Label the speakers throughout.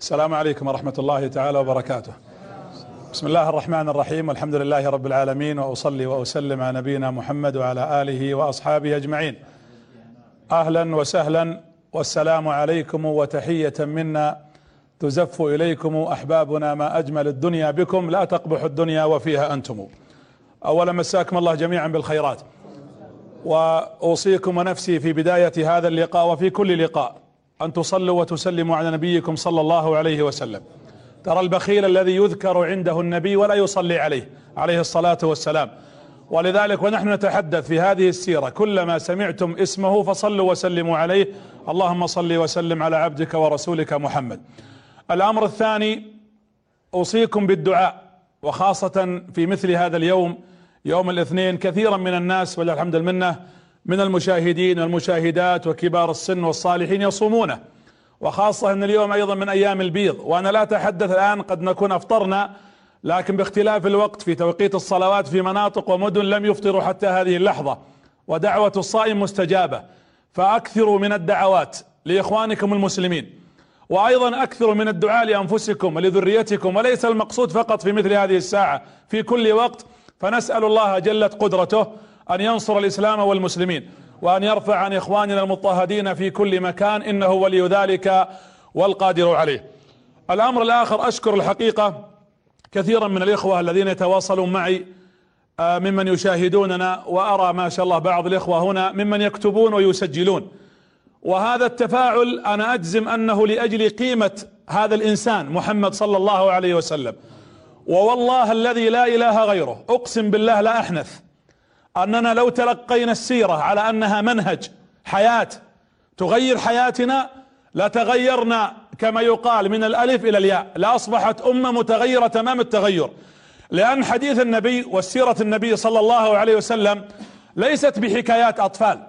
Speaker 1: السلام عليكم ورحمة الله تعالى وبركاته. بسم الله الرحمن الرحيم والحمد لله رب العالمين وأصلي وأسلم على نبينا محمد وعلى آله وأصحابه أجمعين. أهلا وسهلا والسلام عليكم وتحية منا تزف إليكم أحبابنا ما أجمل الدنيا بكم لا تقبح الدنيا وفيها أنتم. أولا مساكم الله جميعا بالخيرات. وأوصيكم ونفسي في بداية هذا اللقاء وفي كل لقاء. أن تصلوا وتسلموا على نبيكم صلى الله عليه وسلم. ترى البخيل الذي يذكر عنده النبي ولا يصلي عليه عليه الصلاة والسلام. ولذلك ونحن نتحدث في هذه السيرة كلما سمعتم اسمه فصلوا وسلموا عليه. اللهم صل وسلم على عبدك ورسولك محمد. الأمر الثاني أوصيكم بالدعاء وخاصة في مثل هذا اليوم يوم الاثنين كثيرا من الناس ولله الحمد المنه من المشاهدين والمشاهدات وكبار السن والصالحين يصومونه. وخاصة أن اليوم أيضا من أيام البيض وأنا لا أتحدث الآن قد نكون أفطرنا لكن باختلاف الوقت في توقيت الصلوات في مناطق ومدن لم يفطروا حتى هذه اللحظة ودعوة الصائم مستجابة. فاكثروا من الدعوات لإخوانكم المسلمين وأيضا اكثروا من الدعاء لأنفسكم ولذريتكم وليس المقصود فقط في مثل هذه الساعة في كل وقت فنسأل الله جلت قدرته أن ينصر الإسلام والمسلمين وأن يرفع عن إخواننا المضطهدين في كل مكان إنه ولي ذلك والقادر عليه. الأمر الآخر أشكر الحقيقة كثيرا من الإخوة الذين يتواصلون معي ممن يشاهدوننا وأرى ما شاء الله بعض الإخوة هنا ممن يكتبون ويسجلون. وهذا التفاعل أنا أجزم أنه لأجل قيمة هذا الإنسان محمد صلى الله عليه وسلم. ووالله الذي لا إله غيره أقسم بالله لا أحنث. أننا لو تلقينا السيرة على أنها منهج حياة تغير حياتنا لتغيرنا كما يقال من الألف إلى الياء لأصبحت أمة متغيرة تمام التغير. لأن حديث النبي والسيرة النبي صلى الله عليه وسلم ليست بحكايات أطفال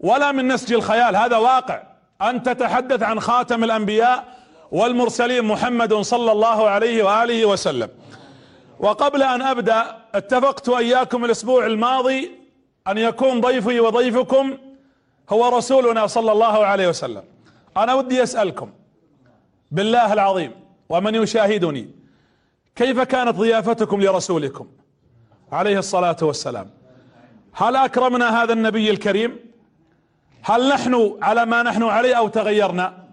Speaker 1: ولا من نسج الخيال هذا واقع. أن تتحدث عن خاتم الأنبياء والمرسلين محمد صلى الله عليه وآله وسلم. وقبل أن أبدأ اتفقت اياكم الأسبوع الماضي أن يكون ضيفي وضيفكم هو رسولنا صلى الله عليه وسلم. أنا ودي أسألكم بالله العظيم ومن يشاهدني كيف كانت ضيافتكم لرسولكم عليه الصلاة والسلام؟ هل أكرمنا هذا النبي الكريم؟ هل نحن على ما نحن عليه أو تغيرنا؟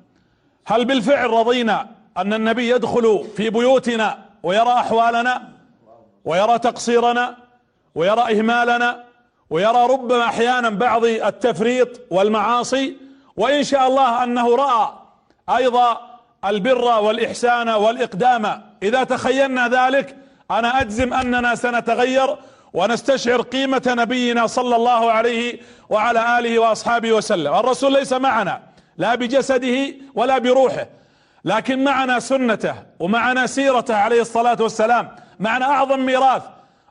Speaker 1: هل بالفعل رضينا أن النبي يدخل في بيوتنا ويرى أحوالنا؟ ويرى تقصيرنا ويرى إهمالنا ويرى ربما أحيانا بعض التفريط والمعاصي وإن شاء الله أنه رأى أيضا البر والإحسان والإقدام. إذا تخيلنا ذلك أنا أجزم أننا سنتغير ونستشعر قيمة نبينا صلى الله عليه وعلى آله وأصحابه وسلم. الرسول ليس معنا لا بجسده ولا بروحه. لكن معنا سنته ومعنا سيرته عليه الصلاة والسلام معنا أعظم ميراث.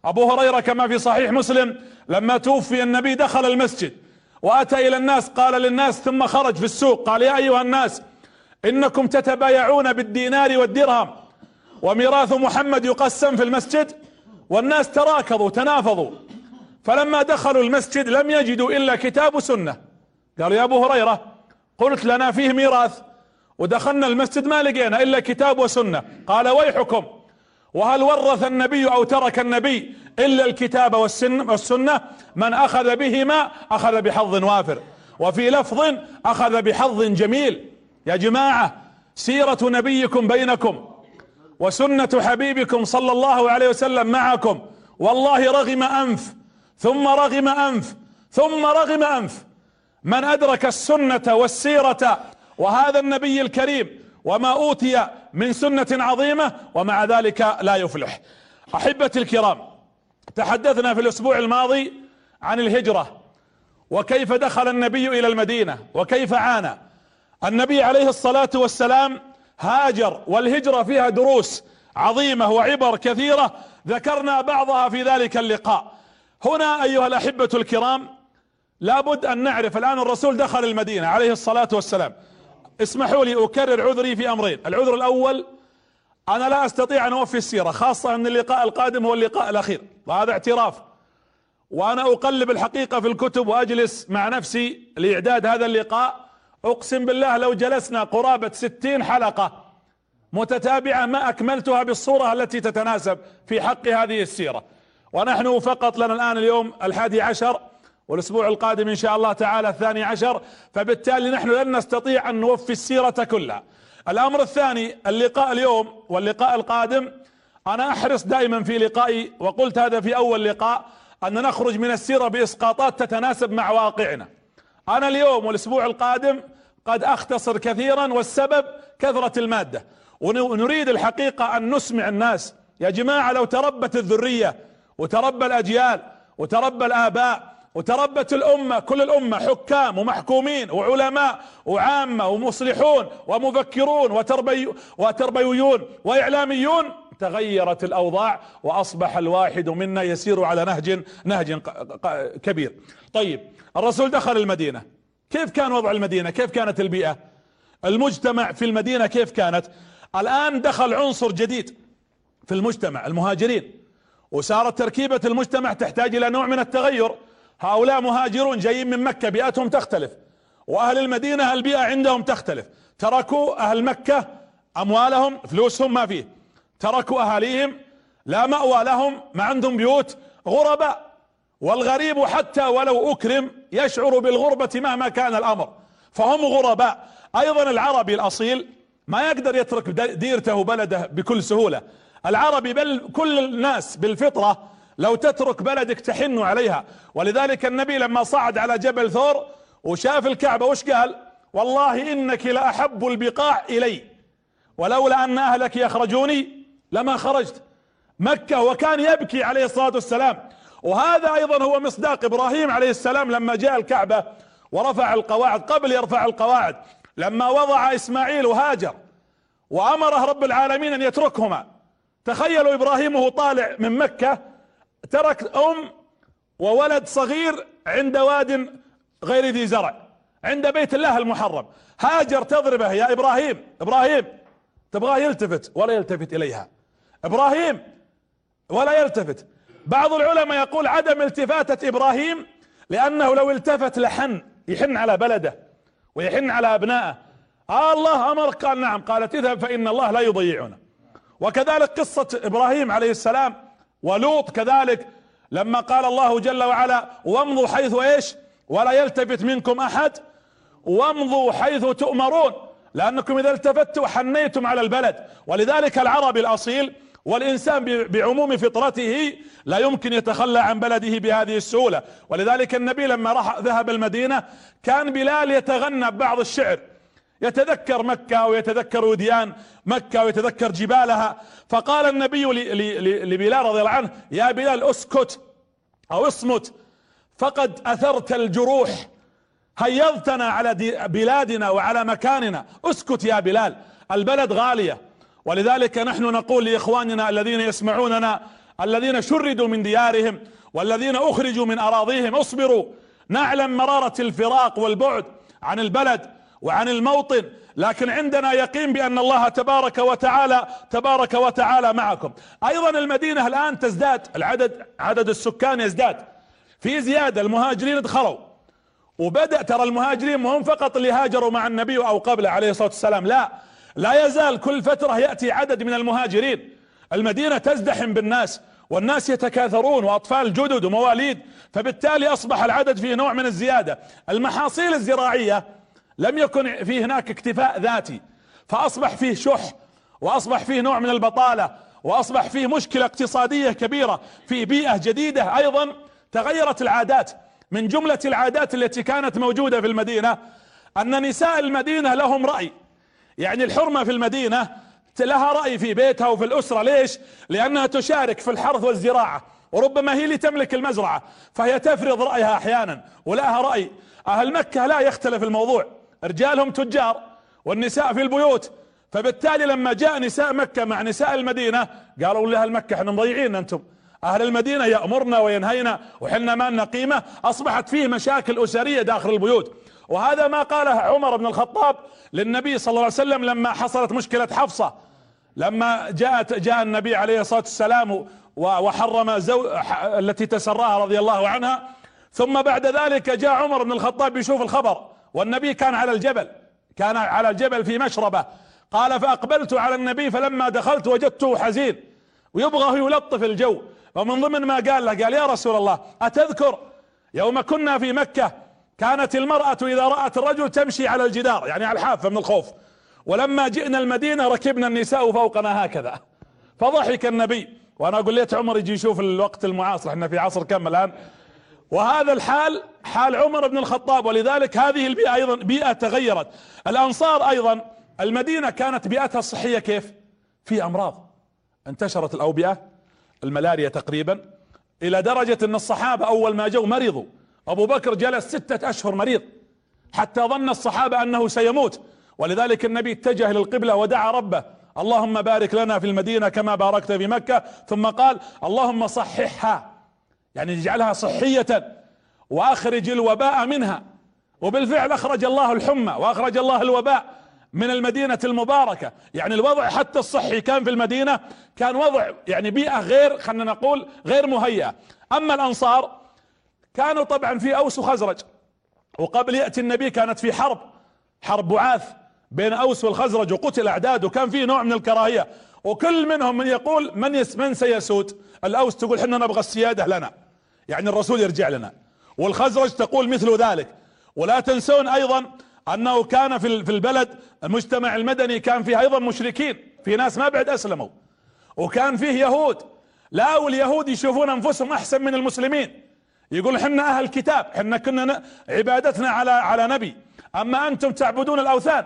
Speaker 1: أبو هريرة كما في صحيح مسلم لما توفي النبي دخل المسجد وأتى إلى الناس قال للناس ثم خرج في السوق قال يا أيها الناس إنكم تتبايعون بالدينار والدرهم. وميراث محمد يقسم في المسجد والناس تراكضوا تنافضوا. فلما دخلوا المسجد لم يجدوا إلا كتاب سنة قالوا يا أبو هريرة قلت لنا فيه ميراث ودخلنا المسجد ما لقينا إلا كتاب وسنة. قال ويحكم. وهل ورث النبي أو ترك النبي إلا الكتاب والسنة؟ من أخذ بهما أخذ بحظ وافر. وفي لفظ أخذ بحظ جميل. يا جماعة سيرة نبيكم بينكم وسنة حبيبكم صلى الله عليه وسلم معكم. والله رغم أنف ثم رغم أنف ثم رغم أنف. من أدرك السنة والسيرة وهذا النبي الكريم وما أوتي من سنة عظيمة ومع ذلك لا يفلح. أحبتي الكرام تحدثنا في الأسبوع الماضي عن الهجرة وكيف دخل النبي إلى المدينة وكيف عانى. النبي عليه الصلاة والسلام هاجر والهجرة فيها دروس عظيمة وعبر كثيرة ذكرنا بعضها في ذلك اللقاء. هنا أيها الأحبة الكرام لابد أن نعرف الآن الرسول دخل المدينة عليه الصلاة والسلام. اسمحوا لي أكرر عذري في أمرين. العذر الأول أنا لا أستطيع أن أوفي السيرة خاصة أن اللقاء القادم هو اللقاء الأخير وهذا اعتراف. وأنا أقلب الحقيقة في الكتب وأجلس مع نفسي لإعداد هذا اللقاء. أقسم بالله لو جلسنا قرابة ستين حلقة متتابعة ما أكملتها بالصورة التي تتناسب في حق هذه السيرة. ونحن فقط لنا الآن اليوم الحادي عشر. والأسبوع القادم إن شاء الله تعالى الثاني عشر فبالتالي نحن لن نستطيع أن نوفي السيرة كلها. الأمر الثاني اللقاء اليوم واللقاء القادم أنا أحرص دائما في لقائي وقلت هذا في أول لقاء أن نخرج من السيرة بإسقاطات تتناسب مع واقعنا. أنا اليوم والأسبوع القادم قد أختصر كثيرا والسبب كثرة المادة. ونريد الحقيقة أن نسمع الناس. يا جماعة لو تربت الذرية وتربى الأجيال وتربى الآباء وتربت الأمة كل الأمة حكام ومحكومين وعلماء وعامة ومصلحون ومفكرون وتربي وتربويون وإعلاميون. تغيرت الأوضاع وأصبح الواحد منا يسير على نهج نهج كبير. طيب الرسول دخل المدينة. كيف كان وضع المدينة؟ كيف كانت البيئة؟ المجتمع في المدينة كيف كانت؟ الآن دخل عنصر جديد في المجتمع المهاجرين. وصارت تركيبة المجتمع تحتاج إلى نوع من التغير. هؤلاء مهاجرون جايين من مكة بيئتهم تختلف. وأهل المدينة البيئة عندهم تختلف. تركوا أهل مكة أموالهم فلوسهم ما فيه. تركوا أهاليهم لا مأوى لهم ما عندهم بيوت غرباء. والغريب حتى ولو أكرم يشعر بالغربة مهما كان الأمر. فهم غرباء. أيضا العربي الأصيل ما يقدر يترك ديرته وبلده بكل سهولة. العربي بل كل الناس بالفطرة لو تترك بلدك تحن عليها. ولذلك النبي لما صعد على جبل ثور وشاف الكعبة وش قال؟ والله إنك لأحب البقاع إلي. ولولا أن أهلك يخرجوني لما خرجت مكة وكان يبكي عليه الصلاة والسلام. وهذا أيضا هو مصداق إبراهيم عليه السلام لما جاء الكعبة ورفع القواعد قبل يرفع القواعد لما وضع إسماعيل وهاجر وأمره رب العالمين أن يتركهما. تخيلوا إبراهيم وهو طالع من مكة ترك أم وولد صغير عند واد غير ذي زرع عند بيت الله المحرم. هاجر تضربه يا إبراهيم إبراهيم تبغاه يلتفت ولا يلتفت إليها. إبراهيم ولا يلتفت. بعض العلماء يقول عدم التفاتة إبراهيم لأنه لو التفت لحن يحن على بلده ويحن على أبنائه. آه الله امرك قال نعم قالت اذهب فإن الله لا يضيعنا. وكذلك قصة إبراهيم عليه السلام ولوط كذلك لما قال الله جل وعلا وامضوا حيث إيش؟ ولا يلتفت منكم أحد. وامضوا حيث تؤمرون. لأنكم إذا التفتوا حنيتم على البلد. ولذلك العربي الأصيل والإنسان بعموم فطرته لا يمكن يتخلى عن بلده بهذه السهولة. ولذلك النبي لما راح ذهب المدينة كان بلال يتغنى ببعض الشعر. يتذكر مكة ويتذكر وديان مكة ويتذكر جبالها. فقال النبي لبلال رضي الله عنه يا بلال اسكت أو اصمت فقد أثرت الجروح. هيضتنا على بلادنا وعلى مكاننا. اسكت يا بلال البلد غالية. ولذلك نحن نقول لإخواننا الذين يسمعوننا الذين شردوا من ديارهم والذين أخرجوا من أراضيهم اصبروا. نعلم مرارة الفراق والبعد عن البلد وعن الموطن. لكن عندنا يقين بأن الله تبارك وتعالى تبارك وتعالى معكم. أيضا المدينة الآن تزداد. العدد عدد السكان يزداد. في زيادة المهاجرين دخلوا. وبدأ ترى المهاجرين مهم فقط اللي هاجروا مع النبي أو قبله عليه الصلاة والسلام. لا لا يزال كل فترة يأتي عدد من المهاجرين. المدينة تزدحم بالناس والناس يتكاثرون وأطفال جدد ومواليد. فبالتالي أصبح العدد فيه نوع من الزيادة. المحاصيل الزراعية لم يكن فيه هناك اكتفاء ذاتي فأصبح فيه شح وأصبح فيه نوع من البطالة وأصبح فيه مشكلة اقتصادية كبيرة في بيئة جديدة. أيضا تغيرت العادات. من جملة العادات التي كانت موجودة في المدينة أن نساء المدينة لهم رأي. يعني الحرمة في المدينة لها رأي في بيتها وفي الأسرة. ليش؟ لأنها تشارك في الحرث والزراعة وربما هي اللي تملك المزرعة فهي تفرض رأيها أحيانا ولها رأي. أهل مكة لا يختلف الموضوع. رجالهم تجار والنساء في البيوت. فبالتالي لما جاء نساء مكة مع نساء المدينة قالوا لأهل مكة إحنا مضيعين أنتم. أهل المدينة يأمرنا وينهينا وحنا ما لنا قيمة. أصبحت فيه مشاكل أسرية داخل البيوت. وهذا ما قاله عمر بن الخطاب للنبي صلى الله عليه وسلم لما حصلت مشكلة حفصة. لما جاءت جاء النبي عليه الصلاة والسلام وحرم زو التي تسراها رضي الله عنها. ثم بعد ذلك جاء عمر بن الخطاب يشوف الخبر. والنبي كان على الجبل كان على الجبل في مشربة. قال فأقبلت على النبي فلما دخلت وجدته حزين ويبغى يلطف الجو. ومن ضمن ما قال له قال يا رسول الله أتذكر يوم كنا في مكة كانت المرأة إذا رأت الرجل تمشي على الجدار يعني على الحافة من الخوف. ولما جئنا المدينة ركبنا النساء فوقنا هكذا. فضحك النبي. وأنا أقول ليت عمر يجي يشوف الوقت المعاصر إحنا في عصر كم الآن. وهذا الحال حال عمر بن الخطاب ولذلك هذه البيئة أيضا بيئة تغيرت. الأنصار أيضا المدينة كانت بيئتها الصحية كيف؟ في أمراض. انتشرت الأوبئة الملاريا تقريبا إلى درجة أن الصحابة أول ما جو مرضوا. أبو بكر جلس ستة أشهر مريض حتى ظن الصحابة أنه سيموت. ولذلك النبي اتجه للقبلة ودعا ربه اللهم بارك لنا في المدينة كما باركت في مكة. ثم قال اللهم صححها. يعني اجعلها صحية وأخرج الوباء منها. وبالفعل أخرج الله الحمى وأخرج الله الوباء من المدينة المباركة. يعني الوضع حتى الصحي كان في المدينة كان وضع يعني بيئة غير خلينا نقول غير مهيئة. أما الأنصار كانوا طبعا في أوس وخزرج وقبل يأتي النبي كانت في حرب حرب بعاث بين أوس والخزرج وقتل أعداد وكان في نوع من الكراهية. وكل منهم من يقول من يس من سيسود؟ الأوس تقول حنا نبغى السيادة لنا. يعني الرسول يرجع لنا. والخزرج تقول مثل ذلك. ولا تنسون أيضا أنه كان في البلد المجتمع المدني كان فيه أيضا مشركين في ناس ما بعد أسلموا. وكان فيه يهود. لا واليهود يشوفون أنفسهم أحسن من المسلمين. يقول حنا أهل كتاب حنا كنا عبادتنا على على نبي. أما أنتم تعبدون الأوثان.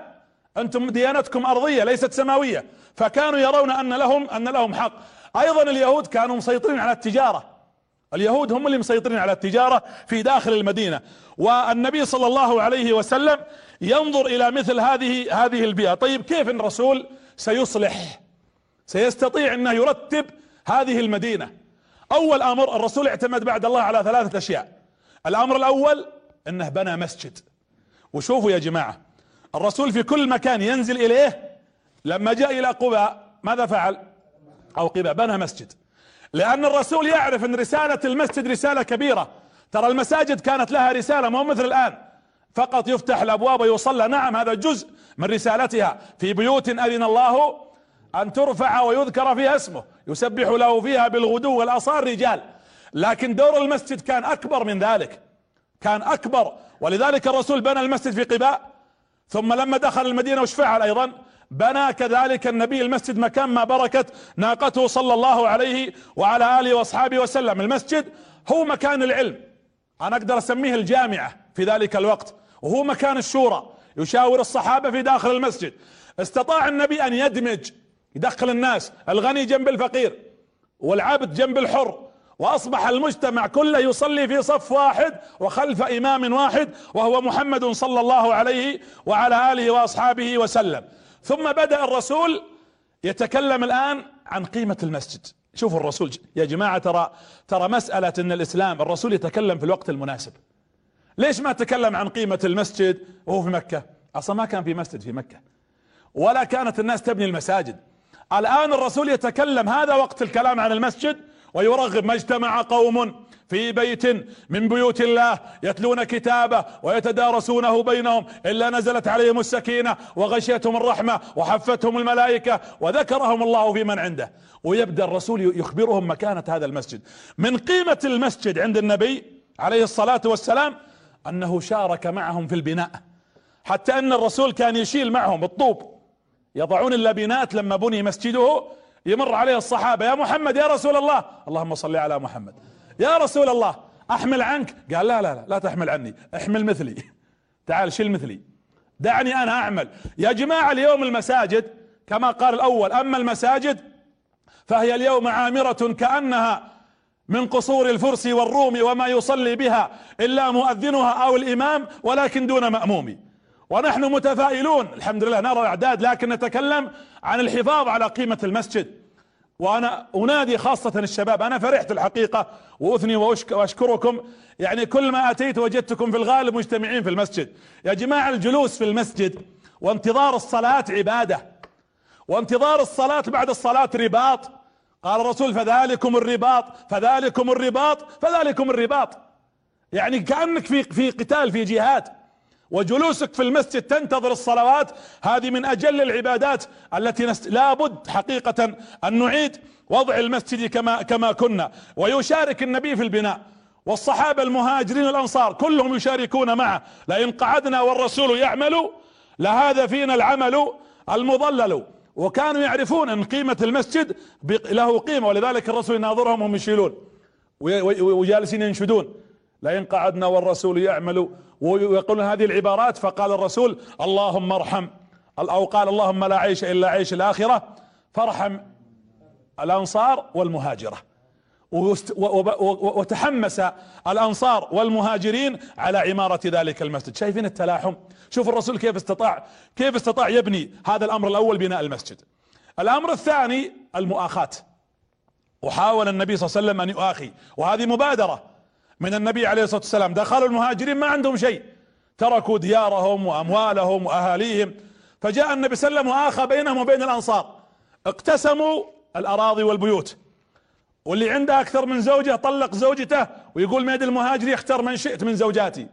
Speaker 1: أنتم ديانتكم أرضية ليست سماوية. فكانوا يرون أن لهم أن لهم حق. أيضا اليهود كانوا مسيطرين على التجارة. اليهود هم اللي مسيطرين على التجارة في داخل المدينة. والنبي صلى الله عليه وسلم ينظر إلى مثل هذه هذه البيئة. طيب كيف الرسول سيصلح؟ سيستطيع إنه يرتب هذه المدينة. أول أمر الرسول اعتمد بعد الله على ثلاثة أشياء. الأمر الأول إنه بنى مسجد. وشوفوا يا جماعة الرسول في كل مكان ينزل إليه لما جاء إلى قباء ماذا فعل؟ أو قباء بنى مسجد. لأن الرسول يعرف إن رسالة المسجد رسالة كبيرة. ترى المساجد كانت لها رسالة مو مثل الآن. فقط يفتح الأبواب ويصلى. نعم هذا جزء من رسالتها. في بيوت أذن الله أن ترفع ويذكر فيها اسمه. يسبح له فيها بالغدو والأصال رجال. لكن دور المسجد كان أكبر من ذلك. كان أكبر. ولذلك الرسول بنى المسجد في قباء. ثم لما دخل المدينة وش فعل أيضا بنى كذلك النبي المسجد مكان ما بركت ناقته صلى الله عليه وعلى آله وأصحابه وسلم. المسجد هو مكان العلم. أنا أقدر أسميه الجامعة في ذلك الوقت وهو مكان الشورى يشاور الصحابة في داخل المسجد. استطاع النبي أن يدمج يدخل الناس الغني جنب الفقير والعبد جنب الحر وأصبح المجتمع كله يصلي في صف واحد وخلف إمام واحد وهو محمد صلى الله عليه وعلى آله وأصحابه وسلم. ثم بدأ الرسول يتكلم الآن عن قيمة المسجد. شوفوا الرسول يا جماعة ترى ترى مسألة إن الإسلام الرسول يتكلم في الوقت المناسب. ليش ما تكلم عن قيمة المسجد وهو في مكة؟ أصلا ما كان في مسجد في مكة ولا كانت الناس تبني المساجد. الآن الرسول يتكلم هذا وقت الكلام عن المسجد ويرغب ما اجتمع قوم. في بيت من بيوت الله يتلون كتابه ويتدارسونه بينهم إلا نزلت عليهم السكينة وغشيتهم الرحمة وحفتهم الملائكة وذكرهم الله في من عنده. ويبدأ الرسول يخبرهم مكانة هذا المسجد. من قيمة المسجد عند النبي عليه الصلاة والسلام أنه شارك معهم في البناء. حتى أن الرسول كان يشيل معهم الطوب. يضعون اللبنات لما بني مسجده يمر عليه الصحابة يا محمد يا رسول الله. اللهم صل على محمد. يا رسول الله أحمل عنك؟ قال لا لا لا لا تحمل عني احمل مثلي. تعال شيل مثلي. دعني أنا أعمل. يا جماعة اليوم المساجد كما قال الأول أما المساجد فهي اليوم عامرة كأنها من قصور الفرس والروم وما يصلي بها إلا مؤذنها أو الإمام ولكن دون مأموم ونحن متفائلون. الحمد لله نرى الاعداد لكن نتكلم عن الحفاظ على قيمة المسجد. وأنا أنادي خاصة الشباب أنا فرحت الحقيقة وأثني وأشكركم. يعني كل ما أتيت وجدتكم في الغالب مجتمعين في المسجد. يا جماعة الجلوس في المسجد وانتظار الصلاة عبادة. وانتظار الصلاة بعد الصلاة رباط. قال الرسول فذلكم الرباط فذلكم الرباط فذلكم الرباط. يعني كأنك في في قتال في جهاد. وجلوسك في المسجد تنتظر الصلوات. هذه من أجل العبادات التي نست... لابد حقيقة أن نعيد وضع المسجد كما كما كنا. ويشارك النبي في البناء. والصحابة المهاجرين الأنصار كلهم يشاركون معه. لئن قعدنا والرسول يعمل لهذا فينا العمل المضلل. وكانوا يعرفون إن قيمة المسجد له قيمة. ولذلك الرسول يناظرهم وهم يشيلون. وجالسين ينشدون. لئن قعدنا والرسول يعمل ويقولون هذه العبارات فقال الرسول اللهم ارحم. أو قال اللهم لا عيش إلا عيش الآخرة فارحم الأنصار والمهاجرة. وتحمس الأنصار والمهاجرين على عمارة ذلك المسجد. شايفين التلاحم؟ شوف الرسول كيف استطاع كيف استطاع يبني هذا الأمر الأول بناء المسجد. الأمر الثاني المؤاخاة. وحاول النبي صلى الله عليه وسلم أن يؤاخي. وهذه مبادرة. من النبي عليه الصلاة والسلام. دخلوا المهاجرين ما عندهم شيء. تركوا ديارهم وأموالهم وأهاليهم. فجاء النبي صلى الله عليه وسلم وآخى بينهم وبين الأنصار. اقتسموا الأراضي والبيوت. واللي عنده أكثر من زوجة طلق زوجته ويقول ميد المهاجر يختار من شئت من زوجاتي.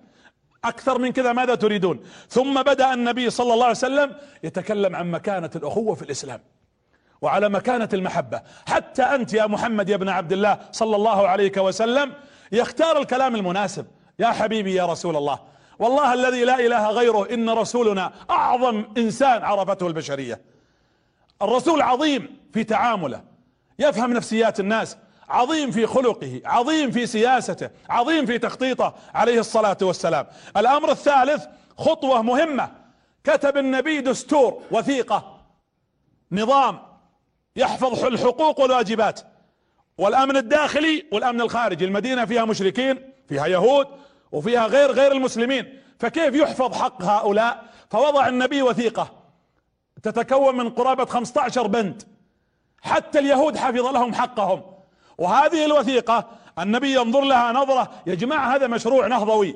Speaker 1: أكثر من كذا ماذا تريدون؟ ثم بدأ النبي صلى الله عليه وسلم يتكلم عن مكانة الأخوة في الإسلام وعلى مكانة المحبة. حتى أنت يا محمد يا ابن عبد الله صلى الله عليه وسلم يختار الكلام المناسب. يا حبيبي يا رسول الله. والله الذي لا إله غيره إن رسولنا أعظم إنسان عرفته البشرية. الرسول عظيم في تعامله يفهم نفسيات الناس عظيم في خلقه عظيم في سياسته عظيم في تخطيطه عليه الصلاة والسلام. الأمر الثالث خطوة مهمة. كتب النبي دستور وثيقة نظام يحفظ الحقوق والواجبات. والأمن الداخلي والأمن الخارجي. المدينة فيها مشركين فيها يهود وفيها غير غير المسلمين. فكيف يحفظ حق هؤلاء؟ فوضع النبي وثيقة. تتكون من قرابة 15 بند حتى اليهود حفظ لهم حقهم. وهذه الوثيقة النبي ينظر لها نظرة يا جماعة هذا مشروع نهضوي.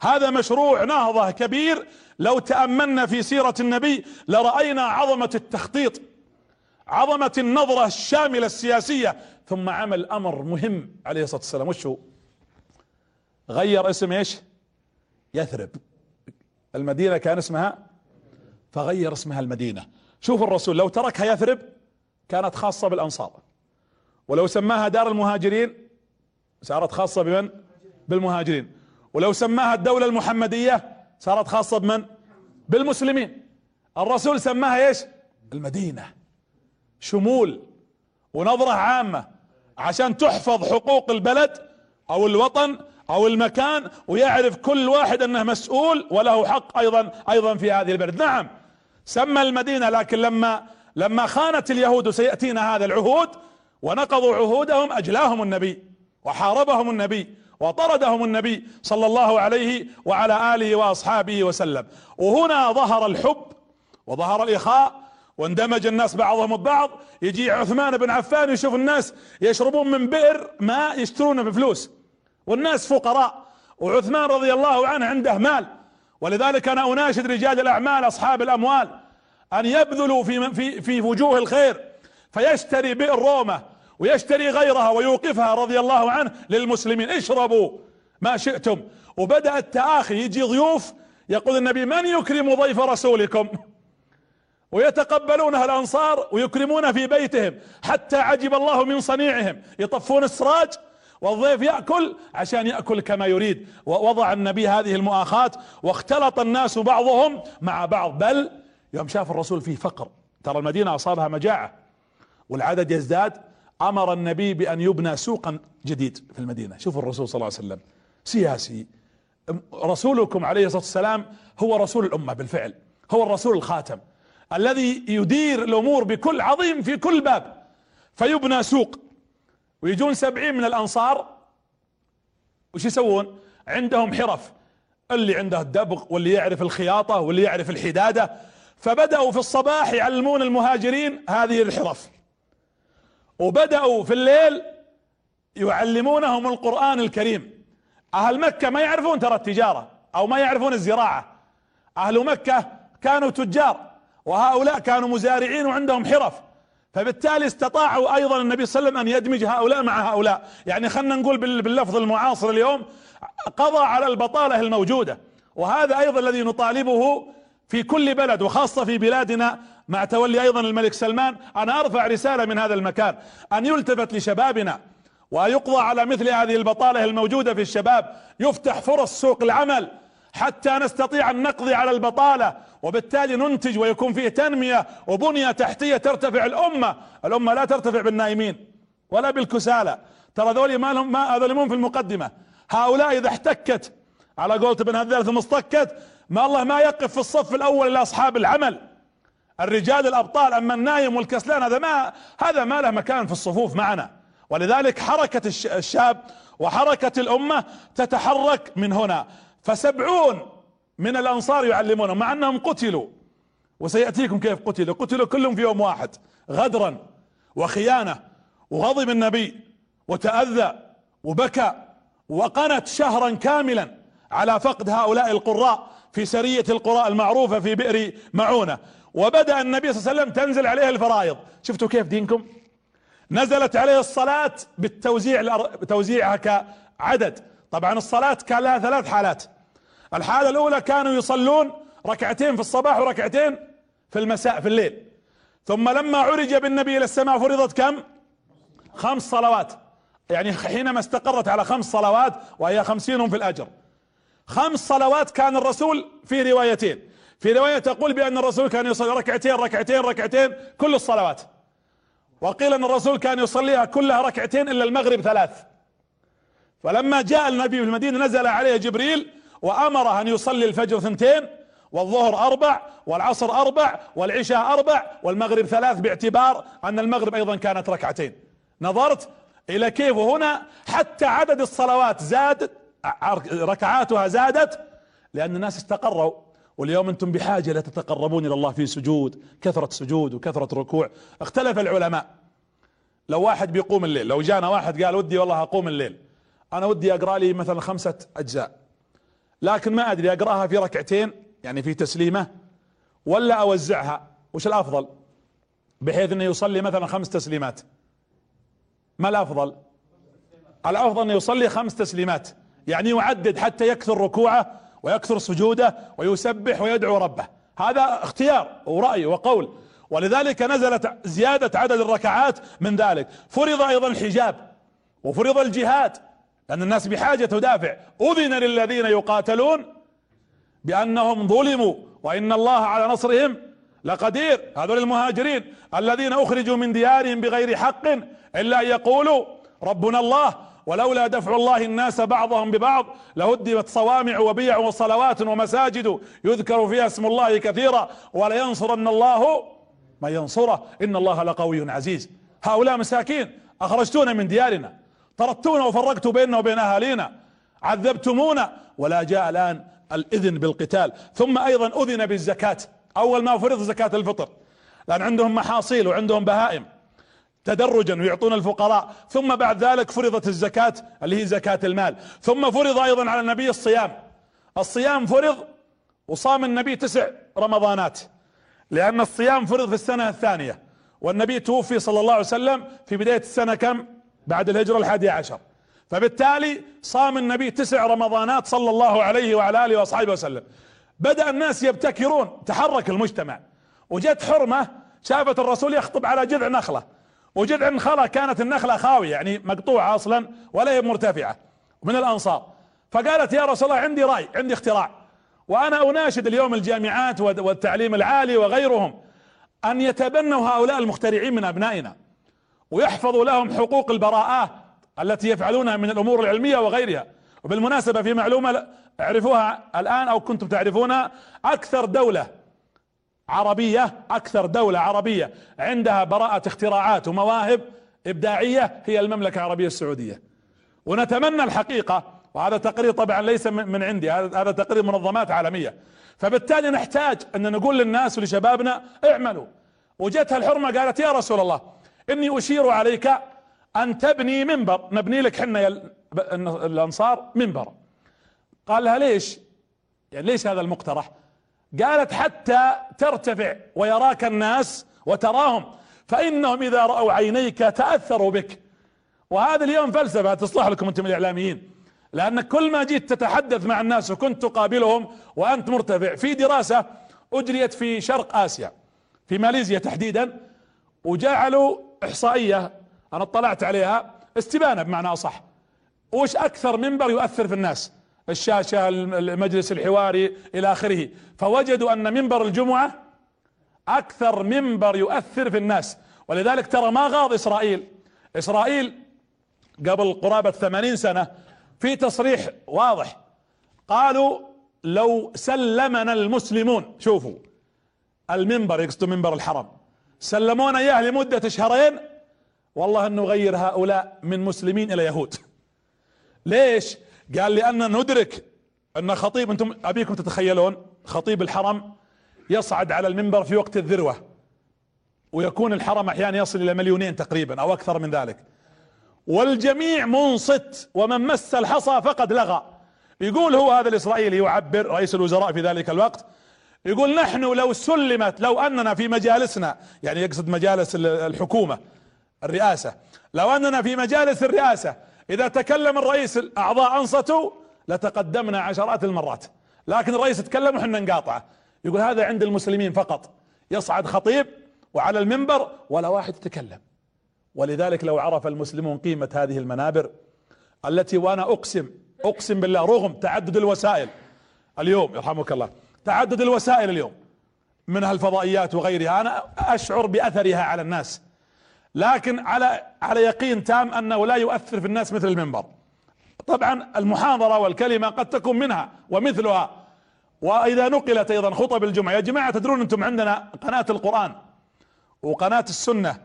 Speaker 1: هذا مشروع نهضة كبير. لو تأملنا في سيرة النبي لرأينا عظمة التخطيط. عظمة النظرة الشاملة السياسية. ثم عمل أمر مهم عليه الصلاة والسلام. وش هو؟ غير اسم إيش؟ يثرب. المدينة كان اسمها؟ فغير اسمها المدينة. شوف الرسول لو تركها يثرب كانت خاصة بالأنصار. ولو سماها دار المهاجرين صارت خاصة بمن؟ بالمهاجرين. ولو سماها الدولة المحمدية صارت خاصة بمن؟ بالمسلمين. الرسول سماها إيش؟ المدينة. شمول ونظرة عامة عشان تحفظ حقوق البلد أو الوطن أو المكان ويعرف كل واحد أنه مسؤول وله حق أيضا أيضا في هذه البلد. نعم سمى المدينة لكن لما لما خانت اليهود سيأتينا هذا العهود ونقضوا عهودهم أجلاهم النبي وحاربهم النبي وطردهم النبي صلى الله عليه وعلى آله وأصحابه وسلم. وهنا ظهر الحب وظهر الإخاء واندمج الناس بعضهم ببعض يجي عثمان بن عفان يشوف الناس يشربون من بئر ماء يشترونه بفلوس. والناس فقراء. وعثمان رضي الله عنه عنده مال. ولذلك أنا أناشد رجال الأعمال أصحاب الأموال أن يبذلوا في في في وجوه الخير. فيشتري بئر رومة ويشتري غيرها ويوقفها رضي الله عنه للمسلمين. اشربوا ما شئتم. وبدأ التآخي يجي ضيوف يقول النبي من يكرم ضيف رسولكم؟ ويتقبلونها الأنصار ويكرمون في بيتهم حتى عجب الله من صنيعهم. يطفون السراج والضيف يأكل عشان يأكل كما يريد. ووضع النبي هذه المؤاخاة واختلط الناس بعضهم مع بعض. بل يوم شاف الرسول فيه فقر. ترى المدينة أصابها مجاعة والعدد يزداد. أمر النبي بأن يبنى سوقا جديد في المدينة. شوف الرسول صلى الله عليه وسلم. سياسي. رسولكم عليه الصلاة والسلام هو رسول الأمة بالفعل. هو الرسول الخاتم. الذي يدير الأمور بكل عظيم في كل باب فيبنى سوق ويجون سبعين من الأنصار. وش يسوون؟ عندهم حرف اللي عنده الدبغ واللي يعرف الخياطة واللي يعرف الحدادة. فبدأوا في الصباح يعلمون المهاجرين هذه الحرف. وبدأوا في الليل يعلمونهم القرآن الكريم. أهل مكة ما يعرفون ترى التجارة أو ما يعرفون الزراعة. أهل مكة كانوا تجار. وهؤلاء كانوا مزارعين وعندهم حرف. فبالتالي استطاعوا أيضا النبي صلى الله عليه وسلم أن يدمج هؤلاء مع هؤلاء. يعني خلنا نقول باللفظ المعاصر اليوم قضى على البطالة الموجودة. وهذا أيضا الذي نطالبه في كل بلد وخاصة في بلادنا مع تولي أيضا الملك سلمان. أنا أرفع رسالة من هذا المكان. أن يلتفت لشبابنا ويقضى على مثل هذه البطالة الموجودة في الشباب. يفتح فرص سوق العمل. حتى نستطيع أن نقضي على البطالة وبالتالي ننتج ويكون فيه تنمية وبنية تحتية ترتفع الأمة. الأمة لا ترتفع بالنائمين ولا بالكسالى. ترى ذولي ما لهم ما هذول في المقدمة. هؤلاء إذا احتكت على قولة ابن هذال ثم اصطكت ما الله ما يقف في الصف الأول إلا أصحاب العمل. الرجال الأبطال أما النايم والكسلان هذا ما هذا ما له مكان في الصفوف معنا. ولذلك حركة الشاب وحركة الأمة تتحرك من هنا. فسبعون من الأنصار يعلمونهم مع أنهم قتلوا. وسيأتيكم كيف قتلوا. قتلوا كلهم في يوم واحد غدرا وخيانة وغضب النبي وتأذى وبكى وقنت شهرا كاملا على فقد هؤلاء القراء في سرية القراء المعروفة في بئر معونة. وبدأ النبي صلى الله عليه وسلم تنزل عليه الفرائض. شفتوا كيف دينكم؟ نزلت عليه الصلاة بالتوزيع توزيعها كعدد. طبعا الصلاة كان لها ثلاث حالات. الحالة الأولى كانوا يصلون ركعتين في الصباح وركعتين في المساء في الليل. ثم لما عرج بالنبي إلى السماء فرضت كم؟ خمس صلوات. يعني حينما استقرت على خمس صلوات وهي خمسين في الأجر. خمس صلوات كان الرسول في روايتين. في رواية تقول بأن الرسول كان يصلي ركعتين ركعتين ركعتين كل الصلوات. وقيل أن الرسول كان يصليها كلها ركعتين إلا المغرب ثلاث. فلما جاء النبي في المدينة نزل عليه جبريل وامره أن يصلي الفجر ثنتين والظهر أربع والعصر أربع والعشاء أربع والمغرب ثلاث باعتبار أن المغرب أيضا كانت ركعتين. نظرت إلى كيف هنا حتى عدد الصلوات زادت ركعاتها زادت لأن الناس استقروا. واليوم أنتم بحاجة لتتقربون إلى الله في سجود كثرة سجود وكثرة ركوع. اختلف العلماء. لو واحد بيقوم الليل لو جانا واحد قال ودي والله أقوم الليل. أنا ودي أقرأ لي مثلا خمسة أجزاء لكن ما أدري أقرأها في ركعتين يعني في تسليمة ولا أوزعها وش الأفضل؟ بحيث إنه يصلي مثلا خمس تسليمات. ما الأفضل؟ الأفضل إنه يصلي خمس تسليمات يعني يعدد حتى يكثر ركوعه ويكثر سجوده ويسبح ويدعو ربه. هذا اختيار ورأي وقول. ولذلك نزلت زيادة عدد الركعات من ذلك. فرض أيضا الحجاب وفرض الجهاد لأن الناس بحاجة تدافع. أذن للذين يقاتلون بأنهم ظلموا وإن الله على نصرهم لقدير. هذول المهاجرين الذين أخرجوا من ديارهم بغير حق إلا أن يقولوا ربنا الله ولولا دفع الله الناس بعضهم ببعض لهدمت صوامع وبيع وصلوات ومساجد يذكر فيها اسم الله كثيرا. ولينصرن الله من ينصره. إن الله لقوي عزيز. هؤلاء مساكين أخرجتونا من ديارنا. طردتونا وفرقتوا بيننا وبين أهالينا عذبتمونا ولا جاء الآن الإذن بالقتال. ثم أيضا أذن بالزكاة. أول ما فرض زكاة الفطر. لأن عندهم محاصيل وعندهم بهائم. تدرجا ويعطون الفقراء. ثم بعد ذلك فرضت الزكاة اللي هي زكاة المال. ثم فرض أيضا على النبي الصيام. الصيام فرض وصام النبي تسع رمضانات. لأن الصيام فرض في السنة الثانية. والنبي توفي صلى الله عليه وسلم في بداية السنة كم؟ بعد الهجرة الحادية عشر. فبالتالي صام النبي تسع رمضانات صلى الله عليه وعلى آله وأصحابه وسلم. بدأ الناس يبتكرون تحرك المجتمع. وجت حرمة شافت الرسول يخطب على جذع نخلة. وجذع النخلة كانت النخلة خاوية يعني مقطوعة أصلا ولا هي مرتفعة من الأنصار. فقالت يا رسول الله عندي رأي عندي اختراع. وأنا أناشد اليوم الجامعات والتعليم العالي وغيرهم أن يتبنوا هؤلاء المخترعين من أبنائنا. ويحفظوا لهم حقوق البراءات التي يفعلونها من الأمور العلمية وغيرها. وبالمناسبة في معلومة أعرفوها الآن أو كنتم تعرفونها أكثر دولة عربية أكثر دولة عربية عندها براءة اختراعات ومواهب إبداعية هي المملكة العربية السعودية. ونتمنى الحقيقة وهذا تقرير طبعا ليس من عندي هذا تقرير منظمات عالمية. فبالتالي نحتاج أن نقول للناس ولشبابنا اعملوا. وجتها الحرمة قالت يا رسول الله إني أشير عليك أن تبني منبر. نبني لك حنا يا الأنصار منبر. قال لها ليش؟ يعني ليش هذا المقترح؟ قالت حتى ترتفع ويراك الناس وتراهم فإنهم إذا رأوا عينيك تأثروا بك. وهذا اليوم فلسفة تصلح لكم أنتم الإعلاميين لانك كل ما جيت تتحدث مع الناس وكنت تقابلهم وأنت مرتفع في دراسة أجريت في شرق آسيا في ماليزيا تحديدا وجعلوا إحصائية أنا اطلعت عليها استبانة بمعنى أصح. وش أكثر منبر يؤثر في الناس؟ الشاشة المجلس الحواري إلى آخره. فوجدوا أن منبر الجمعة أكثر منبر يؤثر في الناس. ولذلك ترى ما غاض إسرائيل. إسرائيل قبل قرابة ثمانين سنة في تصريح واضح. قالوا لو سلمنا المسلمون شوفوا المنبر يقصدوا منبر الحرم. سلمونا إياه لمدة شهرين والله إنه غير هؤلاء من مسلمين إلى يهود. ليش؟ قال لأن ندرك أن خطيب أنتم أبيكم تتخيلون خطيب الحرم يصعد على المنبر في وقت الذروة ويكون الحرم أحيانا يصل إلى مليونين تقريبا أو أكثر من ذلك. والجميع منصت ومن مس الحصى فقد لغى. يقول هو هذا الإسرائيلي يعبر رئيس الوزراء في ذلك الوقت يقول نحن لو سلمت لو أننا في مجالسنا يعني يقصد مجالس الحكومة الرئاسة لو أننا في مجالس الرئاسة إذا تكلم الرئيس الأعضاء أنصتوا لتقدمنا عشرات المرات. لكن الرئيس تكلم وحنا نقاطعه. يقول هذا عند المسلمين فقط. يصعد خطيب وعلى المنبر ولا واحد يتكلم. ولذلك لو عرف المسلمون قيمة هذه المنابر التي وأنا أقسم أقسم بالله رغم تعدد الوسائل. اليوم يرحمك الله تعدد الوسائل اليوم منها الفضائيات وغيرها. أنا أشعر بأثرها على الناس. لكن على على يقين تام أنه لا يؤثر في الناس مثل المنبر. طبعا المحاضرة والكلمة قد تكون منها ومثلها. وإذا نقلت أيضا خطب الجمعة يا جماعة تدرون أنتم عندنا قناة القرآن وقناة السنة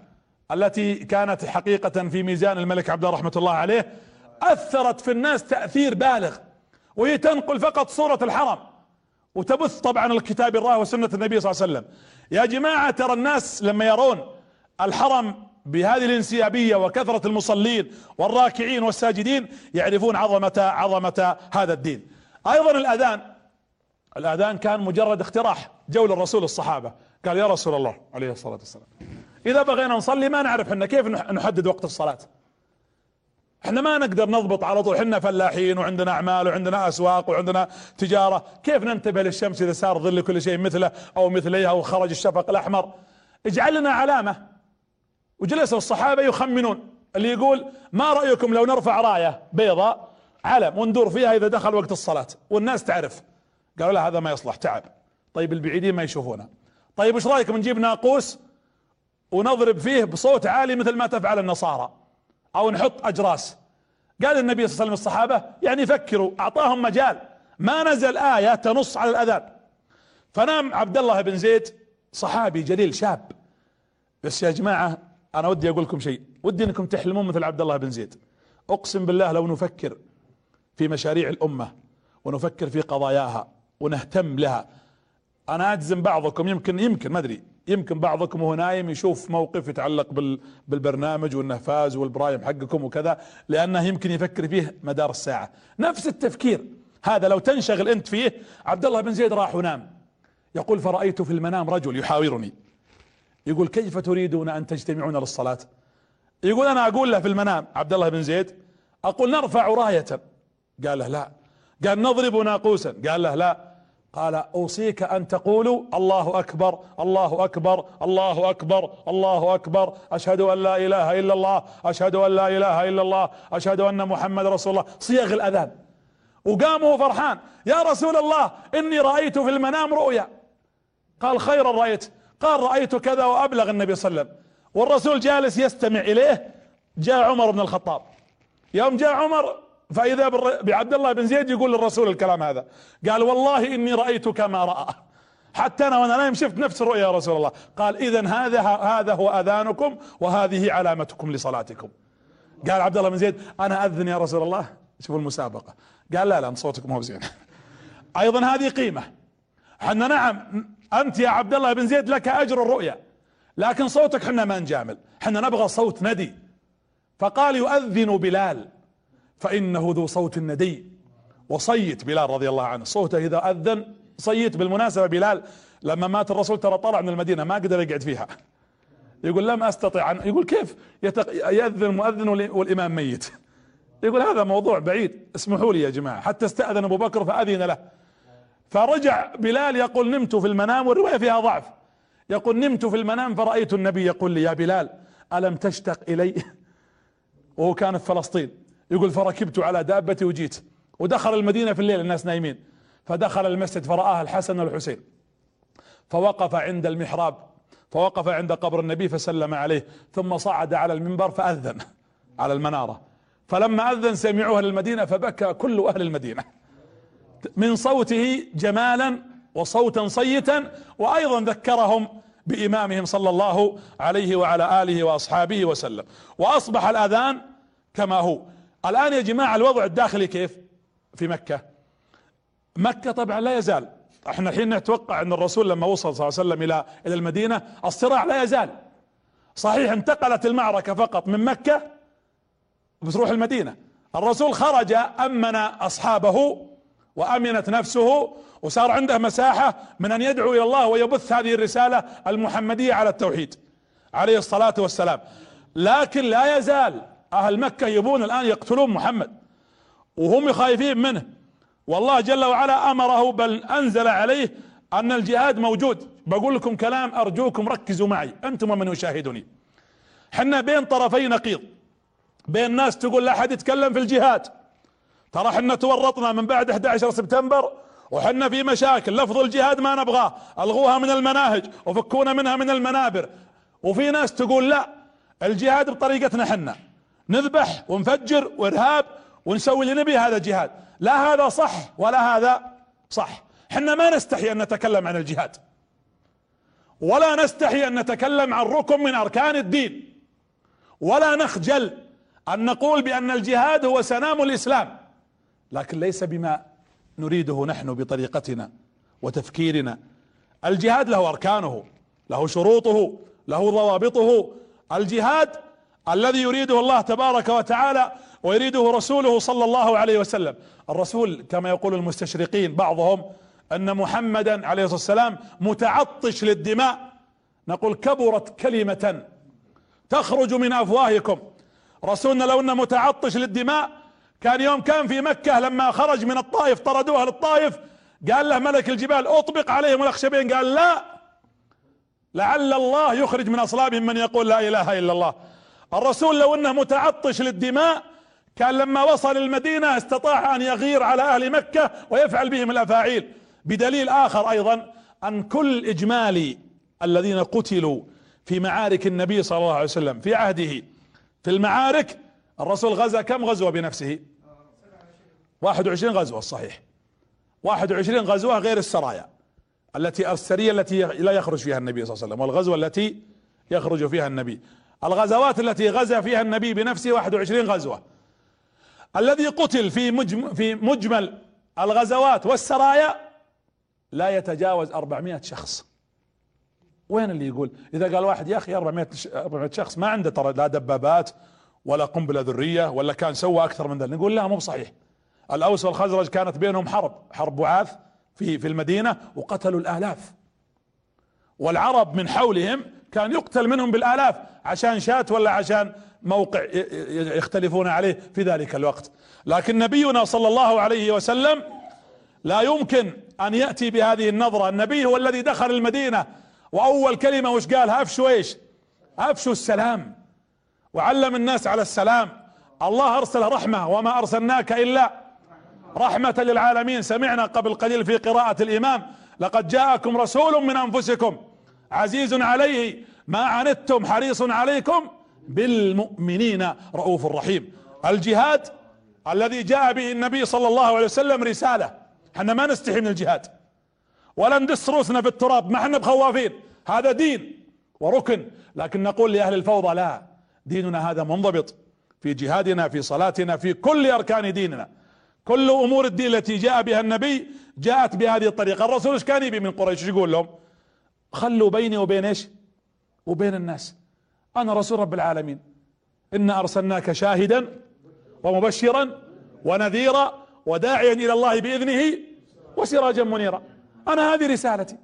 Speaker 1: التي كانت حقيقة في ميزان الملك عبد الله رحمة الله عليه أثرت في الناس تأثير بالغ وهي تنقل فقط صورة الحرم. وتبث طبعا الكتاب الله وسنة النبي صلى الله عليه وسلم. يا جماعة ترى الناس لما يرون الحرم بهذه الانسيابية وكثرة المصلين والراكعين والساجدين يعرفون عظمة عظمة هذا الدين. أيضا الأذان الأذان كان مجرد اقتراح جو للرسول الصحابة. قال يا رسول الله عليه الصلاة والسلام إذا بغينا نصلي ما نعرف إحنا كيف نحدد وقت الصلاة. إحنا ما نقدر نضبط على طول. إحنا فلاحين وعندنا أعمال وعندنا أسواق وعندنا تجارة. كيف ننتبه للشمس إذا صار ظل كل شيء مثله أو مثليها وخرج الشفق الأحمر؟ اجعل لنا علامة. وجلس الصحابة يخمنون. اللي يقول ما رأيكم لو نرفع راية بيضاء علم وندور فيها إذا دخل وقت الصلاة. والناس تعرف. قالوا لا هذا ما يصلح. تعب. طيب البعيدين ما يشوفونه. طيب إيش رأيكم نجيب ناقوس ونضرب فيه بصوت عالي مثل ما تفعل النصارى؟ أو نحط أجراس. قال النبي صلى الله عليه وسلم الصحابة يعني فكروا أعطاهم مجال. ما نزل آية تنص على الأذان. فنام عبد الله بن زيد صحابي جليل شاب. بس يا جماعة أنا ودي أقول لكم شيء. ودي إنكم تحلمون مثل عبد الله بن زيد. أقسم بالله لو نفكر في مشاريع الأمة ونفكر في قضاياها ونهتم لها أنا أجزم بعضكم يمكن يمكن ما أدري. يمكن بعضكم وهو نايم يشوف موقف يتعلق بالبرنامج وانه فاز والبرايم حقكم وكذا لأنه يمكن يفكر فيه مدار الساعة. نفس التفكير. هذا لو تنشغل أنت فيه عبد الله بن زيد راح ونام. يقول فرأيت في المنام رجل يحاورني. يقول كيف تريدون أن تجتمعون للصلاة؟ يقول أنا أقول له في المنام. عبد الله بن زيد أقول نرفع راية. قال له لا. قال نضرب ناقوسا. قال له لا. قال أوصيك أن تقولوا الله أكبر الله أكبر الله أكبر الله أكبر. أشهد أن لا إله إلا الله أشهد أن لا إله إلا الله أشهد أن محمد رسول الله. صيغ الأذان. وقام وهو فرحان. يا رسول الله إني رأيت في المنام رؤيا. قال خيرا رأيت. قال رأيت كذا وأبلغ النبي صلى الله عليه وسلم. والرسول جالس يستمع إليه. جاء عمر بن الخطاب. يوم جاء عمر فإذا بعبد الله بن زيد يقول للرسول الكلام هذا. قال والله إني رأيت كما رأى. حتى أنا وأنا نايم شفت نفس الرؤيا يا رسول الله. قال إذا هذا هذا هو أذانكم وهذه علامتكم لصلاتكم. قال عبد الله بن زيد أنا أذن يا رسول الله. شوفوا المسابقة. قال لا لا صوتكم هو زين أيضا هذه قيمة. حنا نعم أنت يا عبد الله بن زيد لك أجر الرؤيا. لكن صوتك حنا ما نجامل. حنا نبغى صوت ندي. فقال يؤذن بلال. فإنه ذو صوت ندي. وصيت بلال رضي الله عنه. صوته إذا أذن صيت بالمناسبة بلال. لما مات الرسول ترى طلع من المدينة ما قدر يقعد فيها. يقول لم أستطع أن يقول كيف؟ يأذن المؤذن والإمام ميت. يقول هذا موضوع بعيد. اسمحوا لي يا جماعة. حتى استأذن أبو بكر فأذن له. فرجع بلال يقول نمت في المنام والرواية فيها ضعف. يقول نمت في المنام فرأيت النبي يقول لي يا بلال ألم تشتق إلي؟ وهو كان في فلسطين. يقول فركبت على دابتي وجيت. ودخل المدينة في الليل الناس نايمين. فدخل المسجد فرآها الحسن والحسين. فوقف عند المحراب فوقف عند قبر النبي فسلم عليه ثم صعد على المنبر فأذن على المنارة. فلما أذن سمعوها للمدينة فبكى كل أهل المدينة. من صوته جمالا وصوتا صيتا وأيضا ذكرهم بإمامهم صلى الله عليه وعلى آله وأصحابه وسلم. وأصبح الأذان كما هو. الآن يا جماعة الوضع الداخلي كيف؟ في مكة. مكة طبعا لا يزال. إحنا الحين نتوقع أن الرسول لما وصل صلى الله عليه وسلم إلى إلى المدينة الصراع لا يزال. صحيح انتقلت المعركة فقط من مكة بتروح المدينة. الرسول خرج أمن أصحابه وأمنت نفسه وصار عنده مساحة من أن يدعو إلى الله ويبث هذه الرسالة المحمدية على التوحيد عليه الصلاة والسلام. لكن لا يزال أهل مكة يبون الآن يقتلون محمد وهم خايفين منه. والله جل وعلا أمره بل أنزل عليه أن الجهاد موجود. بقول لكم كلام أرجوكم ركزوا معي أنتم ومن يشاهدني. حنا بين طرفي نقيض بين ناس تقول لا أحد يتكلم في الجهاد. ترى حنا تورطنا من بعد 11 سبتمبر وحنا في مشاكل. لفظ الجهاد ما نبغاه ألغوها من المناهج وفكونا منها من المنابر. وفي ناس تقول لا الجهاد بطريقتنا حنا. نذبح ونفجر وإرهاب ونسوي اللي نبي هذا جهاد. لا هذا صح ولا هذا صح. حنا ما نستحي أن نتكلم عن الجهاد. ولا نستحي أن نتكلم عن ركن من أركان الدين. ولا نخجل أن نقول بأن الجهاد هو سنام الإسلام. لكن ليس بما نريده نحن بطريقتنا وتفكيرنا. الجهاد له أركانه له شروطه له ضوابطه الجهاد الذي يريده الله تبارك وتعالى ويريده رسوله صلى الله عليه وسلم. الرسول كما يقول المستشرقين بعضهم أن محمدا عليه الصلاة والسلام متعطش للدماء. نقول كبرت كلمة تخرج من أفواهكم. رسولنا لو انه متعطش للدماء كان يوم كان في مكة لما خرج من الطائف طردوه للطائف قال له ملك الجبال أطبق عليهم الأخشبين. قال لا لعل الله يخرج من أصلابهم من يقول لا إله إلا الله. الرسول لو انه متعطش للدماء كان لما وصل المدينة استطاع أن يغير على أهل مكة ويفعل بهم الأفاعيل. بدليل آخر أيضا أن كل إجمالي الذين قتلوا في معارك النبي صلى الله عليه وسلم في عهده في المعارك الرسول غزا كم غزوة بنفسه؟ 21 غزوة الصحيح 21 غزوة غير السرايا التي السرية التي لا يخرج فيها النبي صلى الله عليه وسلم والغزوة التي يخرج فيها النبي. الغزوات التي غزا فيها النبي بنفسه 21 غزوة. الذي قتل في مجمل, في مجمل الغزوات والسرايا لا يتجاوز 400 شخص. وين اللي يقول؟ إذا قال واحد يا أخي 400 400 شخص ما عنده ترى لا دبابات ولا قنبلة ذرية ولا كان سوى أكثر من ذلك نقول لا مو بصحيح. الأوس والخزرج كانت بينهم حرب حرب بعاث في في المدينة وقتلوا الآلاف. والعرب من حولهم كان يقتل منهم بالآلاف عشان شات ولا عشان موقع يختلفون عليه في ذلك الوقت. لكن نبينا صلى الله عليه وسلم لا يمكن أن يأتي بهذه النظرة. النبي هو الذي دخل المدينة وأول كلمة وش قال؟ افشوا إيش؟ افشوا السلام. وعلم الناس على السلام. الله أرسل رحمة وما أرسلناك إلا رحمة للعالمين. سمعنا قبل قليل في قراءة الإمام لقد جاءكم رسول من أنفسكم. عزيز عليه ما عنتم حريص عليكم؟ بالمؤمنين رؤوف رحيم. الجهاد الذي جاء به النبي صلى الله عليه وسلم رسالة. إحنا ما نستحي من الجهاد. ولا ندس روسنا في التراب ما إحنا بخوافين. هذا دين وركن. لكن نقول لأهل الفوضى لا ديننا هذا منضبط. في جهادنا في صلاتنا في كل أركان ديننا. كل أمور الدين التي جاء بها النبي جاءت بهذه الطريقة. الرسول إيش كان يبي من قريش؟ يقول لهم؟ خلوا بيني وبين إيش؟ وبين الناس. أنا رسول رب العالمين. انا أرسلناك شاهدا ومبشرا ونذيرا وداعيا إلى الله بإذنه وسراجا منيرا. أنا هذه رسالتي.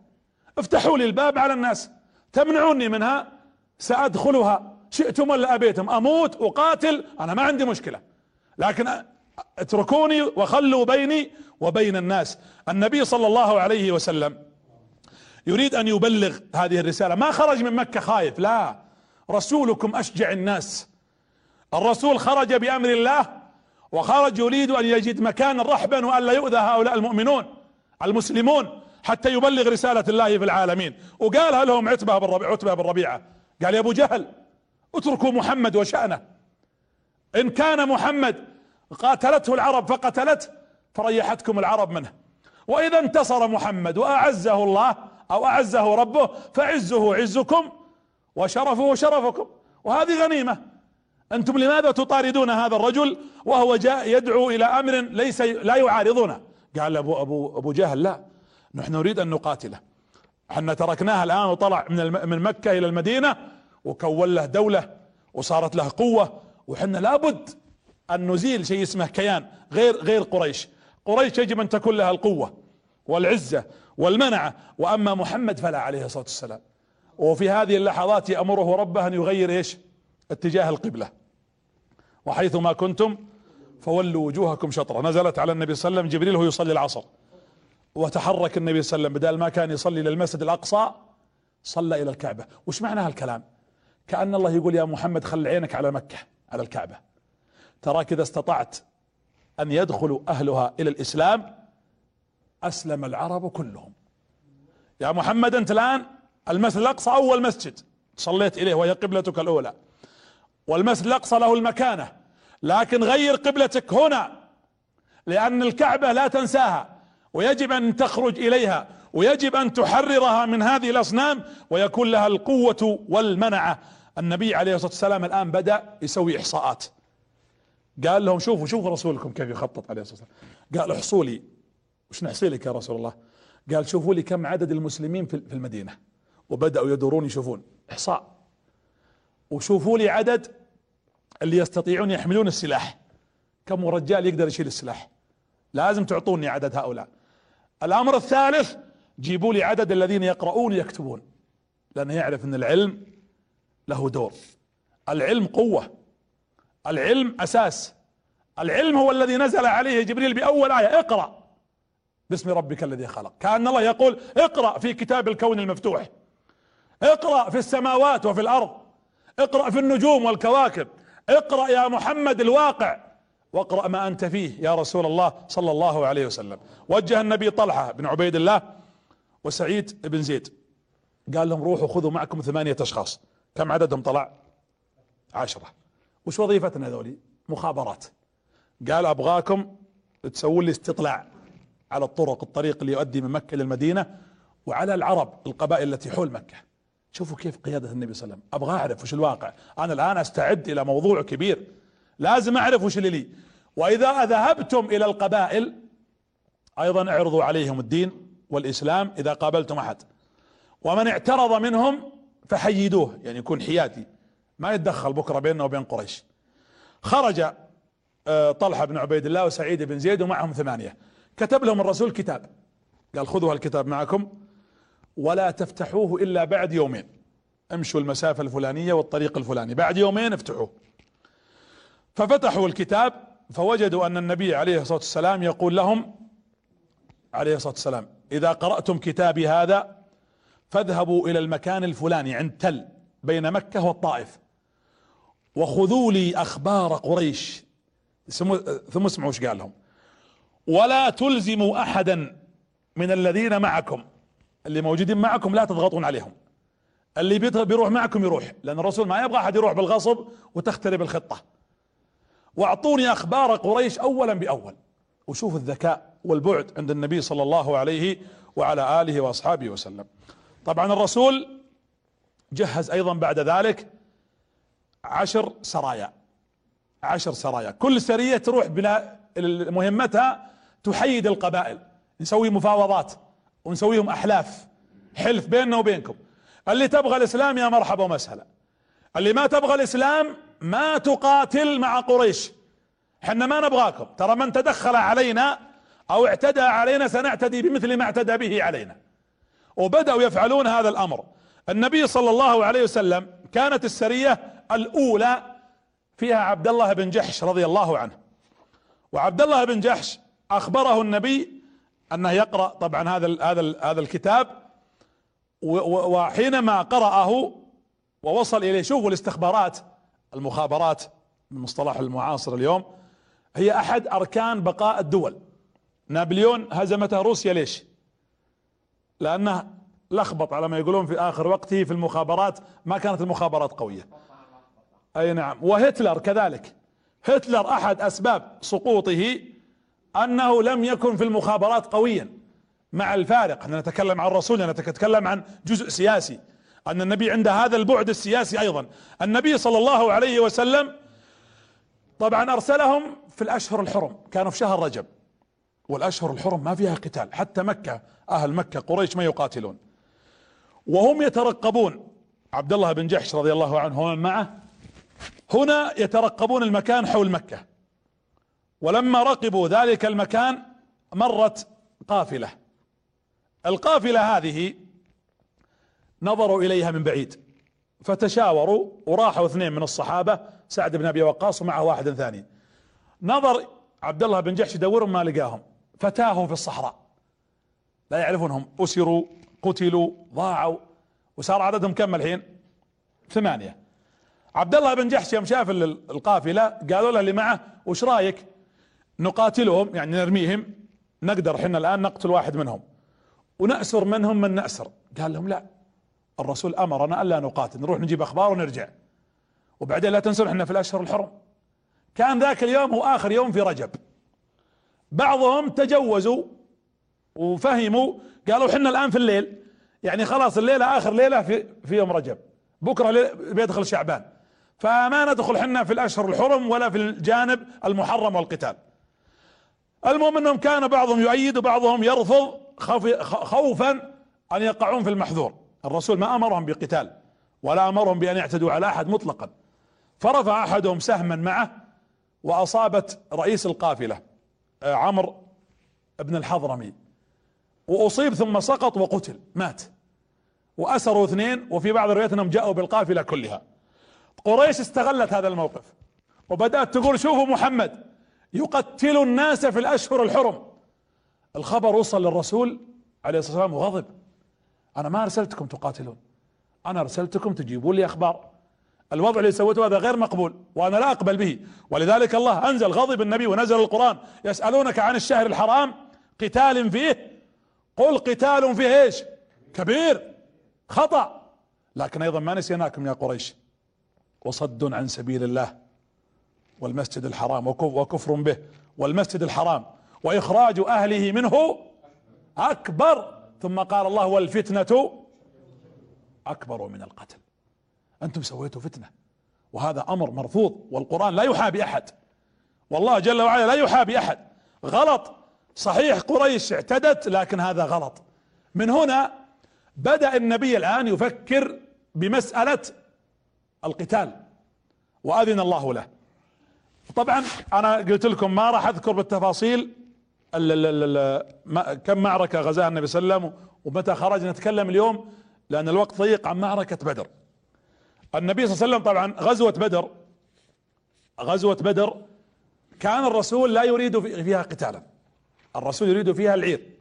Speaker 1: افتحوا لي الباب على الناس. تمنعوني منها. سأدخلها. شئتم ولا أبيتم؟ أموت أقاتل. أنا ما عندي مشكلة. لكن أتركوني وخلوا بيني وبين الناس. النبي صلى الله عليه وسلم يريد أن يبلغ هذه الرسالة. ما خرج من مكة خايف لا. رسولكم أشجع الناس. الرسول خرج بأمر الله وخرج يريد أن يجد مكانا رحبا وأن لا يؤذى هؤلاء المؤمنون المسلمون حتى يبلغ رسالة الله في العالمين. وقالها لهم عتبة بن ربيعة؟ عتبة بن ربيعة. قال يا أبو جهل اتركوا محمد وشأنه. إن كان محمد قاتلته العرب فقتلته فريحتكم العرب منه. وإذا انتصر محمد وأعزه الله أو أعزه ربه فعزه عزكم وشرفه شرفكم. وهذه غنيمة. أنتم لماذا تطاردون هذا الرجل وهو جاء يدعو إلى أمر ليس لا يعارضونه؟ قال أبو أبو أبو جهل لا نحن نريد أن نقاتله. إحنا تركناه الآن وطلع من من مكة إلى المدينة وكون له دولة وصارت له قوة. وحنا لابد أن نزيل شيء اسمه كيان غير غير قريش. قريش يجب أن تكون لها القوة. والعزة والمنعة وأما محمد فلا عليه الصلاة والسلام. وفي هذه اللحظات يأمره ربه أن يغير إيش؟ اتجاه القبلة. وحيث ما كنتم فولوا وجوهكم شطرة. نزلت على النبي صلى الله عليه وسلم جبريل هو يصلي العصر. وتحرك النبي صلى الله عليه وسلم بدل ما كان يصلي للمسجد الأقصى صلى إلى الكعبة. وش معنى هالكلام؟ كأن الله يقول يا محمد خل عينك على مكة على الكعبة. تراك إذا استطعت أن يدخل أهلها إلى الإسلام أسلم العرب كلهم. يا محمد أنت الآن المسجد الأقصى أول مسجد. صليت إليه وهي قبلتك الأولى. والمسجد الأقصى له المكانة لكن غير قبلتك هنا لأن الكعبة لا تنساها ويجب أن تخرج إليها ويجب أن تحررها من هذه الأصنام ويكون لها القوة والمنعة النبي عليه الصلاة والسلام الآن بدأ يسوي إحصاءات. قال لهم شوفوا شوفوا رسولكم كيف يخطط عليه الصلاة والسلام. قال احصوا لي وش نحصي لك يا رسول الله؟ قال شوفوا لي كم عدد المسلمين في المدينة. وبدأوا يدورون يشوفون. إحصاء. وشوفوا لي عدد اللي يستطيعون يحملون السلاح. كم رجال يقدر يشيل السلاح؟ لازم تعطوني عدد هؤلاء. الأمر الثالث جيبوا لي عدد الذين يقرؤون يكتبون لأنه يعرف أن العلم له دور. العلم قوة. العلم أساس. العلم هو الذي نزل عليه جبريل بأول آية. اقرأ. باسم ربك الذي خلق. كأن الله يقول اقرأ في كتاب الكون المفتوح. اقرأ في السماوات وفي الأرض. اقرأ في النجوم والكواكب. اقرأ يا محمد الواقع. واقرأ ما أنت فيه يا رسول الله صلى الله عليه وسلم. وجه النبي طلحة بن عبيد الله وسعيد بن زيد. قال لهم روحوا خذوا معكم ثمانية أشخاص. كم عددهم طلع؟ عشرة. وش وظيفتنا هذولي؟ مخابرات. قال أبغاكم تسوون لي استطلاع. على الطرق الطريق اللي يؤدي من مكة للمدينة وعلى العرب القبائل التي حول مكة. شوفوا كيف قيادة النبي صلى الله عليه وسلم. أبغى أعرف وش الواقع. أنا الآن أستعد إلى موضوع كبير. لازم أعرف وش اللي لي. وإذا ذهبتم إلى القبائل أيضا اعرضوا عليهم الدين والإسلام إذا قابلتم أحد. ومن اعترض منهم فحيدوه يعني يكون حيادي ما يتدخل بكرة بيننا وبين قريش. خرج آه، طلحة بن عبيد الله وسعيد بن زيد ومعهم ثمانية. كتب لهم الرسول كتاب قال خذوا هالكتاب معكم ولا تفتحوه إلا بعد يومين. امشوا المسافة الفلانية والطريق الفلاني. بعد يومين افتحوه. ففتحوا الكتاب فوجدوا أن النبي عليه الصلاة والسلام يقول لهم عليه الصلاة والسلام إذا قرأتم كتابي هذا فاذهبوا إلى المكان الفلاني عند تل بين مكة والطائف وخذوا لي أخبار قريش. ثم اسمعوا إيش قال لهم. ولا تلزموا أحدا من الذين معكم اللي موجودين معكم لا تضغطون عليهم. اللي بيروح معكم يروح لأن الرسول ما يبغى أحد يروح بالغصب وتخترب الخطة. وأعطوني أخبار قريش اولا بأول. وشوف الذكاء والبعد عند النبي صلى الله عليه وعلى آله وأصحابه وسلم. طبعا الرسول جهز أيضا بعد ذلك عشر سرايا. عشر سرايا. كل سرية تروح بلا مهمتها تحيد القبائل. نسوي مفاوضات ونسويهم أحلاف. حلف بيننا وبينكم. اللي تبغى الإسلام يا مرحبا ومسهلا. اللي ما تبغى الإسلام ما تقاتل مع قريش. حنا ما نبغاكم. ترى من تدخل علينا أو اعتدى علينا سنعتدي بمثل ما اعتدى به علينا. وبدأوا يفعلون هذا الأمر. النبي صلى الله عليه وسلم كانت السرية الأولى فيها عبد الله بن جحش رضي الله عنه. وعبد الله بن جحش أخبره النبي أنه يقرأ طبعا هذا هذا هذا الكتاب وحينما قرأه ووصل إليه شوفوا الاستخبارات المخابرات من مصطلح المعاصر اليوم هي أحد أركان بقاء الدول. نابليون هزمته روسيا ليش؟ لأنه لخبط على ما يقولون في آخر وقته في المخابرات ما كانت المخابرات قوية. أي نعم. وهتلر كذلك. هتلر أحد أسباب سقوطه أنه لم يكن في المخابرات قويا مع الفارق. إحنا نتكلم عن الرسول نتكلم عن جزء سياسي. أن النبي عنده هذا البعد السياسي أيضا. النبي صلى الله عليه وسلم طبعا أرسلهم في الأشهر الحرم كانوا في شهر رجب. والأشهر الحرم ما فيها قتال حتى مكة أهل مكة قريش ما يقاتلون. وهم يترقبون. عبد الله بن جحش رضي الله عنه ومن معه. هنا يترقبون المكان حول مكة. ولما رقبوا ذلك المكان مرت قافلة. القافلة هذه نظروا إليها من بعيد فتشاوروا وراحوا اثنين من الصحابة سعد بن أبي وقاص ومعه واحد ثاني. نظر عبد الله بن جحش يدورهم ما لقاهم فتاهوا في الصحراء. لا يعرفونهم أسروا قتلوا ضاعوا وصار عددهم كم الحين؟ ثمانية. عبد الله بن جحش يوم شاف القافلة قالوا له اللي معه وش رأيك؟ نقاتلهم يعني نرميهم. نقدر حنا الآن نقتل واحد منهم. ونأسر منهم من نأسر. قال لهم لا الرسول أمرنا ألا نقاتل نروح نجيب أخبار ونرجع. وبعدين لا تنسون إحنا في الأشهر الحرم. كان ذاك اليوم هو آخر يوم في رجب. بعضهم تجوزوا وفهموا قالوا حنا الآن في الليل. يعني خلاص الليلة آخر ليلة في, في يوم رجب. بكرة بيدخل شعبان. فما ندخل حنا في الأشهر الحرم ولا في الجانب المحرم والقتال. المهم إنهم كان بعضهم يؤيد وبعضهم يرفض خوفا أن يقعون في المحذور. الرسول ما أمرهم بقتال ولا أمرهم بأن يعتدوا على أحد مطلقا. فرفع أحدهم سهما معه وأصابت رئيس القافلة آه، عمرو بن الحضرمي. وأصيب ثم سقط وقتل مات. وأسروا اثنين وفي بعض الروايات إنهم جاءوا بالقافلة كلها. قريش استغلت هذا الموقف وبدأت تقول شوفوا محمد يقتل الناس في الأشهر الحرم. الخبر وصل للرسول عليه الصلاة والسلام وغضب. أنا ما أرسلتكم تقاتلون. أنا أرسلتكم تجيبون لي أخبار. الوضع اللي سويته هذا غير مقبول وأنا لا أقبل به. ولذلك الله أنزل غضب النبي ونزل القرآن. يسألونك عن الشهر الحرام قتال فيه. قل قتال فيه إيش؟ كبير خطأ. لكن أيضا ما نسيناكم يا قريش. وصد عن سبيل الله. والمسجد الحرام وكفر به. والمسجد الحرام. وإخراج أهله منه أكبر. ثم قال الله والفتنة أكبر من القتل. أنتم سويتوا فتنة. وهذا أمر مرفوض والقرآن لا يحابي أحد. والله جل وعلا لا يحابي أحد. غلط. صحيح قريش اعتدت لكن هذا غلط. من هنا بدأ النبي الآن يفكر بمسألة القتال. وأذن الله له. طبعا أنا قلت لكم ما راح أذكر بالتفاصيل كم معركة غزاها النبي صلى الله عليه وسلم ومتى خرج. نتكلم اليوم لأن الوقت ضيق عن معركة بدر. النبي صلى الله عليه وسلم طبعا غزوة بدر غزوة بدر كان الرسول لا يريد فيها قتالا. الرسول يريد فيها العير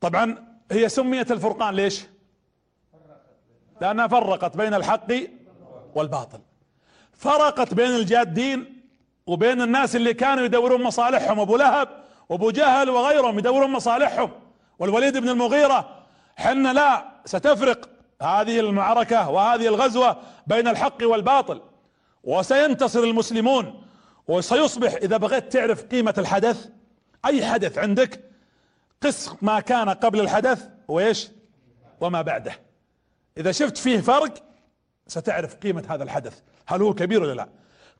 Speaker 1: طبعا هي سميت الفرقان ليش؟ لأنها فرقت بين الحق والباطل. فرقت بين الجادين وبين الناس اللي كانوا يدورون مصالحهم أبو لهب وأبو جهل وغيرهم يدورون مصالحهم. والوليد بن المغيرة حنا لا ستفرق هذه المعركة وهذه الغزوة بين الحق والباطل وسينتصر المسلمون وسيصبح إذا بغيت تعرف قيمة الحدث أي حدث عندك قس ما كان قبل الحدث وإيش؟ وما بعده. إذا شفت فيه فرق ستعرف قيمة هذا الحدث. هل هو كبير ولا لا.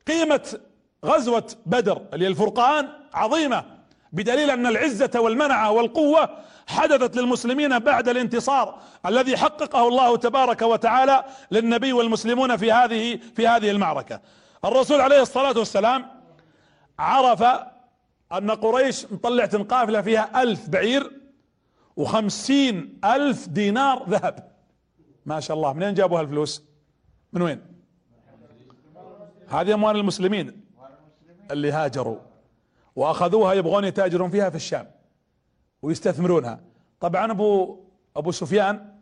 Speaker 1: قيمة غزوة بدر اللي الفرقان عظيمة بدليل أن العزة والمنعة والقوة حدثت للمسلمين بعد الانتصار الذي حققه الله تبارك وتعالى للنبي والمسلمون في هذه في هذه المعركة. الرسول عليه الصلاة والسلام عرف أن قريش مطلعة قافلة فيها ألف بعير وخمسين ألف دينار ذهب. ما شاء الله منين جابوا هالفلوس؟ من وين؟ هذه أموال المسلمين اللي هاجروا وأخذوها يبغون يتاجرون فيها في الشام ويستثمرونها. طبعا ابو أبو سفيان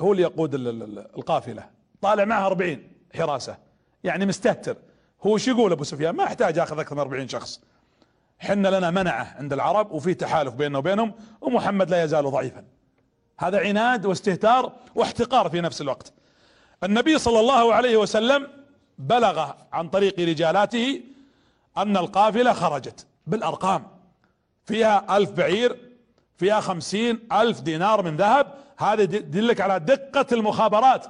Speaker 1: هو اللي يقود القافلة. طالع معها 40 حراسة. يعني مستهتر. هو شو يقول أبو سفيان؟ ما احتاج أخذ أكثر من 40 شخص. حنا لنا منعة عند العرب وفي تحالف بيننا وبينهم ومحمد لا يزال ضعيفا. هذا عناد واستهتار واحتقار في نفس الوقت. النبي صلى الله عليه وسلم بلغ عن طريق رجالاته أن القافلة خرجت بالأرقام. فيها ألف بعير فيها خمسين ألف دينار من ذهب. هذا يدلك على دقة المخابرات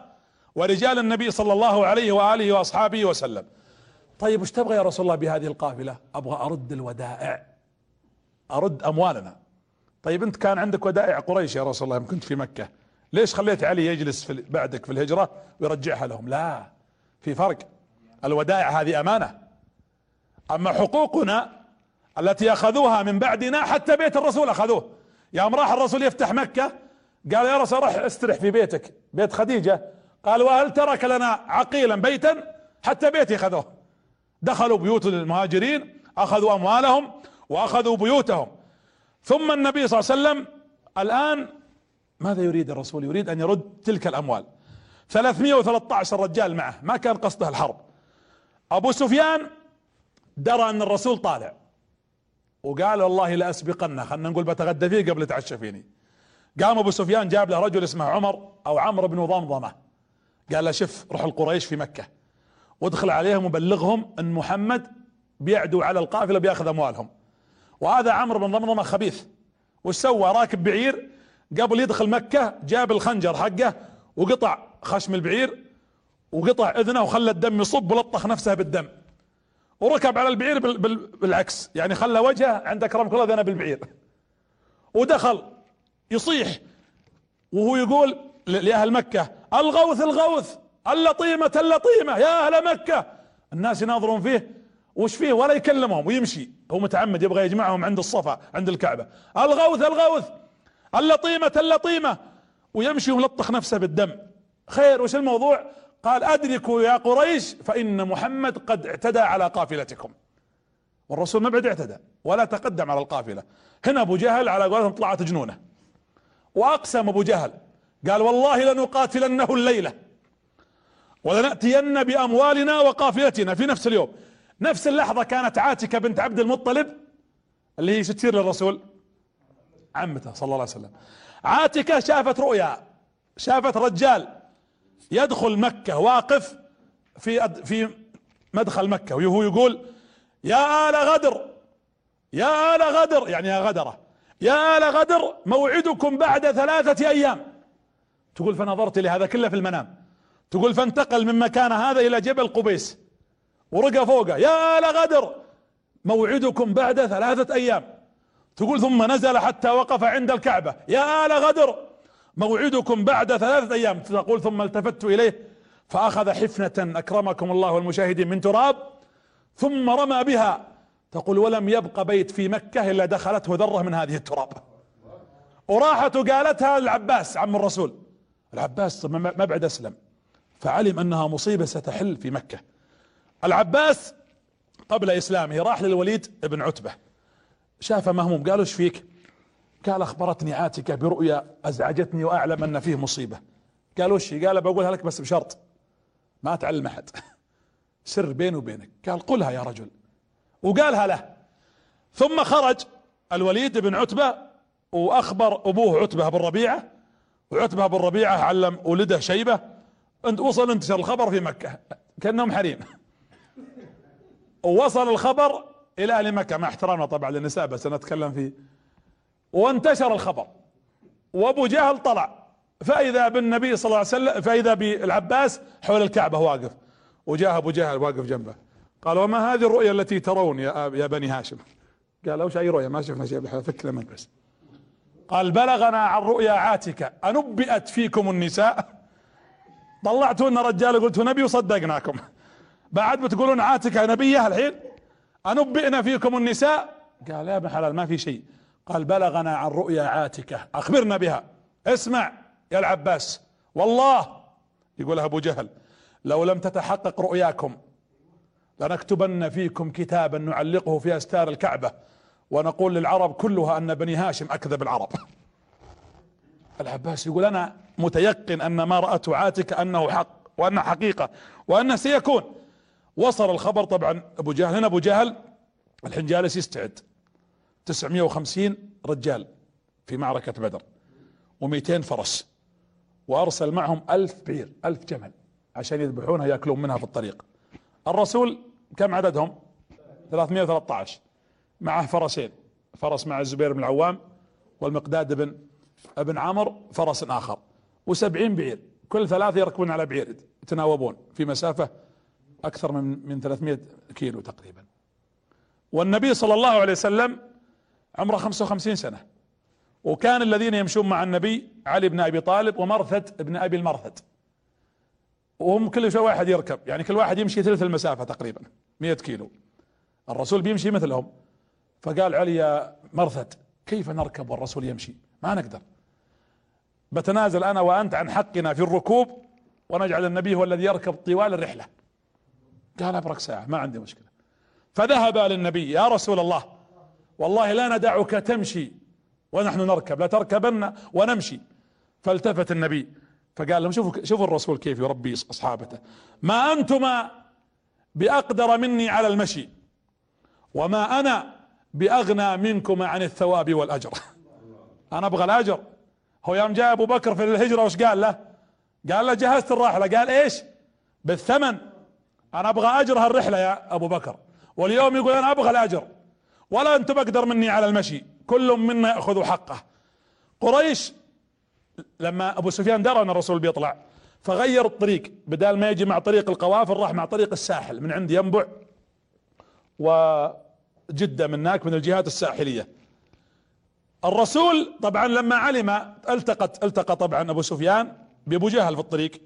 Speaker 1: ورجال النبي صلى الله عليه وآله وأصحابه وسلم. طيب وش تبغى يا رسول الله بهذه القافلة؟ أبغى أرد الودائع. أرد أموالنا. طيب أنت كان عندك ودائع قريش يا رسول الله يوم كنت في مكة. ليش خليت علي يجلس في بعدك في الهجرة ويرجعها لهم؟ لا في فرق. الودائع هذه أمانة. أما حقوقنا التي أخذوها من بعدنا حتى بيت الرسول أخذوه. يوم راح الرسول يفتح مكة قال يا رسول روح استرح في بيتك بيت خديجة. قال وهل ترك لنا عقيلا بيتا حتى بيتي أخذوه. دخلوا بيوت المهاجرين أخذوا أموالهم وأخذوا بيوتهم. ثم النبي صلى الله عليه وسلم الآن ماذا يريد الرسول؟ يريد أن يرد تلك الأموال. 313 رجال معه ما كان قصده الحرب. أبو سفيان درى أن الرسول طالع. وقال والله لاسبقنه خلنا نقول بتغدى فيه قبل يتعشى فيني. قام أبو سفيان جاب له رجل اسمه عمر أو عمرو بن ضمضمة. قال له شف روح القريش في مكة. وادخل عليهم وبلغهم أن محمد بيعدو على القافلة بيأخذ أموالهم. وهذا عمرو بن ضمضمة خبيث. وش سوى؟ راكب بعير. قبل يدخل مكة جاب الخنجر حقه وقطع خشم البعير وقطع اذنه وخلى الدم يصب ولطخ نفسه بالدم. وركب على البعير بالعكس. يعني خلى وجهه عند اكرمك الله ذنب البعير ودخل يصيح. وهو يقول لأهل مكة الغوث الغوث اللطيمة اللطيمة يا أهل مكة. الناس يناظرون فيه. وش فيه؟ ولا يكلمهم ويمشي. هو متعمد يبغى يجمعهم عند الصفا عند الكعبة. الغوث الغوث اللطيمة اللطيمة. ويمشي وملطخ نفسه بالدم. خير وش الموضوع؟ قال أدركوا يا قريش فإن محمد قد اعتدى على قافلتكم. والرسول ما بعد اعتدى ولا تقدم على القافلة. هنا أبو جهل على قولهم طلعت جنونة. وأقسم أبو جهل قال والله لنقاتلنه الليلة. ولنأتين بأموالنا وقافلتنا. في نفس اليوم نفس اللحظة كانت عاتكة بنت عبد المطلب اللي هي ستير للرسول عمته صلى الله عليه وسلم. عاتكة شافت رؤيا شافت رجال يدخل مكة واقف في في مدخل مكة وهو يقول يا آل غدر يا آل غدر يعني يا غدرة يا آل غدر موعدكم بعد ثلاثة أيام. تقول فنظرت لهذا كله في المنام. تقول فانتقل من مكان هذا إلى جبل قبيس ورقى فوقه يا آل غدر موعدكم بعد ثلاثة أيام. تقول ثم نزل حتى وقف عند الكعبة يا آل غدر موعدكم بعد ثلاثة أيام. تقول ثم التفت إليه فأخذ حفنة أكرمكم الله والمشاهدين من تراب ثم رمى بها. تقول ولم يبق بيت في مكة إلا دخلته ذرة من هذه التراب. وراحت وقالتها العباس عم الرسول. العباس ما بعد أسلم فعلم أنها مصيبة ستحل في مكة. العباس قبل إسلامه راح للوليد بن عتبة. شافه مهموم قالوا إيش فيك؟ قال أخبرتني عاتكة برؤيا أزعجتني وأعلم أن فيه مصيبة. قال وش قال بقولها لك بس بشرط. ما تعلم أحد. سر بيني وبينك. قال قلها يا رجل. وقالها له. ثم خرج الوليد بن عتبة وأخبر أبوه عتبة بن ربيعة. وعتبة بن ربيعة علم ولده شيبة. أنت وصل انتشر الخبر في مكة. كأنهم حريم. ووصل الخبر إلى أهل مكة. مع احترامنا طبعا للنساء بس أنا اتكلم في وانتشر الخبر. وابو جهل طلع. فإذا بالنبي صلى الله عليه وسلم فإذا بالعباس حول الكعبة واقف. وجاء أبو جهل واقف جنبه. قال وما هذه الرؤيا التي ترون يا يا بني هاشم؟ قال وش أي رؤيا؟ ما شفنا شيء فك منك بس. قال بلغنا عن رؤيا عاتكة. أنبئت فيكم النساء. طلعتوا إن رجال قلت نبي وصدقناكم. بعد بتقولون عاتكة نبية الحين؟ أنبئنا فيكم النساء؟ قال يا ابن حلال ما في شيء. قال بلغنا عن رؤيا عاتكة أخبرنا بها. اسمع يا العباس. والله يقولها أبو جهل لو لم تتحقق رؤياكم لنكتبن فيكم كتابا نعلقه في أستار الكعبة ونقول للعرب كلها أن بني هاشم أكذب العرب. العباس يقول أنا متيقن أن ما رأته عاتكة أنه حق وانه حقيقة وانه سيكون. وصل الخبر طبعا أبو جهل. هنا أبو جهل الحين جالس يستعد. 950 رجال في معركة بدر و200 فرس وأرسل معهم ألف بعير ألف جمل عشان يذبحونها يأكلون منها في الطريق. الرسول كم عددهم؟ 313 معه فرسين فرس مع الزبير بن العوام والمقداد بن ابن عمر فرس آخر. وسبعين بعير كل ثلاثة يركبون على بعير يتناوبون في مسافة أكثر من من 300 كيلو تقريبا. والنبي صلى الله عليه وسلم عمره 55 سنة. وكان الذين يمشون مع النبي علي بن أبي طالب ومرثد بن أبي المرثد. وهم كل شوي واحد يركب يعني كل واحد يمشي ثلث المسافة تقريبا 100 كيلو. الرسول بيمشي مثلهم. فقال علي يا مرثد كيف نركب والرسول يمشي؟ ما نقدر. بتنازل أنا وأنت عن حقنا في الركوب ونجعل النبي هو الذي يركب طوال الرحلة. قال أبرك ساعة ما عندي مشكلة. فذهب للنبي يا رسول الله والله لا ندعك تمشي ونحن نركب لا تركبن ونمشي. فالتفت النبي فقال لهم شوفوا شوفوا الرسول كيف يربي أصحابته. ما انتما بأقدر مني على المشي وما أنا بأغنى منكما عن الثواب والأجر. أنا أبغى الأجر. هو يوم جاء أبو بكر في الهجرة وش قال له؟ قال له جهزت الراحله قال إيش؟ بالثمن. أنا أبغى أجر هالرحلة يا أبو بكر. واليوم يقول أنا أبغى الأجر. ولا أنتم أقدر مني على المشي. كل منا يأخذ حقه. قريش لما أبو سفيان درى أن الرسول بيطلع فغير الطريق. بدال ما يجي مع طريق القوافل راح مع طريق الساحل. من عند ينبع وجدة من هناك من الجهات الساحلية. الرسول طبعا لما علم التقت التقى طبعا أبو سفيان بأبو جهل في الطريق.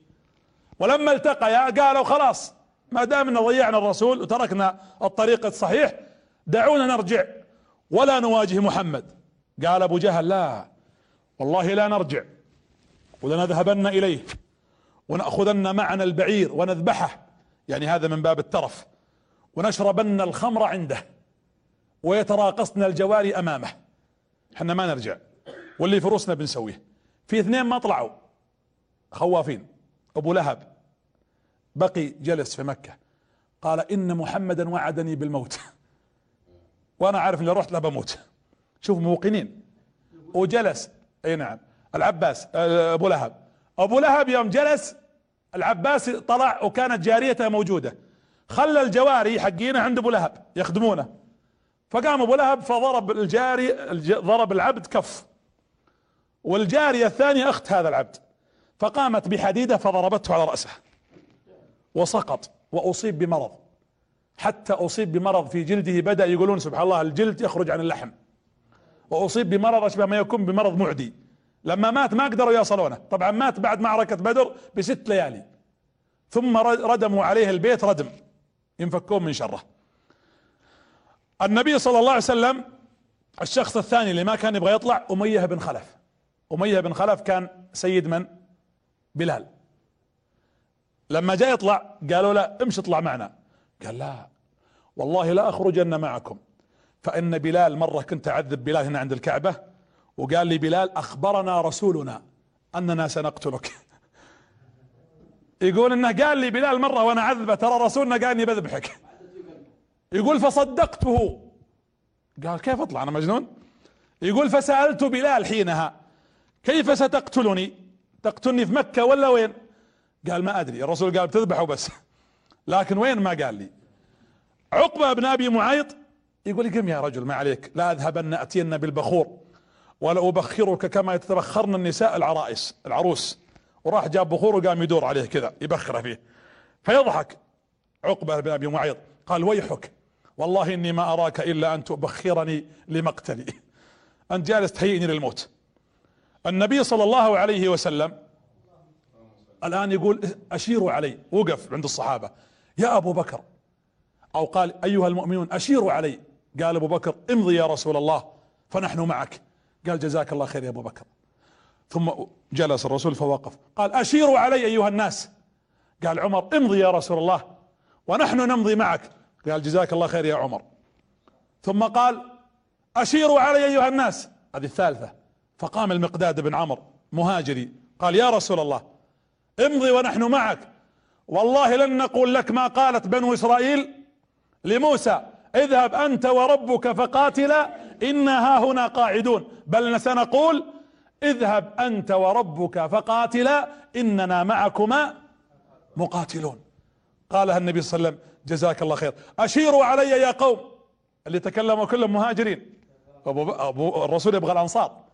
Speaker 1: ولما التقيا قالوا خلاص ما دامنا ضيعنا الرسول وتركنا الطريق الصحيح دعونا نرجع ولا نواجه محمد. قال أبو جهل لا والله لا نرجع ولنذهبن إليه ونأخذن معنا البعير ونذبحه. يعني هذا من باب الترف. ونشربن الخمر عنده ويتراقصن الجواري أمامه. إحنا ما نرجع واللي في روسنا بنسويه. في اثنين ما طلعوا خوافين. أبو لهب بقي جلس في مكة قال إن محمدا وعدني بالموت. وأنا عارف إني رحت لا بموت. شوف موقنين. وجلس. أي نعم. العباس آه، أبو لهب. أبو لهب يوم جلس العباس طلع وكانت جاريته موجودة. خلى الجواري حقينه عند أبو لهب يخدمونه. فقام أبو لهب فضرب الجاري ضرب العبد كف. والجارية الثانية أخت هذا العبد. فقامت بحديدة فضربته على رأسه. وسقط. وأصيب بمرض. حتى أصيب بمرض في جلده بدأ يقولون سبحان الله الجلد يخرج عن اللحم. وأصيب بمرض أشبه ما يكون بمرض معدي. لما مات ما قدروا يصلونه. طبعا مات بعد معركة بدر بست ليالي. ثم ردموا عليه البيت ردم. ينفكون من شره. النبي صلى الله عليه وسلم الشخص الثاني اللي ما كان يبغى يطلع أمية بن خلف. أمية بن خلف كان سيد من؟ بلال. لما جاء يطلع قالوا له امشي اطلع معنا. قال لا والله لا أخرجن معكم. فإن بلال مرة كنت أعذب بلال هنا عند الكعبة وقال لي بلال أخبرنا رسولنا أننا سنقتلك. يقول إنه قال لي بلال مرة وأنا أعذبه ترى رسولنا قال إني بذبحك. يقول فصدقته. قال كيف أطلع أنا مجنون؟ يقول فسألت بلال حينها كيف ستقتلني؟ تقتلني في مكة ولا وين؟ قال ما أدري الرسول قال بتذبحه بس. لكن وين ما قال لي؟ عقبة بن أبي معيط يقول قم يا رجل ما عليك لا أذهبن اتين بالبخور ولا أبخرك كما يتبخرن النساء العرائس العروس. وراح جاب بخور وقام يدور عليه كذا يبخره فيه. فيضحك عقبة بن أبي معيط قال ويحك والله إني ما أراك إلا أن تبخرني لمقتلي. أنت جالس تهيئني للموت. النبي صلى الله عليه وسلم الآن يقول أشيروا علي وقف عند الصحابة. يا أبو بكر أو قال أيها المؤمنون أشيروا علي. قال أبو بكر امضي يا رسول الله فنحن معك. قال جزاك الله خير يا أبو بكر. ثم جلس الرسول فوقف. قال أشيروا علي أيها الناس. قال عمر امضي يا رسول الله ونحن نمضي معك. قال جزاك الله خير يا عمر. ثم قال أشيروا علي أيها الناس. هذه الثالثة. فقام المقداد بن عمرو مهاجري. قال يا رسول الله امضي ونحن معك. والله لن نقول لك ما قالت بنو إسرائيل لموسى اذهب أنت وربك فقاتلا أنا هنا قاعدون. بل سنقول اذهب أنت وربك فقاتلا إننا معكما مقاتلون. قالها النبي صلى الله عليه وسلم جزاك الله خير. أشيروا علي يا قوم اللي تكلموا كلهم مهاجرين. أبو, أبو الرسول يبغى الأنصار.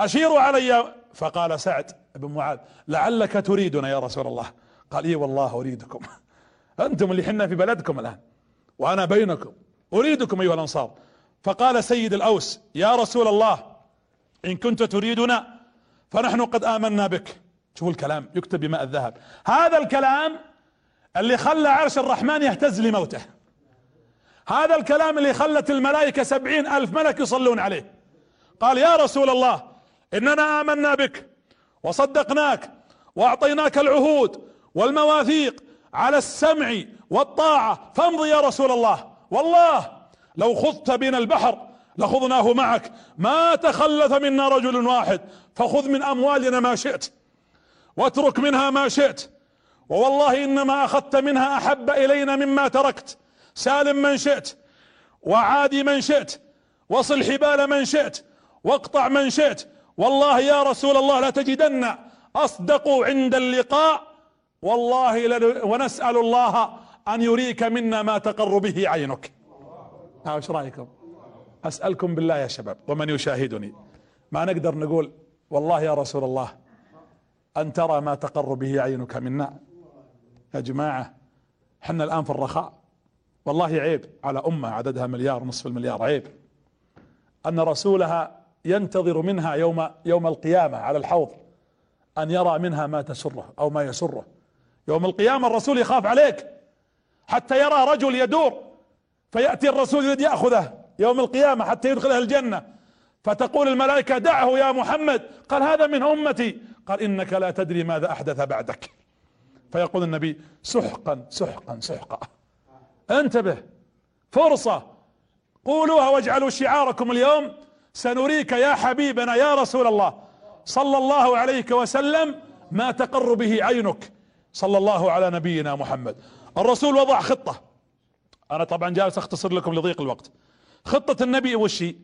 Speaker 1: أشيروا علي فقال سعد بن معاذ لعلك تريدنا يا رسول الله. قال إي والله أريدكم. أنتم اللي حنا في بلدكم الآن. وأنا بينكم أريدكم أيها الأنصار. فقال سيد الأوس يا رسول الله إن كنت تريدنا فنحن قد آمنا بك. شوفوا الكلام يكتب بماء الذهب. هذا الكلام اللي خلى عرش الرحمن يهتز لموته. هذا الكلام اللي خلت الملائكة سبعين ألف ملك يصلون عليه. قال يا رسول الله إننا آمنا بك وصدقناك وأعطيناك العهود والمواثيق على السمع والطاعة. فامضي يا رسول الله. والله لو خضت بنا البحر لخضناه معك. ما تخلف منا رجل واحد. فخذ من أموالنا ما شئت واترك منها ما شئت. ووالله إنما أخذت منها أحب إلينا مما تركت. سالم من شئت وعادي من شئت وصل حبال من شئت واقطع من شئت. والله يا رسول الله لا تجدن اصدقوا عند اللقاء والله ونسأل الله أن يريك منا ما تقر به عينك. إيش رأيكم؟ أسألكم بالله يا شباب ومن يشاهدني. ما نقدر نقول والله يا رسول الله أن ترى ما تقر به عينك منا. يا جماعة حنا الآن في الرخاء. والله عيب على أمة عددها مليار نصف المليار عيب. أن رسولها ينتظر منها يوم يوم القيامة على الحوض أن يرى منها ما تسره أو ما يسره. يوم القيامة الرسول يخاف عليك حتى يرى رجل يدور فيأتي الرسول يريد يأخذه يوم القيامة حتى يدخله الجنة. فتقول الملائكة دعه يا محمد قال هذا من أمتي. قال إنك لا تدري ماذا أحدث بعدك. فيقول النبي سحقا سحقا سحقا. انتبه فرصة. قولوها واجعلوا شعاركم اليوم. سنريك يا حبيبنا يا رسول الله صلى الله عليك وسلم ما تقر به عينك. صلى الله على نبينا محمد. الرسول وضع خطة. أنا طبعا جالس أختصر لكم لضيق الوقت. خطة النبي وشي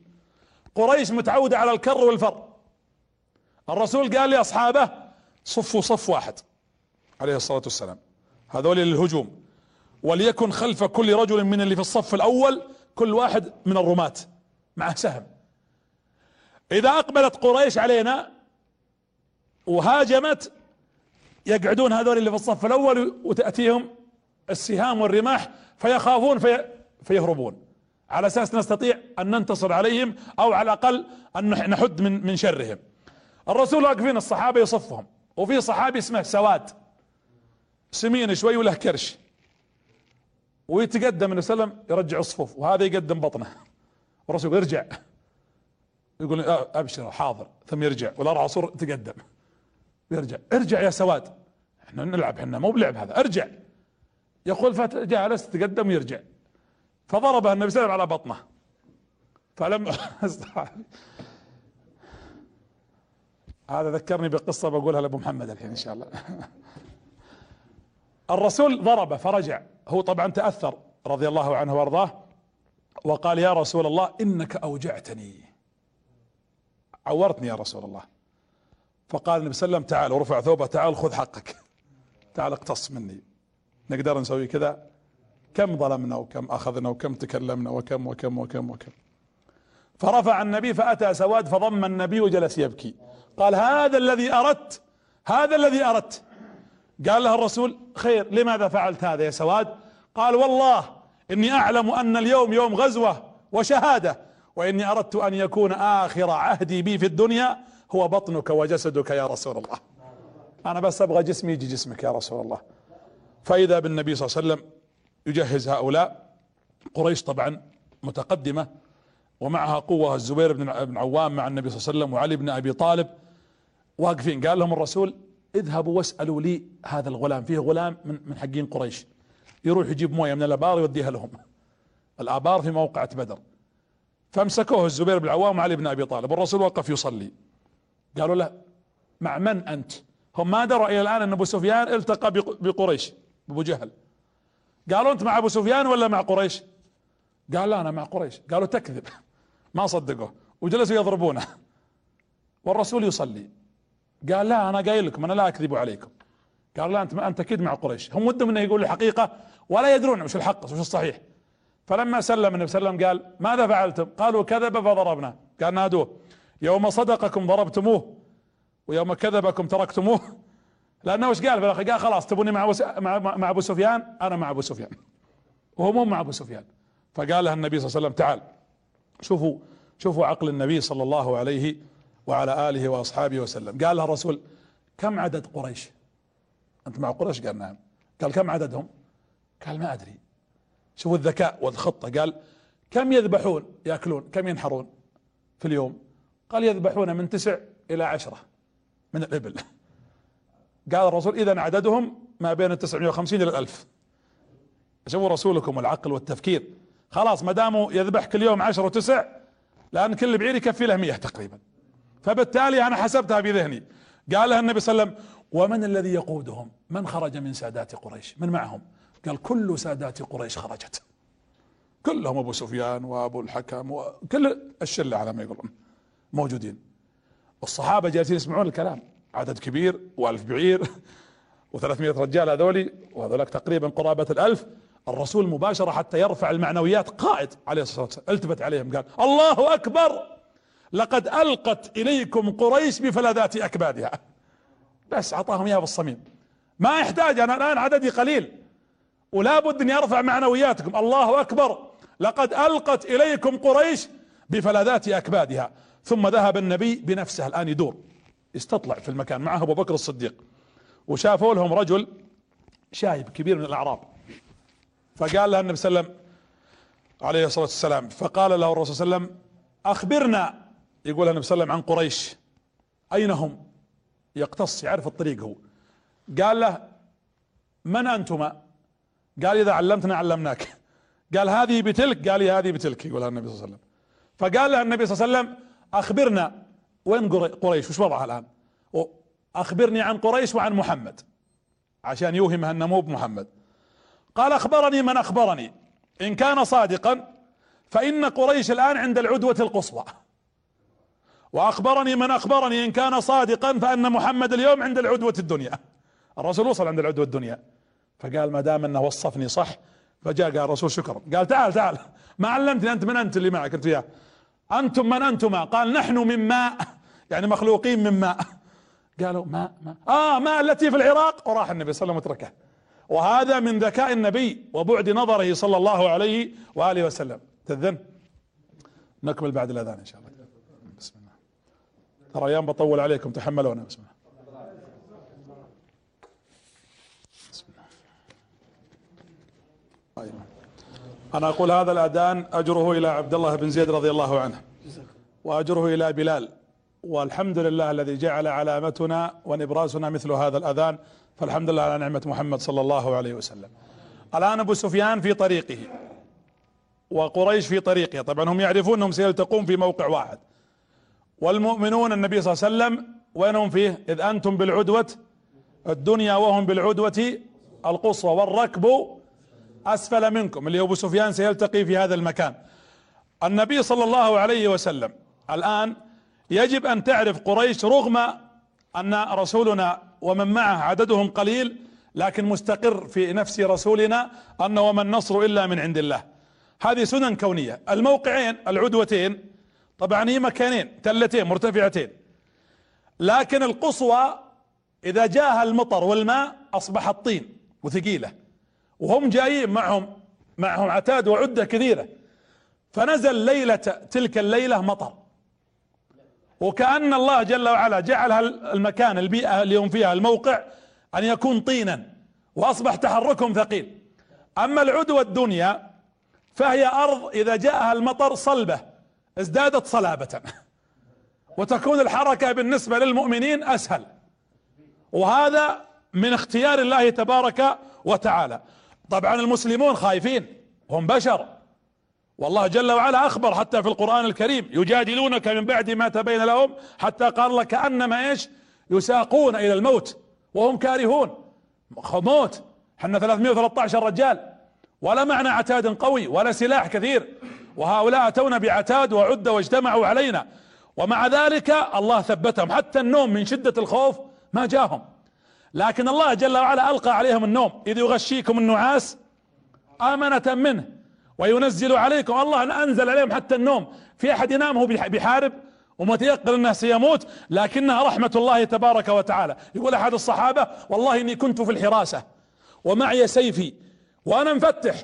Speaker 1: قريش متعودة على الكر والفر. الرسول قال لأصحابه صفوا صف واحد. عليه الصلاة والسلام. هذول للهجوم. وليكن خلف كل رجل من اللي في الصف الأول كل واحد من الرماة. مع سهم. إذا أقبلت قريش علينا وهاجمت يقعدون هذول اللي في الصف الأول وتأتيهم السهام والرماح فيخافون في فيهربون. على أساس نستطيع أن ننتصر عليهم أو على الأقل أن نحد من من شرهم. الرسول واقفين الصحابة يصفهم. وفي صحابي اسمه سواد. سمين شوي وله كرش. ويتقدم النبي صلى الله عليه وسلم يرجع الصفوف وهذا يقدم بطنه. الرسول يرجع يقول أبشر حاضر. ثم يرجع. والارعصور تقدم. يرجع. ارجع يا سواد. إحنا نلعب إحنا مو بلعب هذا. ارجع. يقول فجالس تقدم ويرجع. فضربه النبي صلى الله عليه وسلم على بطنه. فلما هذا ذكرني بقصة بقولها لأبو محمد الحين إن شاء الله. الرسول ضربه فرجع. هو طبعا تأثر رضي الله عنه وأرضاه. وقال يا رسول الله إنك أوجعتني. عورتني يا رسول الله. فقال النبي صلى الله عليه وسلم تعال ورفع ثوبه تعال خذ حقك. تعال اقتص مني. نقدر نسوي كذا؟ كم ظلمنا وكم أخذنا وكم تكلمنا وكم وكم وكم وكم. فرفع النبي فأتى سواد فضم النبي وجلس يبكي. قال هذا الذي أردت هذا الذي أردت. قال له الرسول خير لماذا فعلت هذا يا سواد؟ قال والله إني أعلم أن اليوم يوم غزوة وشهادة وإني أردت أن يكون آخر عهدي بي في الدنيا هو بطنك وجسدك يا رسول الله. أنا بس أبغى جسمي يجي جسمك يا رسول الله. فإذا بالنبي صلى الله عليه وسلم يجهز هؤلاء قريش طبعا متقدمة ومعها قوة الزبير بن عوام مع النبي صلى الله عليه وسلم وعلي بن أبي طالب. واقفين قال لهم الرسول اذهبوا واسألوا لي هذا الغلام. فيه غلام من من حقين قريش. يروح يجيب موية من الأبار يوديها لهم. الأبار في موقعة بدر. فامسكوه الزبير بن العوام وعلي بن أبي طالب. والرسول وقف يصلي. قالوا له مع من أنت؟ هم ما دروا إلى الآن أن أبو سفيان التقى بقريش؟ أبو جهل. قالوا أنت مع أبو سفيان ولا مع قريش؟ قال لا أنا مع قريش. قالوا تكذب ما صدقوه وجلسوا يضربونه. والرسول يصلي. قال لا أنا قايل لكم أنا لا أكذب عليكم. قال لا أنت أنت أكيد مع قريش. هم ودهم إنه يقول الحقيقة ولا يدرون وش الحق وش الصحيح. فلما سلم النبي صلى الله عليه وسلم قال ماذا فعلتم؟ قالوا كذب فضربنا. قال نادوه. يوم صدقكم ضربتموه ويوم كذبكم تركتموه. لأنه وش قال بالاخير قال خلاص تبوني مع مع, مع أبو سفيان؟ أنا مع أبو سفيان. وهو مو مع أبو سفيان. فقال له النبي صلى الله عليه وسلم تعال شوفوا شوفوا عقل النبي صلى الله عليه وعلى آله وأصحابه وسلم. قال له الرسول كم عدد قريش؟ أنت مع قريش؟ قال نعم. قال كم عددهم؟ قال ما أدري. شوفوا الذكاء والخطة. قال كم يذبحون؟ يأكلون. كم ينحرون في اليوم؟ قال يذبحون من تسع إلى عشرة من الإبل. قال الرسول اذا عددهم ما بين التسعمائة وخمسين إلى الألف. شوفوا رسولكم العقل والتفكير. خلاص ما داموا يذبح كل يوم عشر وتسع لأن كل بعير يكفي له مئة تقريبا. فبالتالي أنا حسبتها بذهني. قال لها النبي صلى الله عليه وسلم ومن الذي يقودهم؟ من خرج من سادات قريش؟ من معهم؟ قال كل سادات قريش خرجت. كلهم أبو سفيان وأبو الحكم وكل الشلة على ما يقولون. موجودين. والصحابه جالسين يسمعون الكلام. عدد كبير وألف بعير و300 رجال هذولي وهذولك تقريبا قرابة الألف. الرسول مباشرة حتى يرفع المعنويات قائد عليه الصلاة والسلام التفت عليهم قال الله أكبر! لقد ألقت إليكم قريش بفلذات أكبادها. بس أعطاهم إياها بالصميم ما يحتاج أنا الآن عددي قليل. ولا بد أن يرفع معنوياتكم. الله أكبر! لقد ألقت إليكم قريش بفلذات أكبادها. ثم ذهب النبي بنفسه. الآن يدور يستطلع في المكان. معه أبو بكر الصديق. وشافوا لهم رجل شايب كبير من الأعراب. فقال له النبي صلى الله عليه وسلم عليه الصلاة والسلام فقال له الرسول صلى الله عليه وسلم أخبرنا يقول النبي صلى الله عليه وسلم عن قريش. أين هم؟ يقتص يعرف الطريق هو. قال له من أنتما؟ قال إذا علمتنا علمناك. قال هذه بتلك؟ قال هذه بتلك يقولها النبي صلى الله عليه وسلم. فقال له النبي صلى الله عليه وسلم أخبرنا وين قريش؟ وش وضعها الآن؟ أخبرني عن قريش وعن محمد. عشان يوهمها أنه مو بمحمد. قال أخبرني من أخبرني. إن كان صادقا فإن قريش الآن عند العدوة القصوى. وأخبرني من أخبرني إن كان صادقا فأن محمد اليوم عند العدوة الدنيا. الرسول وصل عند العدوة الدنيا. فقال ما دام أنه وصفني صح فجاء قال الرسول شكرا. قال تعال تعال. ما علمتني أنت من أنت اللي معك أنت وياه. أنتم من انتما قال نحن من ماء. يعني مخلوقين من ماء. قالوا ماء ماء. آه ماء التي في العراق. وراح النبي صلى الله عليه وسلم وتركه وهذا من ذكاء النبي وبعد نظره صلى الله عليه وآله وسلم. تذن. نكمل بعد الأذان إن شاء الله. بسم الله. ترى أيام بطول عليكم. تحملونا بسم الله. بسم الله. أنا أقول هذا الأذان أجره إلى عبد الله بن زيد رضي الله عنه. وأجره إلى بلال. والحمد لله الذي جعل علامتنا ونبراسنا مثل هذا الأذان. فالحمد لله على نعمة محمد صلى الله عليه وسلم. الآن أبو سفيان في طريقه. وقريش في طريقه. طبعا هم يعرفون أنهم سيلتقون في موقع واحد. والمؤمنون النبي صلى الله عليه وسلم وينهم فيه؟ إذ أنتم بالعدوة الدنيا وهم بالعدوة القصوى والركب أسفل منكم اللي أبو سفيان سيلتقي في هذا المكان. النبي صلى الله عليه وسلم الآن يجب أن تعرف قريش رغم أن رسولنا ومن معه عددهم قليل لكن مستقر في نفس رسولنا أن وما النصر إلا من عند الله. هذه سنن كونية. الموقعين العدوتين طبعا هي مكانين تلتين مرتفعتين. لكن القصوى إذا جاءها المطر والماء أصبحت طين وثقيلة. وهم جايين معهم معهم عتاد وعدة كثيرة. فنزل ليلة تلك الليلة مطر. وكأن الله جل وعلا جعل المكان البيئة اللي هم فيها الموقع أن يكون طينا وأصبح تحركهم ثقيل. أما العدوى الدنيا فهي أرض إذا جاءها المطر صلبة ازدادت صلابة. وتكون الحركة بالنسبة للمؤمنين أسهل. وهذا من اختيار الله تبارك وتعالى. طبعا المسلمون خايفين هم بشر. والله جل وعلا أخبر حتى في القرآن الكريم يجادلونك من بعد ما تبين لهم حتى قال لك كأنما إيش؟ يساقون إلى الموت وهم كارهون. موت. إحنا 313 رجال. ولا معنى عتاد قوي ولا سلاح كثير. وهؤلاء اتونا بعتاد وعد واجتمعوا علينا. ومع ذلك الله ثبتهم. حتى النوم من شدة الخوف ما جاهم. لكن الله جل وعلا ألقى عليهم النوم. إذ يغشيكم النعاس آمنة منه وينزل عليكم. الله أنزل عليهم حتى النوم. في أحد ينام هو بيحارب ومتيقن أنه سيموت لكنها رحمة الله تبارك وتعالى. يقول أحد الصحابة والله إني كنت في الحراسة ومعي سيفي وأنا مفتح.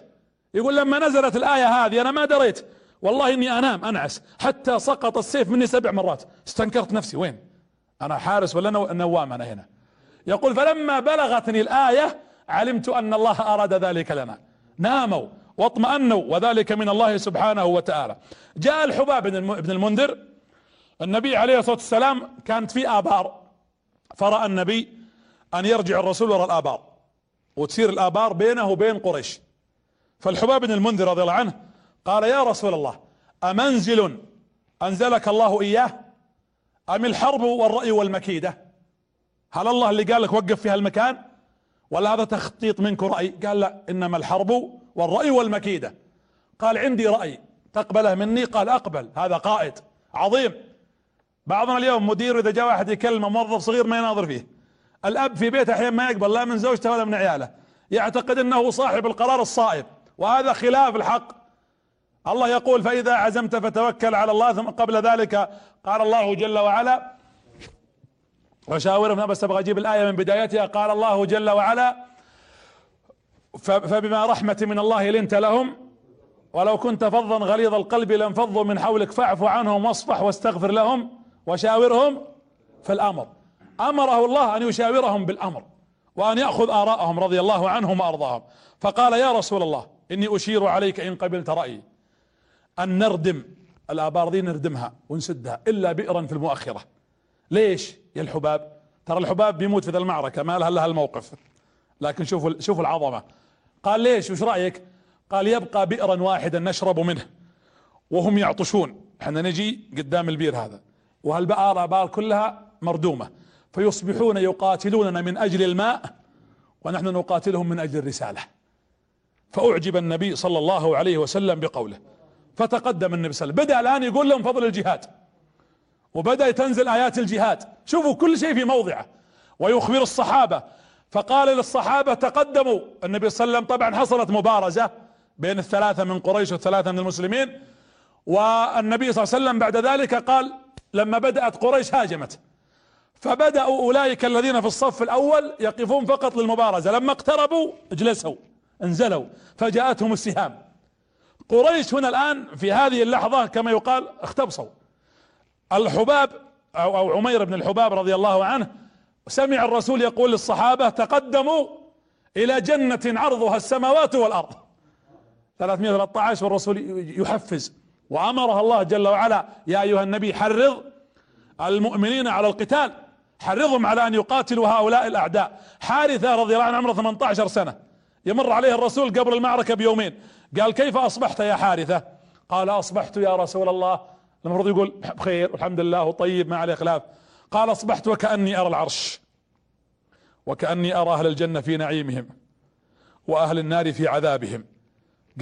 Speaker 1: يقول لما نزلت الآية هذه أنا ما دريت. والله إني أنام أنعس. حتى سقط السيف مني سبع مرات. استنكرت نفسي. وين؟ أنا حارس ولا نوام أنا هنا؟ يقول فلما بلغتني الآية علمت أن الله أراد ذلك لنا. ناموا واطمأنوا وذلك من الله سبحانه وتعالى. جاء الحباب بن المنذر. النبي عليه الصلاة والسلام كانت في آبار. فرأى النبي أن يرجع الرسول وراء الآبار وتصير الآبار بينه وبين قريش. فالحباب بن المنذر رضي الله عنه قال يا رسول الله أمنزل أنزلك الله إياه أم الحرب والرأي والمكيدة؟ هل الله اللي قال لك وقف في هالمكان؟ ولا هذا تخطيط منك رأي قال لا إنما الحرب والرأي والمكيدة. قال عندي رأي تقبله مني؟ قال أقبل هذا قائد عظيم. بعضنا اليوم مدير إذا جاء واحد يكلمه موظف صغير ما يناظر فيه. الأب في بيته أحيانا ما يقبل لا من زوجته ولا من عياله. يعتقد أنه صاحب القرار الصائب وهذا خلاف الحق. الله يقول فإذا عزمت فتوكل على الله ثم قبل ذلك قال الله جل وعلا وشاورهم بس أبغى أجيب الآية من بدايتها. قال الله جل وعلا فبما رحمة من الله لنت لهم ولو كنت فظا غليظ القلب لانفضوا من حولك فاعف عنهم واصفح واستغفر لهم وشاورهم في الأمر. أمره الله أن يشاورهم بالأمر وأن يأخذ آراءهم رضي الله عنهم وأرضاهم. فقال يا رسول الله إني أشير عليك إن قبلت رأيي. أن نردم الابار دي نردمها ونسدها إلا بئرا في المؤخرة. ليش؟ يا الحباب. ترى الحباب بيموت في ذا المعركة ما لها إلا الموقف لكن شوفوا شوفوا العظمة. قال ليش؟ وش رأيك؟ قال يبقى بئرا واحدا نشرب منه. وهم يعطشون. إحنا نجي قدام البير هذا. وهالبئر ابار كلها مردومة؟ فيصبحون يقاتلوننا من أجل الماء ونحن نقاتلهم من أجل الرسالة. فأعجب النبي صلى الله عليه وسلم بقوله. فتقدم النبي صلى الله عليه وسلم. بدأ الآن يقول لهم فضل الجهاد. وبدأ تنزل آيات الجهاد. شوفوا كل شيء في موضعه. ويخبر الصحابة. فقال للصحابة تقدموا. النبي صلى الله عليه وسلم طبعا حصلت مبارزة بين الثلاثة من قريش والثلاثة من المسلمين. والنبي صلى الله عليه وسلم بعد ذلك قال لما بدأت قريش هاجمت. فبدأوا أولئك الذين في الصف الأول يقفون فقط للمبارزة. لما اقتربوا اجلسوا انزلوا فجاءتهم السهام. قريش هنا الآن في هذه اللحظة كما يقال اختبصوا. الحباب أو, أو عمير بن الحباب رضي الله عنه سمع الرسول يقول للصحابة تقدموا إلى جنة عرضها السماوات والأرض. 313 والرسول يحفز. وأمرها الله جل وعلا يا أيها النبي حرض المؤمنين على القتال حرضهم على أن يقاتلوا هؤلاء الأعداء. حارثة رضي الله عنه عمره 18 سنة. يمر عليه الرسول قبل المعركة بيومين. قال كيف أصبحت يا حارثة؟ قال أصبحت يا رسول الله المفروض يقول بخير والحمد لله وطيب ما عليه خلاف. قال أصبحت وكأني أرى العرش وكأني أرى أهل الجنة في نعيمهم وأهل النار في عذابهم.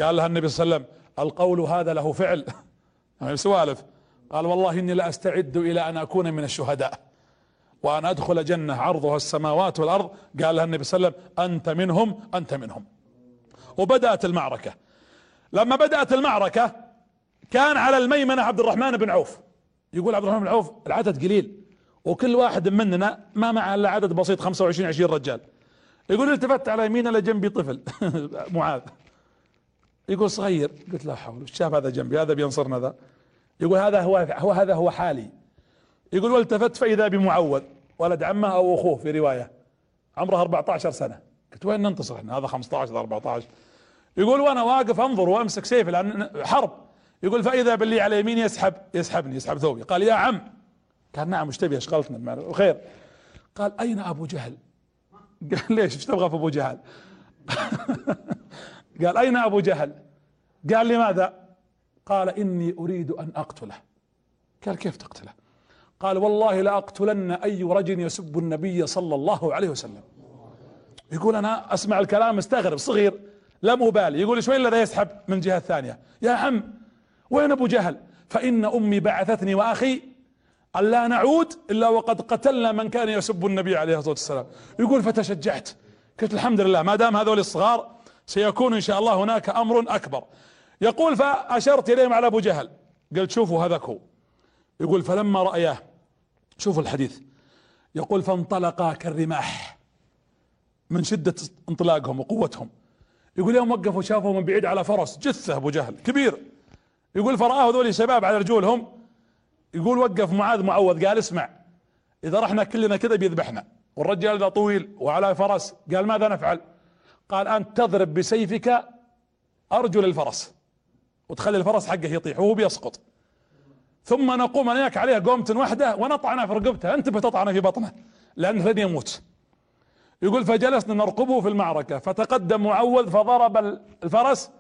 Speaker 1: قال لها النبي صلى الله عليه وسلم القول هذا له فعل. يعني سوالف. قال والله إني لاستعد إلى أن أكون من الشهداء وأن أدخل جنة عرضها السماوات والأرض. قال لها النبي صلى الله عليه وسلم أنت منهم أنت منهم. وبدأت المعركة. لما بدأت المعركة كان على الميمنة عبد الرحمن بن عوف. يقول عبد الرحمن بن عوف العدد قليل وكل واحد مننا ما معه إلا عدد بسيط 25 20 رجال. يقول التفت على يمينه لجنبي طفل معاذ. يقول صغير قلت لا حول شاف هذا جنبي هذا بينصرنا ذا. يقول هذا هو, هو هذا هو حالي. يقول والتفت فإذا بمعوذ ولد عمه أو أخوه في رواية. عمره 14 سنة. قلت وين ننتصر إحنا؟ هذا 15 14 يقول وأنا واقف أنظر وأمسك سيفي لأن حرب. يقول فإذا باللي على يميني يسحب يسحبني يسحب ثوبي. قال يا عم. قال نعم إيش تبي؟ أشغلتنا خير قال أين أبو جهل؟ قال ليش؟ إيش تبغى في أبو جهل؟ قال أين أبو جهل؟ قال لماذا؟ قال إني أريد أن أقتله. قال كيف تقتله؟ قال والله لأقتلن أي رجل يسب النبي صلى الله عليه وسلم. يقول أنا أسمع الكلام مستغرب صغير لم أبالي يقول شوي الذي يسحب من جهة ثانية. يا عم وين أبو جهل؟ فإن أمي بعثتني وأخي ألا نعود إلا وقد قتلنا من كان يسب النبي عليه الصلاة والسلام. يقول فتشجعت. قلت الحمد لله ما دام هذول الصغار سيكون إن شاء الله هناك أمر أكبر. يقول فأشرت إليهم على أبو جهل. قلت شوفوا هذاك هو. يقول فلما رأياه شوفوا الحديث. يقول فانطلقا كالرماح من شدة انطلاقهم وقوتهم. يقول يوم وقفوا شافوا من بعيد على فرس جثة أبو جهل كبير. يقول فرآه ذولي شباب على رجولهم يقول وقف معاذ معوذ قال اسمع إذا رحنا كلنا كذا بيذبحنا والرجال ذا طويل وعلى فرس قال ماذا نفعل؟ قال أنت تضرب بسيفك أرجل الفرس وتخلي الفرس حقه يطيح وهو بيسقط. ثم نقوم أنا عليها قومة واحدة ونطعنه في رقبته أنت بتطعنه في بطنه لأنه لن يموت. يقول فجلسنا نرقبه في المعركة فتقدم معوذ فضرب الفرس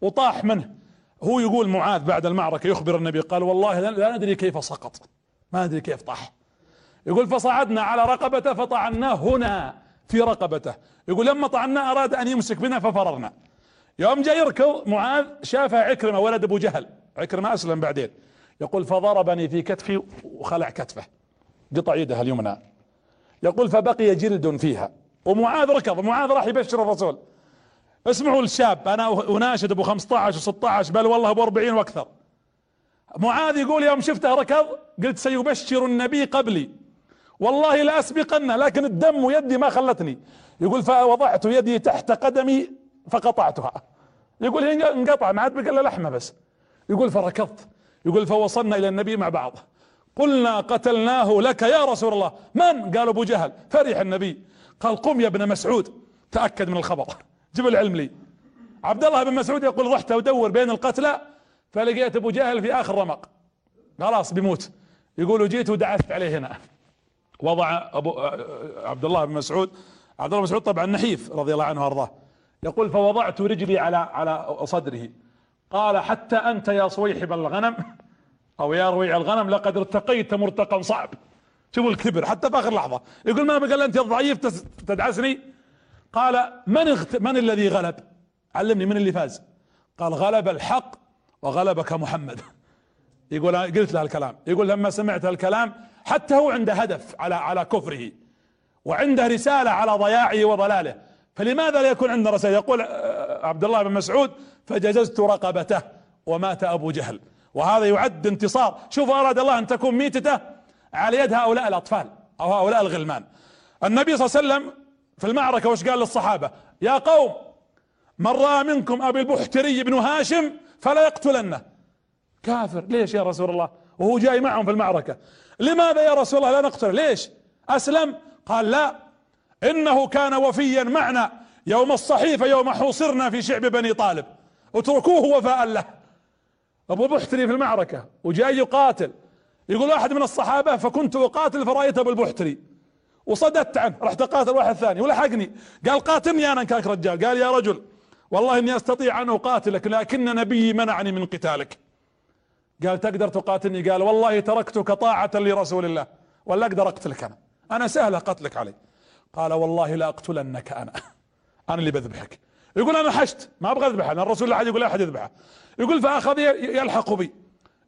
Speaker 1: وطاح منه. هو يقول معاذ بعد المعركة يخبر النبي قال والله لا ندري كيف سقط. ما ندري كيف طاح. يقول فصعدنا على رقبته فطعناه هنا في رقبته. يقول لما طعناه أراد أن يمسك بنا ففررنا. يوم جاي يركض معاذ شافه عكرمة ولد أبو جهل. عكرمة أسلم بعدين. يقول فضربني في كتفي وخلع كتفه. قطع يده اليمنى. يقول فبقي جلد فيها. ومعاذ ركض معاذ راح يبشر الرسول. اسمعوا الشاب أنا أناشد أبو 15 و16 بل والله أبو 40 وأكثر. معاذ يقول يوم شفته ركض قلت سيبشر النبي قبلي. والله لاسبقن لكن الدم ويدي ما خلتني. يقول فوضعت يدي تحت قدمي فقطعتها. يقول انقطع ما عاد بقى إلا لحمة بس. يقول فركضت. يقول فوصلنا إلى النبي مع بعض. قلنا قتلناه لك يا رسول الله. من؟ قال أبو جهل فرح النبي. قال قم يا ابن مسعود تأكد من الخبر. جيب العلم لي. عبد الله بن مسعود يقول رحت أدور بين القتلى فلقيت أبو جهل في آخر رمق. خلاص بيموت. يقول جيت ودعست عليه هنا. وضع ابو عبد الله بن مسعود عبد الله بن مسعود طبعا نحيف رضي الله عنه وأرضاه. يقول فوضعت رجلي على على صدره. قال حتى أنت يا صويحب الغنم أو يا رويع الغنم لقد ارتقيت مرتقا صعب. شوفوا الكبر حتى في آخر لحظة. يقول ما قال أنت الضعيف تدعسني. قال من اغت... من الذي غلب؟ علمني من اللي فاز. قال غلب الحق وغلبك محمد. يقول قلت له الكلام يقول لما سمعت الكلام حتى هو عنده هدف على على كفره وعنده رسالة على ضياعه وضلاله. فلماذا لا يكون عندنا رسالة؟ يقول آه، عبد الله بن مسعود فجززت رقبته ومات أبو جهل. وهذا يعد انتصار. شوف أراد الله أن تكون ميتته على يد هؤلاء الأطفال أو هؤلاء الغلمان. النبي صلى الله عليه وسلم في المعركة وش قال للصحابة؟ يا قوم من رأى منكم أبي البحتري بن هاشم فلا يقتلنه. كافر. ليش يا رسول الله؟ وهو جاي معهم في المعركة. لماذا يا رسول الله لا نقتل؟ ليش؟ أسلم. قال لا إنه كان وفيا معنا يوم الصحيفة يوم حوصرنا في شعب بني طالب. اتركوه وفاء له. أبو بحتري في المعركة وجاي يقاتل. يقول واحد من الصحابة فكنت أقاتل فرأيت أبو البحتري. وصددت عنه. رحت اقاتل واحد ثاني ولحقني. قال قاتلني أنا كاك رجال. قال يا رجل والله إني أستطيع أن أقاتلك لكن نبيي منعني من قتالك. قال تقدر تقاتلني؟ قال والله تركتك طاعة لرسول الله. ولا أقدر أقتلك أنا. أنا سهل قتلك علي. قال والله لا أقتلنك أنا. أنا اللي بذبحك. يقول أنا حشت. ما أبغى أذبحه أنا الرسول لا أحد يقول أحد يذبحه. يقول فأخذ يلحق بي.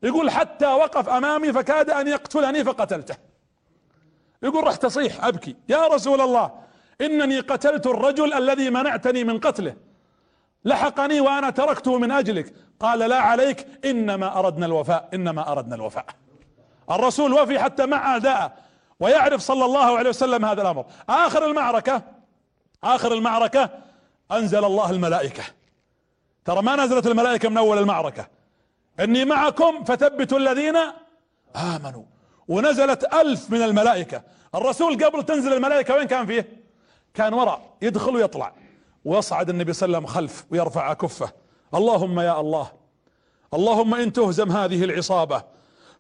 Speaker 1: يقول حتى وقف أمامي فكاد أن يقتلني فقتلته. يقول رحت اصيح أبكي. يا رسول الله إنني قتلت الرجل الذي منعتني من قتله. لحقني وأنا تركته من أجلك. قال لا عليك إنما أردنا الوفاء إنما أردنا الوفاء. الرسول وفي حتى مع اعدائه ويعرف صلى الله عليه وسلم هذا الأمر. آخر المعركة آخر المعركة أنزل الله الملائكة. ترى ما نزلت الملائكة من أول المعركة؟ إني معكم فثبتوا الذين آمنوا. ونزلت ألف من الملائكة. الرسول قبل تنزل الملائكة وين كان فيه؟ كان وراء يدخل ويطلع. ويصعد النبي صلى الله عليه وسلم خلف ويرفع كفه. اللهم يا الله اللهم إن تهزم هذه العصابة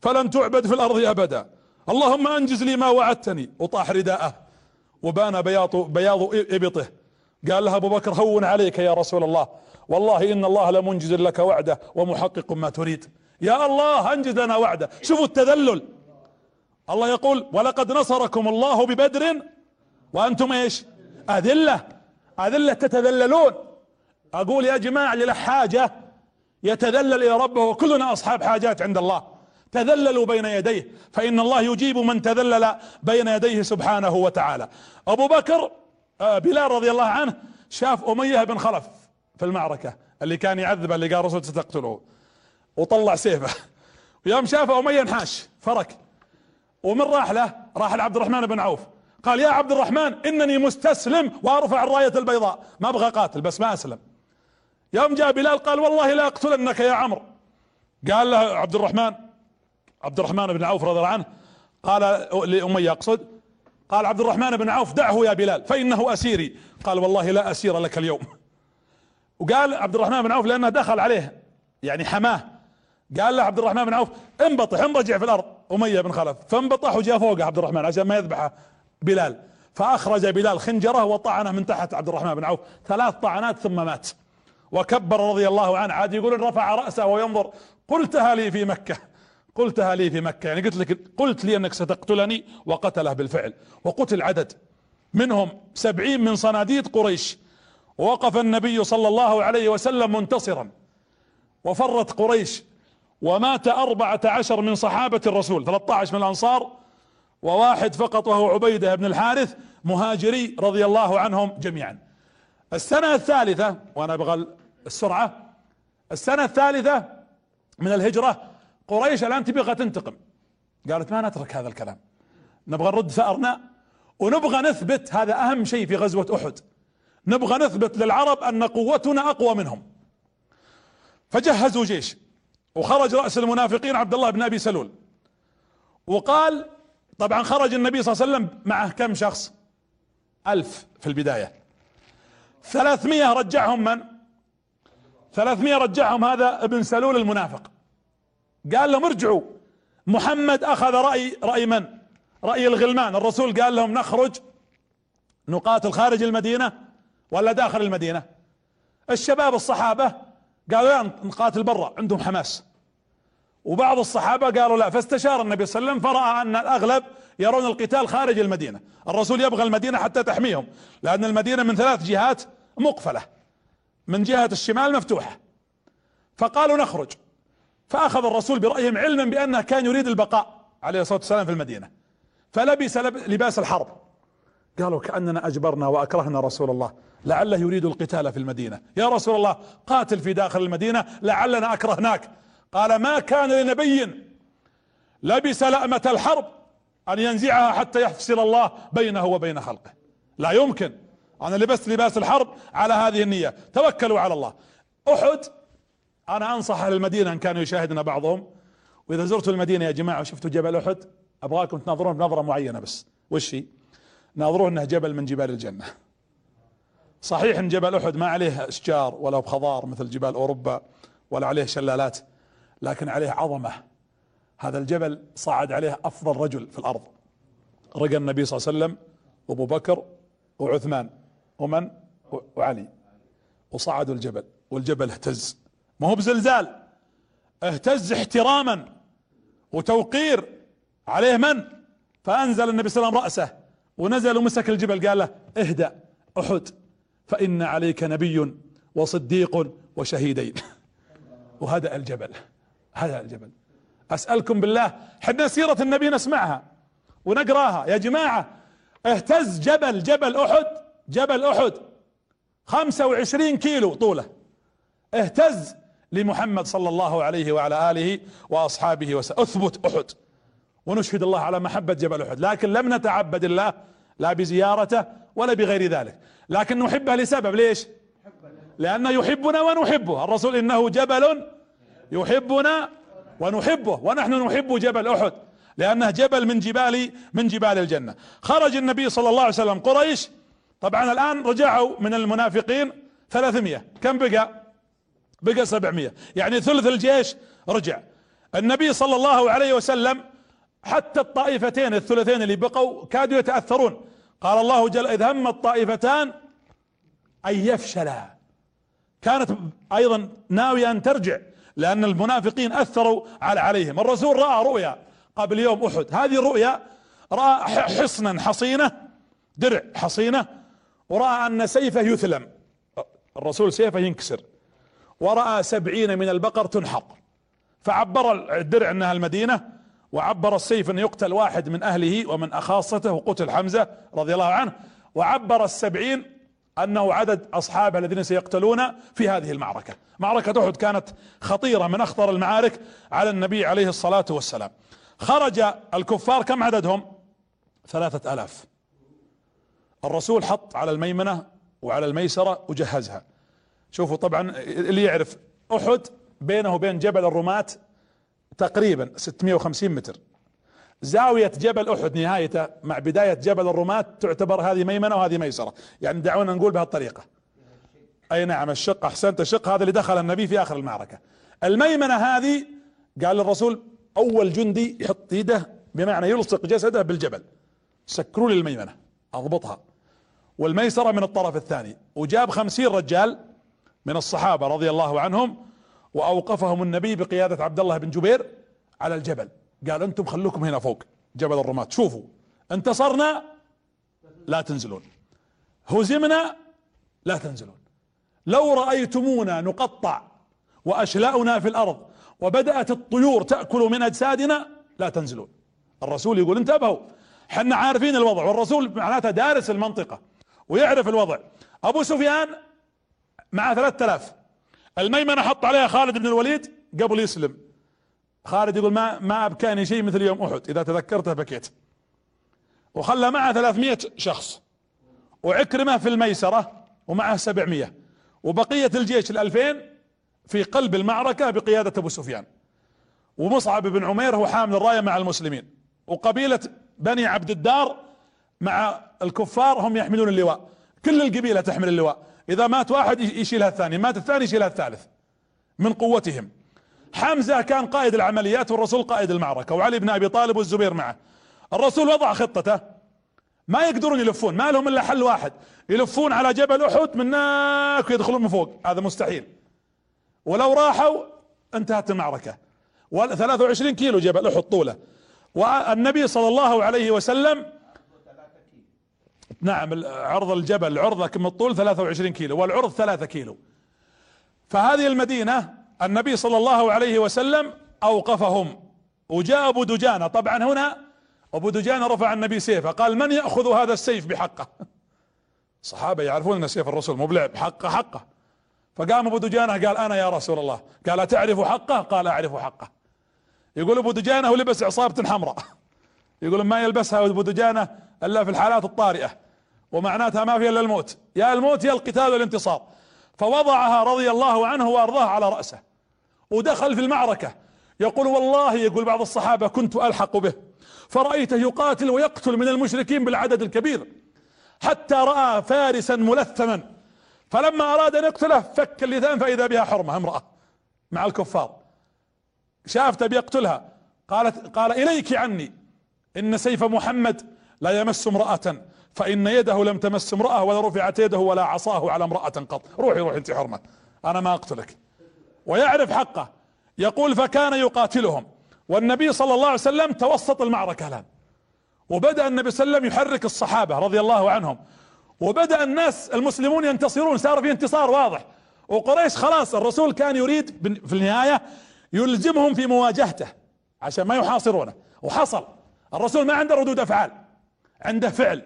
Speaker 1: فلن تعبد في الأرض أبدا. اللهم أنجز لي ما وعدتني. وطاح رداءه. وبان بياض بياض إبطه. قال له أبو بكر هون عليك يا رسول الله. والله إن الله لمنجز لك وعده ومحقق ما تريد. يا الله أنجز لنا وعده. شوفوا التذلل. الله يقول ولقد نصركم الله ببدر وأنتم إيش؟ أذلة. أذلة تتذللون. أقول يا جماعة اللي له حاجة. يتذلل إلى ربه وكلنا أصحاب حاجات عند الله. تذللوا بين يديه. فإن الله يجيب من تذلل بين يديه سبحانه وتعالى. أبو بكر آه، بلال رضي الله عنه شاف أمية بن خلف في المعركة. اللي كان يعذب اللي قال الرسول ستقتله وطلع سيفه. ويوم شاف أمية انحاش فرك. ومن راح له؟ راح لعبد الرحمن بن عوف. قال يا عبد الرحمن إنني مستسلم وأرفع الراية البيضاء. ما أبغى قاتل بس ما أسلم. يوم جاء بلال قال والله لا أقتلنك يا عمرو. قال له عبد الرحمن عبد الرحمن بن عوف رضي الله عنه قال لأمية أقصد؟ قال عبد الرحمن بن عوف دعه يا بلال فإنه أسيري. قال والله لا أسير لك اليوم. وقال عبد الرحمن بن عوف لأنه دخل عليه يعني حماه. قال له عبد الرحمن بن عوف انبطح انضجع في الأرض. أمية بن خلف. فانبطح وجاء فوق عبد الرحمن عشان ما يذبحه بلال. فأخرج بلال خنجره وطعنه من تحت عبد الرحمن بن عوف. ثلاث طعنات ثم مات. وكبر رضي الله عنه. عاد يقول رفع رأسه وينظر. قلتها لي في مكة. قلتها لي في مكة. يعني قلت لك قلت لي أنك ستقتلني وقتله بالفعل. وقتل عدد. منهم سبعين من صناديد قريش. ووقف النبي صلى الله عليه وسلم منتصرا. وفرت قريش ومات أربعة عشر من صحابة الرسول 13 من الأنصار وواحد فقط وهو عبيدة بن الحارث مهاجري رضي الله عنهم جميعا. السنة الثالثة وأنا أبغى السرعة السنة الثالثة من الهجرة قريش الآن تبغى تنتقم قالت ما نترك هذا الكلام. نبغى نرد ثأرنا ونبغى نثبت هذا أهم شيء في غزوة أحد. نبغى نثبت للعرب أن قوتنا أقوى منهم. فجهزوا جيش. وخرج رأس المنافقين عبد الله بن أبي سلول. وقال طبعا خرج النبي صلى الله عليه وسلم معه كم شخص؟ ألف في البداية. ثلاثمية رجعهم من؟ ثلاثمية رجعهم هذا ابن سلول المنافق. قال لهم ارجعوا. محمد أخذ رأي رأي من؟ رأي الغلمان. الرسول قال لهم نخرج نقاتل خارج المدينة ولا داخل المدينة؟ الشباب الصحابة قالوا لا نقاتل برا عندهم حماس. وبعض الصحابة قالوا لا فاستشار النبي صلى الله عليه وسلم فرأى أن الأغلب يرون القتال خارج المدينة. الرسول يبغى المدينة حتى تحميهم لأن المدينة من ثلاث جهات مقفلة. من جهة الشمال مفتوحة. فقالوا نخرج. فأخذ الرسول برأيهم علما بأنه كان يريد البقاء عليه الصلاة والسلام في المدينة. فلبس لباس الحرب. قالوا كأننا أجبرنا وأكرهنا رسول الله. لعله يريد القتال في المدينة. يا رسول الله قاتل في داخل المدينة لعلنا أكرهناك. قال ما كان لنبي لبس لأمة الحرب أن ينزعها حتى يفصل الله بينه وبين خلقه. لا يمكن. أنا لبست لباس الحرب على هذه النية. توكلوا على الله. أحد أنا أنصح أهل المدينة إن كانوا يشاهدنا بعضهم. وإذا زرتوا المدينة يا جماعة وشفتوا جبل أحد أبغاكم تناظرون بنظرة معينة بس. وش هي؟ ناظرون إنه جبل من جبال الجنة. صحيح إن جبل أحد ما عليه أشجار ولا بخضار مثل جبال أوروبا ولا عليه شلالات لكن عليه عظمة. هذا الجبل صعد عليه أفضل رجل في الأرض. رقى النبي صلى الله عليه وسلم وأبو بكر وعثمان ومن؟ وعلي. وصعدوا الجبل والجبل اهتز. ما هو بزلزال. اهتز احتراما. وتوقير عليه من؟ فأنزل النبي صلى الله عليه وسلم رأسه. ونزل ومسك الجبل قال له اهدأ أحد فإن عليك نبي وصديق وشهيدين. وهدأ الجبل هدأ الجبل. أسألكم بالله حنا سيرة النبي نسمعها ونقراها. يا جماعة اهتز جبل جبل أحد جبل أحد. خمسة وعشرين كيلو طوله. اهتز لمحمد صلى الله عليه وعلى آله وأصحابه وسلم أثبت أحد. ونشهد الله على محبة جبل أحد. لكن لم نتعبد الله لا بزيارته ولا بغير ذلك. لكن نحبه لسبب. ليش؟ لأنه يحبنا ونحبه. الرسول إنه جبل يحبنا ونحبه. ونحن نحب جبل أحد. لأنه جبل من جبال من جبال الجنة. خرج النبي صلى الله عليه وسلم. قريش طبعا الآن رجعوا من المنافقين ثلاثمية. كم بقى؟ بقى سبعمية. يعني ثلث الجيش رجع. النبي صلى الله عليه وسلم حتى الطائفتين الثلثين اللي بقوا كادوا يتأثرون. قال الله جل إذ هم الطائفتان أن يفشلا. كانت أيضا ناوية أن ترجع لأن المنافقين أثروا على عليهم. الرسول رأى رؤيا قبل يوم أحد. هذه الرؤيا رأى حصنا حصينة درع حصينة ورأى أن سيفه يثلم. الرسول سيفه ينكسر. ورأى سبعين من البقر تنحر فعبر الدرع أنها المدينة وعبر السيف أن يقتل واحد من أهله ومن أخاصته وقتل حمزة رضي الله عنه. وعبر السبعين أنه عدد اصحابه الذين سيقتلون في هذه المعركة. معركة أحد كانت خطيرة من أخطر المعارك على النبي عليه الصلاة والسلام. خرج الكفار كم عددهم؟ ثلاثة آلاف. الرسول حط على الميمنة وعلى الميسرة وجهزها. شوفوا طبعا اللي يعرف أحد بينه وبين جبل الرماة تقريبا 650 متر. زاوية جبل أحد نهايته مع بداية جبل الرماة تعتبر هذه ميمنة وهذه ميسرة. يعني دعونا نقول بهالطريقة. أي نعم الشق أحسنت. الشق هذا اللي دخل النبي في آخر المعركة. الميمنة هذه قال الرسول أول جندي يحط يده بمعنى يلصق جسده بالجبل. سكروا لي الميمنة أضبطها. والميسرة من الطرف الثاني. وجاب خمسين رجال من الصحابة رضي الله عنهم وأوقفهم النبي بقيادة عبد الله بن جبير على الجبل. قال أنتم خلوكم هنا فوق جبل الرماة. شوفوا انتصرنا لا تنزلون. هزمنا لا تنزلون. لو رأيتمونا نقطع وأشلاؤنا في الأرض وبدأت الطيور تأكل من أجسادنا لا تنزلون. الرسول يقول انتبهوا حنا عارفين الوضع والرسول معناتها دارس المنطقة ويعرف الوضع. أبو سفيان مع ثلاثة آلاف الميمنة حط عليها خالد بن الوليد قبل يسلم. خالد يقول ما ما أبكاني شيء مثل يوم أحد. إذا تذكرته بكيت. وخلى معه 300 شخص. وعكرمة في الميسرة ومعه 700 وبقية الجيش الألفين في قلب المعركة بقيادة أبو سفيان. ومصعب بن عمير هو حامل الراية مع المسلمين. وقبيلة بني عبد الدار مع الكفار هم يحملون اللواء. كل القبيلة تحمل اللواء. إذا مات واحد يشيلها الثاني مات الثاني يشيلها الثالث من قوتهم. حمزة كان قائد العمليات والرسول قائد المعركة وعلي بن أبي طالب والزبير معه. الرسول وضع خطته. ما يقدرون يلفون ما لهم إلا حل واحد يلفون على جبل أحد من هناك ويدخلون من فوق. هذا مستحيل. ولو راحوا انتهت المعركة. 23 كيلو جبل أحد طوله. والنبي صلى الله عليه وسلم نعم عرض الجبل عرضه كم الطول 23 كيلو والعرض 3 كيلو. فهذه المدينة النبي صلى الله عليه وسلم أوقفهم وجاء أبو دجانة. طبعا هنا أبو دجانة رفع النبي سيفه قال من يأخذ هذا السيف بحقه؟ الصحابة يعرفون إن سيف الرسول مو بلعب حقه. حقه فقام أبو دجانة قال أنا يا رسول الله. قال أتعرف حقه؟ قال أعرف حقه. يقول أبو دجانة ولبس عصابة حمراء. يقول ما يلبسها أبو دجانة؟ إلا في الحالات الطارئة. ومعناتها ما فيها إلا الموت. يا الموت يا القتال والانتصار. فوضعها رضي الله عنه وأرضاه على رأسه. ودخل في المعركة. يقول والله يقول بعض الصحابة كنت ألحق به. فرأيته يقاتل ويقتل من المشركين بالعدد الكبير. حتى رأى فارسا ملثما. فلما أراد أن يقتله فك اللثام فإذا بها حرمة امرأة مع الكفار. شافته بيقتلها قالت قال إليك عني. إن سيف محمد لا يمس امرأة فإن يده لم تمس امرأة ولا رفعت يده ولا عصاه على امرأة قط. روحي روحي انت حرمة. أنا ما أقتلك. ويعرف حقه. يقول فكان يقاتلهم. والنبي صلى الله عليه وسلم توسط المعركة الآن. وبدأ النبي صلى الله عليه وسلم يحرك الصحابة رضي الله عنهم. وبدأ الناس المسلمون ينتصرون. صار في انتصار واضح. وقريش خلاص الرسول كان يريد في النهاية يلزمهم في مواجهته عشان ما يحاصرونه. وحصل. الرسول ما عنده ردود أفعال. عنده فعل.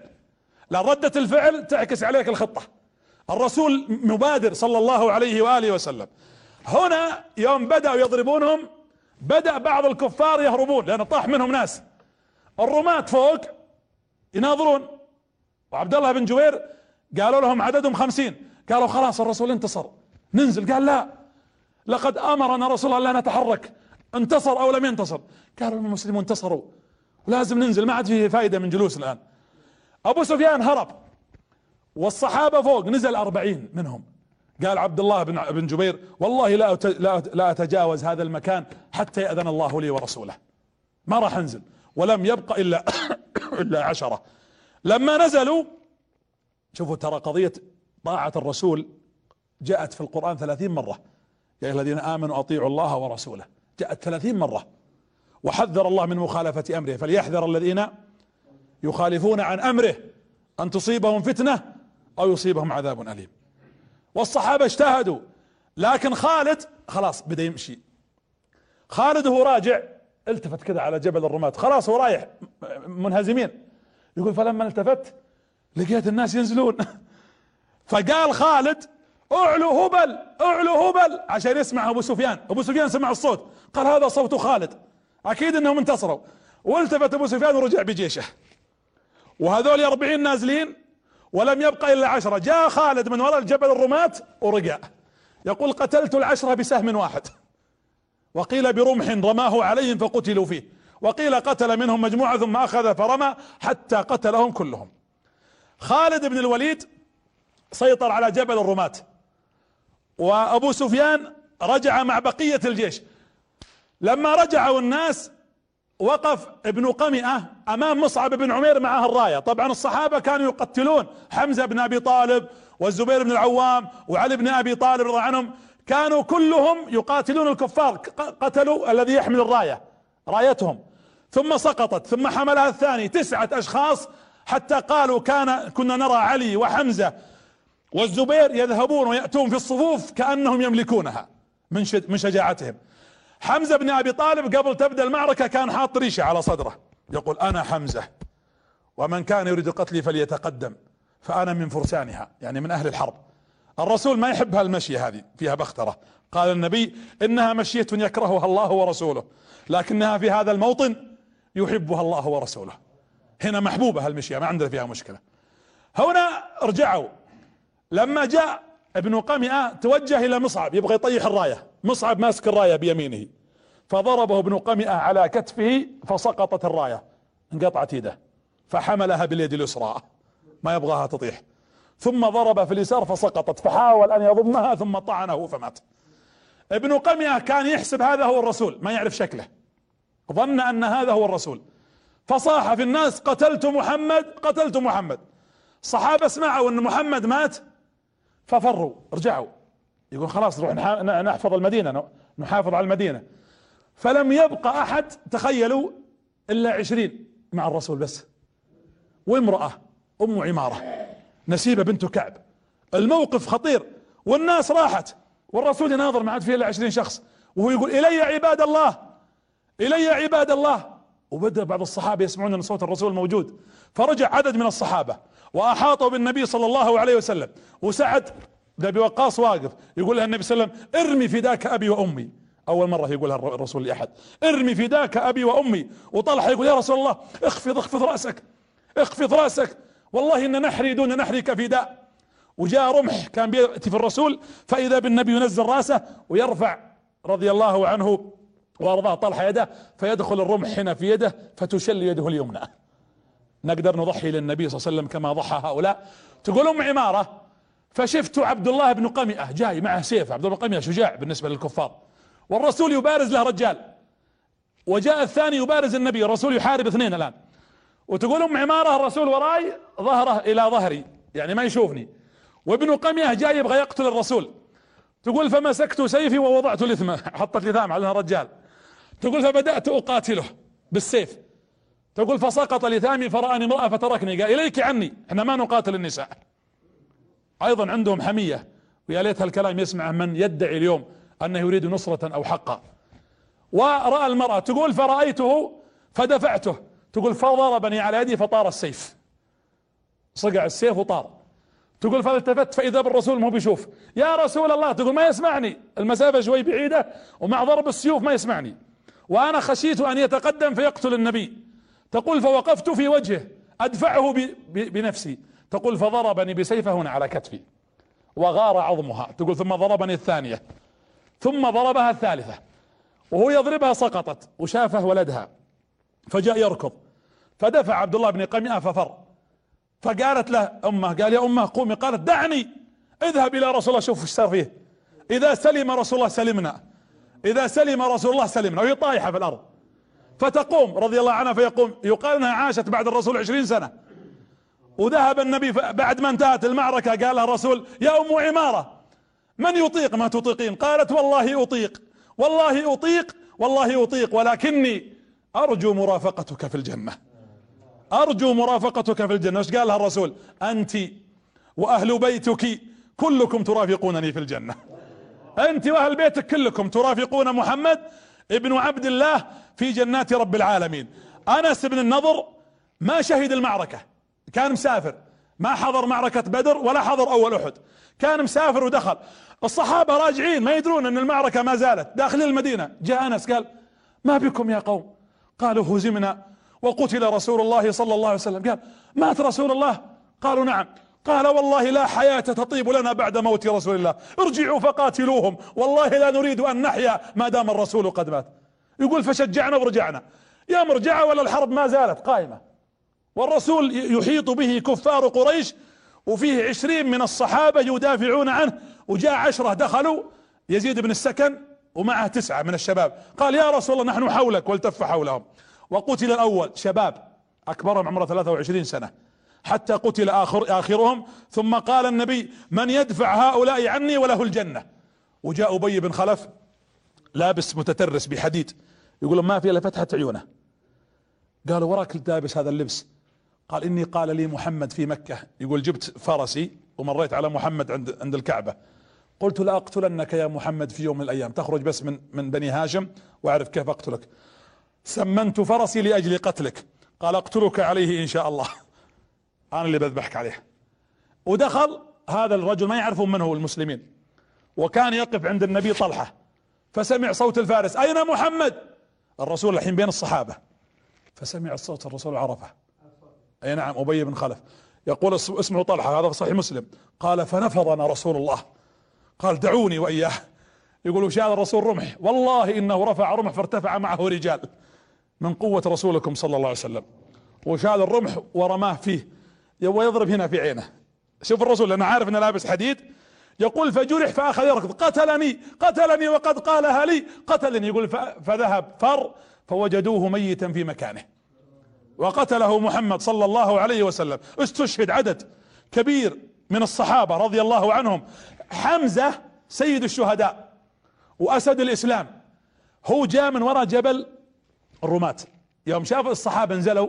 Speaker 1: لا ردة الفعل تعكس عليك الخطة. الرسول مبادر صلى الله عليه وآله وسلم. هنا يوم بدأوا يضربونهم بدأ بعض الكفار يهربون لأن طاح منهم ناس. الرماة فوق يناظرون. وعبد الله بن جبير قالوا لهم عددهم خمسين. قالوا خلاص الرسول انتصر. ننزل. قال لا. لقد أمرنا رسول الله لا نتحرك. انتصر أو لم ينتصر. قالوا المسلمون انتصروا. ولازم ننزل ما عاد فيه فائدة من جلوس الآن. أبو سفيان هرب والصحابة فوق نزل أربعين منهم. قال عبد الله بن بن جبير والله لا لا لا أتجاوز هذا المكان حتى يأذن الله لي ورسوله. ما راح أنزل ولم يبق إلا إلا عشرة. لما نزلوا شوفوا ترى قضية طاعة الرسول جاءت في القرآن ثلاثين مرة. يا أيها الذين آمنوا أطيعوا الله ورسوله. جاءت ثلاثين مرة. وحذر الله من مخالفة أمره. فليحذر الذين يخالفون عن أمره أن تصيبهم فتنة أو يصيبهم عذاب أليم. والصحابة اجتهدوا لكن خالد خلاص بدأ يمشي. خالد وهو راجع التفت كذا على جبل الرماة. خلاص هو رايح منهزمين. يقول فلما التفت لقيت الناس ينزلون. فقال خالد اعلو هبل اعلو هبل عشان يسمع أبو سفيان. أبو سفيان سمع الصوت. قال هذا صوت خالد. أكيد إنهم انتصروا. والتفت أبو سفيان ورجع بجيشه. وهذول أربعين نازلين ولم يبقى إلا عشرة جاء خالد من وراء الجبل الرماة ورجع. يقول قتلت العشرة بسهم واحد. وقيل برمح رماه عليهم فقتلوا فيه. وقيل قتل منهم مجموعة ثم أخذ فرمى حتى قتلهم كلهم. خالد بن الوليد سيطر على جبل الرماة. وأبو سفيان رجع مع بقية الجيش. لما رجعوا الناس وقف ابن قمئة أمام مصعب بن عمير معه الراية. طبعا الصحابة كانوا يقتلون حمزة بن أبي طالب والزبير بن العوام وعلي بن أبي طالب رضي عنهم. كانوا كلهم يقاتلون الكفار قتلوا الذي يحمل الراية رايتهم. ثم سقطت ثم حملها الثاني. تسعة أشخاص حتى قالوا كان كنا نرى علي وحمزة والزبير يذهبون ويأتون في الصفوف كأنهم يملكونها من من شجاعتهم. حمزة بن أبي طالب قبل تبدأ المعركة كان حاط ريشة على صدره. يقول أنا حمزة ومن كان يريد قتلي فليتقدم فأنا من فرسانها يعني من أهل الحرب. الرسول ما يحب هالمشية هذه فيها بخترة. قال النبي إنها مشية يكرهها الله ورسوله لكنها في هذا الموطن يحبها الله ورسوله. هنا محبوبة هالمشية ما عندنا فيها مشكلة. هنا رجعوا لما جاء ابن قمئة توجه إلى مصعب يبغى يطيح الراية. مصعب ماسك الراية بيمينه فضربه ابن قمئة على كتفه فسقطت الراية انقطعت يده فحملها باليد اليسرى ما يبغاها تطيح. ثم ضرب في اليسار فسقطت فحاول أن يضمها ثم طعنه فمات. ابن قمئة كان يحسب هذا هو الرسول ما يعرف شكله. ظن أن هذا هو الرسول. فصاح في الناس قتلت محمد قتلت محمد. الصحابة سمعوا إن محمد مات ففروا رجعوا. يقول خلاص نروح نحفظ المدينة نحافظ على المدينة. فلم يبقى أحد تخيلوا إلا عشرين مع الرسول بس. وامرأة أم عمارة نسيبة بنت كعب. الموقف خطير. والناس راحت. والرسول يناظر ما عاد فيه إلا عشرين شخص. وهو يقول إلي عباد الله إلي عباد الله. وبدأ بعض الصحابة يسمعون إن صوت الرسول موجود. فرجع عدد من الصحابة وأحاطوا بالنبي صلى الله عليه وسلم. وسعد ده أبي وقاص واقف يقول لها النبي صلى الله عليه وسلم ارمي فداك أبي وأمي. أول مرة يقولها الرسول لأحد. ارمي فداك أبي وأمي. وطلحة يقول يا رسول الله اخفض اخفض رأسك اخفض رأسك. والله إن نحري دون نحرك فداء وجاء رمح كان بيأتي في الرسول فإذا بالنبي ينزل رأسه ويرفع رضي الله عنه وأرضاه طلحة يده فيدخل الرمح هنا في يده فتشل يده اليمنى. نقدر نضحي للنبي صلى الله عليه وسلم كما ضحى هؤلاء. تقول أم عمارة فشفت عبد الله بن قمئة جاي معه سيف عبد الله بن قمئة شجاع بالنسبة للكفار. والرسول يبارز له رجال. وجاء الثاني يبارز النبي الرسول يحارب اثنين الآن. وتقول أم عمارة الرسول وراي ظهره إلى ظهري يعني ما يشوفني. وابن قمية جاي يبغى يقتل الرسول. تقول فمسكت سيفي ووضعت لثمه حطت لثام على الرجال. تقول فبدأت أقاتله بالسيف. تقول فسقط لثامي فرآني امرأة فتركني. قال إليك عني إحنا ما نقاتل النساء. أيضا عندهم حمية. ويا ليت هالكلام يسمع من يدعي اليوم أنه يريد نصرة أو حقا. ورأى المرأة تقول فرأيته فدفعته. تقول فضربني على يدي فطار السيف. صقع السيف وطار. تقول فالتفت فإذا بالرسول مو بيشوف. يا رسول الله تقول ما يسمعني. المسافة شوي بعيدة ومع ضرب السيوف ما يسمعني. وأنا خشيت أن يتقدم فيقتل النبي. تقول فوقفت في وجهه أدفعه بنفسي. تقول فضربني بسيفه هنا على كتفي وغار عظمها. تقول ثم ضربني الثانية ثم ضربها الثالثة وهو يضربها سقطت وشافه ولدها فجاء يركض فدفع عبد الله بن قمئة ففر فقالت له أمه قال يا أمه قومي قالت دعني اذهب إلى رسول الله شوف إيش صار فيه. إذا سلم رسول الله سلمنا إذا سلم رسول الله سلمنا وهي طايحة في الأرض فتقوم رضي الله عنها فيقوم يقال إنها عاشت بعد الرسول عشرين سنة. وذهب النبي بعد ما انتهت المعركة قال لها الرسول يا أم عمارة من يطيق ما تطيقين؟ قالت والله أطيق والله أطيق والله أطيق ولكني أرجو مرافقتك في الجنة. أرجو مرافقتك في الجنة. إيش قال لها الرسول؟ أنت وأهل بيتك كلكم ترافقونني في الجنة. أنت وأهل بيتك كلكم ترافقون محمد ابن عبد الله في جنات رب العالمين. أنس بن النضر ما شهد المعركة. كان مسافر. ما حضر معركة بدر ولا حضر أول أحد. كان مسافر ودخل. الصحابة راجعين ما يدرون أن المعركة ما زالت. داخلين المدينة. جاء أنس قال ما بكم يا قوم؟ قالوا هزمنا. وقتل رسول الله صلى الله عليه وسلم. قال مات رسول الله؟ قالوا نعم. قال والله لا حياة تطيب لنا بعد موت رسول الله. ارجعوا فقاتلوهم. والله لا نريد أن نحيا ما دام الرسول قد مات. يقول فشجعنا ورجعنا. يا مرجعة ولا الحرب ما زالت؟ قائمة. والرسول يحيط به كفار قريش وفيه عشرين من الصحابة يدافعون عنه. وجاء عشرة دخلوا يزيد بن السكن ومعه تسعة من الشباب. قال يا رسول الله نحن حولك. والتف حولهم. وقتل الأول شباب أكبرهم عمره 23 سنة. حتى قتل آخر آخرهم. ثم قال النبي من يدفع هؤلاء عني وله الجنة. وجاء أبي بن خلف لابس متترس بحديد. يقول ما في إلا فتحة عيونه. قالوا وراك لابس هذا اللبس. قال إني قال لي محمد في مكة. يقول جبت فرسي ومريت على محمد عند عند الكعبة. قلت لاقتلنك يا محمد في يوم من الأيام. تخرج بس من من بني هاشم وأعرف كيف أقتلك. سمنت فرسي لأجل قتلك. قال أقتلك عليه إن شاء الله. أنا اللي بذبحك عليه. ودخل هذا الرجل ما يعرفون من هو المسلمين. وكان يقف عند النبي طلحة. فسمع صوت الفارس أين محمد؟ الرسول الحين بين الصحابة. فسمع الصوت الرسول عرفة. أي نعم أبي بن خلف. يقول اسمه طلحة هذا في صحيح مسلم. قال فنفضنا رسول الله. قال دعوني وإياه. يقول وشال الرسول رمح؟ والله إنه رفع رمح فارتفع معه رجال من قوة رسولكم صلى الله عليه وسلم. وشال الرمح ورماه فيه؟ يبغى يضرب هنا في عينه. شوف الرسول أنا عارف أنه لابس حديد. يقول فجرح فأخذ يركض. قتلني قتلني وقد قالها لي. قتلني. يقول فذهب فر فوجدوه ميتا في مكانه. وقتله محمد صلى الله عليه وسلم. استشهد عدد كبير من الصحابة رضي الله عنهم. حمزة سيد الشهداء وأسد الإسلام. هو جاء من وراء جبل الرماة. يوم شاف الصحابة نزلوا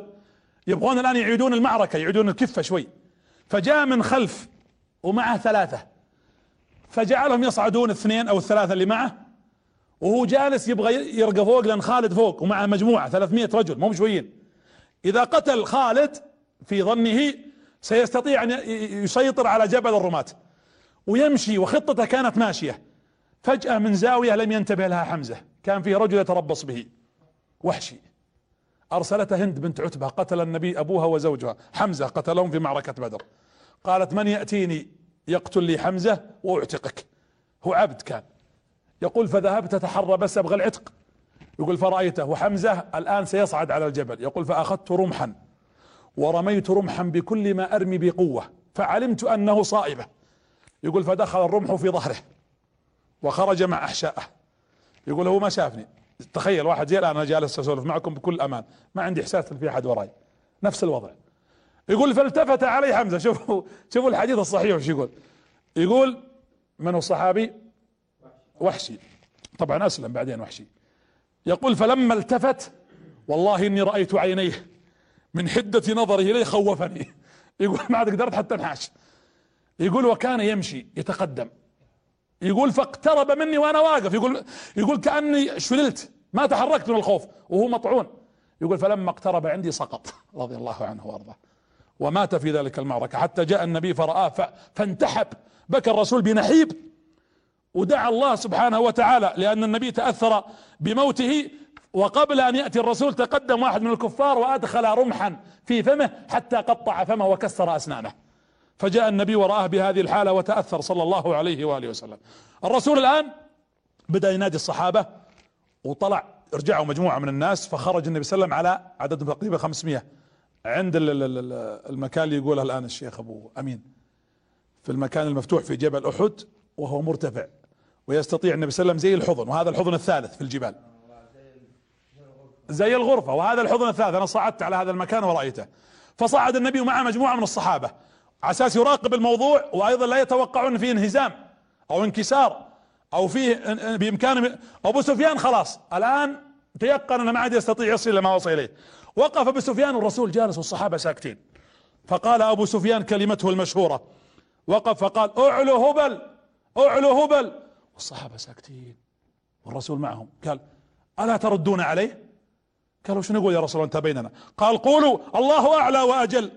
Speaker 1: يبغون الآن يعيدون المعركة يعيدون الكفة شوي. فجاء من خلف ومعه ثلاثة. فجعلهم يصعدون اثنين أو الثلاثة اللي معه. وهو جالس يبغى يرقى فوق لأن خالد فوق ومعه مجموعة 300 رجل مو بشويين. إذا قتل خالد في ظنه سيستطيع أن يسيطر على جبل الرماة ويمشي وخطته كانت ماشية. فجأة من زاوية لم ينتبه لها حمزة. كان فيه رجل يتربص به. وحشي. أرسلته هند بنت عتبة. قتل النبي أبوها وزوجها. حمزة قتلهم في معركة بدر. قالت من يأتيني؟ يقتل لي حمزة وأعتقك. هو عبد كان. يقول فذهبت اتحرى بس أبغى العتق. يقول فرأيته وحمزة الآن سيصعد على الجبل. يقول فأخذت رمحا ورميت رمحا بكل ما أرمي بقوة فعلمت أنه صائبة. يقول فدخل الرمح في ظهره وخرج مع أحشائه. يقول هو ما شافني. تخيل واحد زي الآن أنا جالس أسولف معكم بكل أمان ما عندي إحساس ان في أحد وراي. نفس الوضع. يقول فالتفت علي حمزة. شوفوا شوفوا الحديث الصحيح وش يقول. يقول من هو الصحابي؟ وحشي. طبعا أسلم بعدين وحشي. يقول فلما التفت والله إني رأيت عينيه من حدة نظره الي خوفني. يقول ما عاد قدرت حتى أنحاش. يقول وكان يمشي يتقدم. يقول فاقترب مني وأنا واقف. يقول يقول كأني شللت ما تحركت من الخوف وهو مطعون. يقول فلما اقترب عندي سقط رضي الله عنه وأرضاه. ومات في ذلك المعركة. حتى جاء النبي فرآه فانتحب. بكى الرسول بنحيب. ودعا الله سبحانه وتعالى لأن النبي تأثر بموته وقبل أن يأتي الرسول تقدم واحد من الكفار وأدخل رمحا في فمه حتى قطع فمه وكسر أسنانه. فجاء النبي ورآه بهذه الحالة وتأثر صلى الله عليه وآله وسلم. الرسول الآن بدأ ينادي الصحابة وطلع رجعوا مجموعة من الناس فخرج النبي صلى الله عليه وسلم على عدد تقريبا 500 عند المكان اللي يقوله الآن الشيخ أبو أمين. في المكان المفتوح في جبل أحد وهو مرتفع. ويستطيع النبي صلى الله عليه وسلم زي الحضن وهذا الحضن الثالث في الجبال. زي الغرفة وهذا الحضن الثالث. أنا صعدت على هذا المكان ورأيته. فصعد النبي مع مجموعة من الصحابة. على أساس يراقب الموضوع وأيضا لا يتوقعون فيه انهزام أو انكسار أو فيه بامكانه أبو سفيان خلاص. الآن تيقن انه ما عاد يستطيع يصل إلى ما وصل إليه. وقف أبو سفيان والرسول جالس والصحابة ساكتين. فقال أبو سفيان كلمته المشهورة. وقف فقال أعلو هبل أعلو هبل. والصحابة ساكتين والرسول معهم. قال ألا تردون عليه؟ قالوا شو نقول يا رسول الله؟ انت بيننا. قال قولوا الله أعلى وأجل.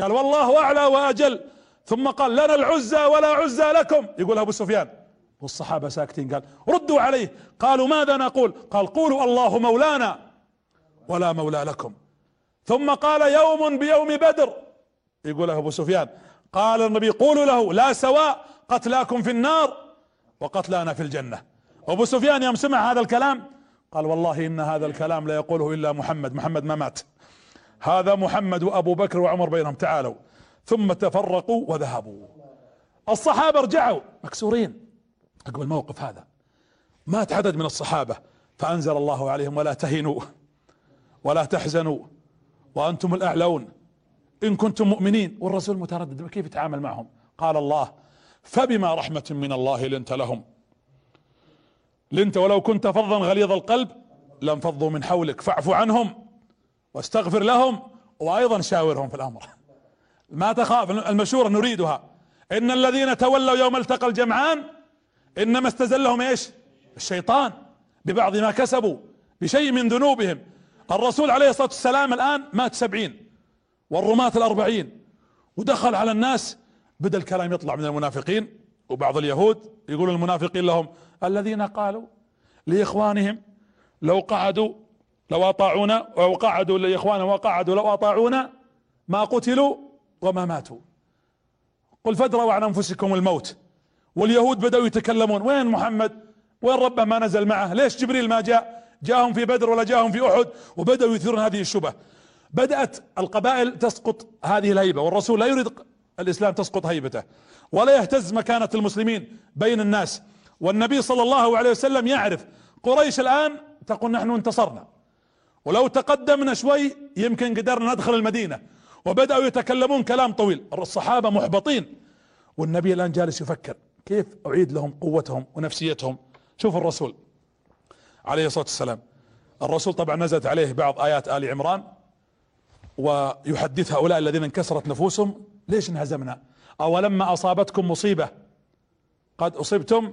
Speaker 1: قال والله أعلى وأجل. ثم قال لنا العزى ولا عزى لكم. يقول أبو سفيان. والصحابة ساكتين قال ردوا عليه. قالوا ماذا نقول؟ قال قولوا الله مولانا ولا مولى لكم. ثم قال يوم بيوم بدر. يقول أبو سفيان. قال النبي قولوا له لا سواء قتلاكم في النار. وقتلانا في الجنة. أبو سفيان يوم سمع هذا الكلام قال والله إن هذا الكلام لا يقوله إلا محمد محمد ما مات. هذا محمد وأبو بكر وعمر بينهم تعالوا. ثم تفرقوا وذهبوا. الصحابة رجعوا مكسورين. عقب الموقف هذا. مات عدد من الصحابة فأنزل الله عليهم ولا تهنوا ولا تحزنوا وأنتم الأعلون. إن كنتم مؤمنين. والرسول متردد كيف يتعامل معهم؟ قال الله فبما رحمة من الله لنت لهم. لنت ولو كنت فظا غليظ القلب لانفضوا من حولك. فاعف عنهم واستغفر لهم وأيضا شاورهم في الأمر. ما تخاف المشورة نريدها. إن الذين تولوا يوم التقى الجمعان إنما استزلهم إيش؟ الشيطان. ببعض ما كسبوا بشيء من ذنوبهم. الرسول عليه الصلاة والسلام الآن مات سبعين والرماة الأربعين. ودخل على الناس بدأ الكلام يطلع من المنافقين وبعض اليهود يقول المنافقين لهم الذين قالوا لإخوانهم لو قعدوا لو أطاعونا أو قعدوا لاخوانهم وقعدوا لو أطاعونا ما قتلوا وما ماتوا. قل فادروا عن أنفسكم الموت. واليهود بدأوا يتكلمون وين محمد؟ وين ربه ما نزل معه؟ ليش جبريل ما جاء؟ جاءهم في بدر ولا جاءهم في أحد؟ وبدأوا يثيرون هذه الشبه بدأت القبائل تسقط هذه الهيبة والرسول لا يريد الإسلام تسقط هيبته. ولا يهتز مكانة المسلمين بين الناس. والنبي صلى الله عليه وسلم يعرف قريش الآن تقول نحن انتصرنا. ولو تقدمنا شوي يمكن قدرنا ندخل المدينة. وبدأوا يتكلمون كلام طويل. الصحابة محبطين. والنبي الآن جالس يفكر كيف أعيد لهم قوتهم ونفسيتهم. شوف الرسول عليه الصلاة والسلام. الرسول طبعا نزلت عليه بعض آيات آل عمران. ويحدث هؤلاء الذين انكسرت نفوسهم. ليش انهزمنا؟ أولما أصابتكم مصيبة؟ قد أصبتم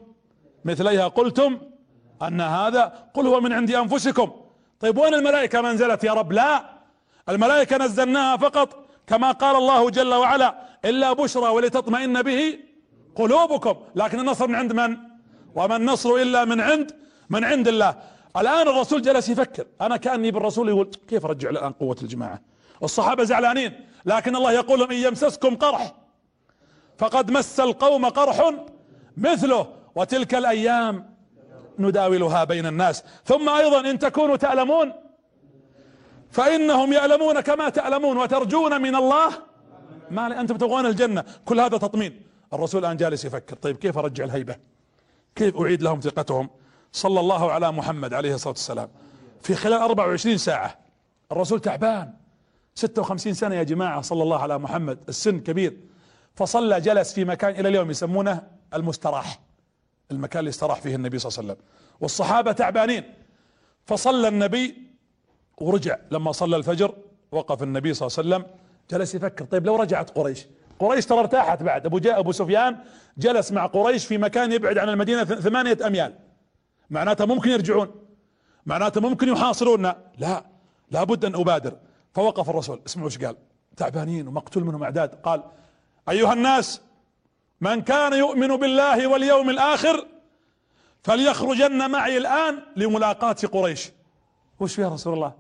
Speaker 1: مثليها قلتم أن هذا قل هو من عند أنفسكم. طيب وين الملائكة ما نزلت يا رب؟ لا. الملائكة نزلناها فقط كما قال الله جل وعلا إلا بشرى ولتطمئن به قلوبكم. لكن النصر من عند من؟ وما النصر إلا من عند من عند الله. الآن الرسول جلس يفكر. أنا كأني بالرسول يقول كيف أرجع الآن قوة الجماعة؟ الصحابة زعلانين. لكن الله يقول ان يمسسكم قرح فقد مس القوم قرح مثله وتلك الأيام نداولها بين الناس ثم أيضا إن تكونوا تألمون فإنهم يألمون كما تألمون وترجون من الله ما أنتم تبغون الجنة. كل هذا تطمين. الرسول الآن جالس يفكر. طيب كيف أرجع الهيبة؟ كيف أعيد لهم ثقتهم؟ صلى الله على محمد عليه الصلاة والسلام. في خلال 24 ساعة. الرسول تعبان. 56 سنة يا جماعة صلى الله على محمد. السن كبير. فصلى جلس في مكان إلى اليوم يسمونه المستراح المكان اللي استراح فيه النبي صلى الله عليه وسلم. والصحابة تعبانين. فصلى النبي ورجع. لما صلى الفجر وقف النبي صلى الله عليه وسلم جلس يفكر طيب لو رجعت قريش؟ قريش ترى ارتاحت بعد. أبو جاء أبو سفيان جلس مع قريش في مكان يبعد عن المدينة ثمانية أميال. معناته ممكن يرجعون. معناته ممكن يحاصروننا. لا لابد أن أبادر. فوقف الرسول. اسمعوا إيش قال. تعبانين ومقتول منهم أعداد. قال أيها الناس من كان يؤمن بالله واليوم الآخر فليخرجن معي الآن لملاقاة قريش. وش يا رسول الله؟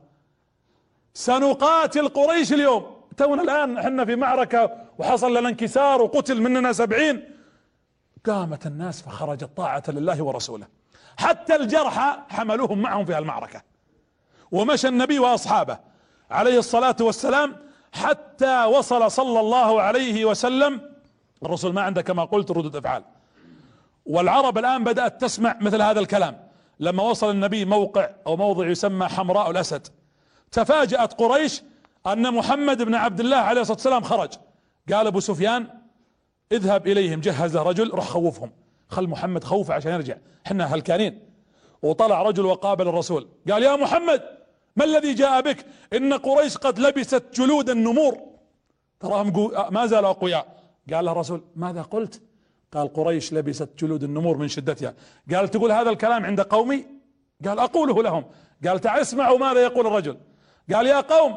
Speaker 1: سنقاتل قريش اليوم. تونا الآن إحنا في معركة وحصل لنا انكسار وقتل مننا سبعين. قامت الناس فخرجت طاعة لله ورسوله. حتى الجرحى حملوهم معهم في المعركة ومشى النبي وأصحابه. عليه الصلاة والسلام حتى وصل صلى الله عليه وسلم. الرسول ما عنده كما قلت ردود أفعال. والعرب الآن بدأت تسمع مثل هذا الكلام. لما وصل النبي موقع أو موضع يسمى حمراء الأسد تفاجأت قريش أن محمد بن عبد الله عليه الصلاة والسلام خرج. قال أبو سفيان اذهب إليهم جهز رجل روح خوفهم. خل محمد خوفه عشان يرجع. إحنا هلكانين. وطلع رجل وقابل الرسول. قال يا محمد! ما الذي جاء بك؟ إن قريش قد لبست جلود النمور. تراهم ما زالوا أقوياء. قال له الرسول ماذا قلت؟ قال قريش لبست جلود النمور من شدتها. قال تقول هذا الكلام عند قومي؟ قال أقوله لهم. قال تعال اسمعوا ماذا يقول الرجل. قال يا قوم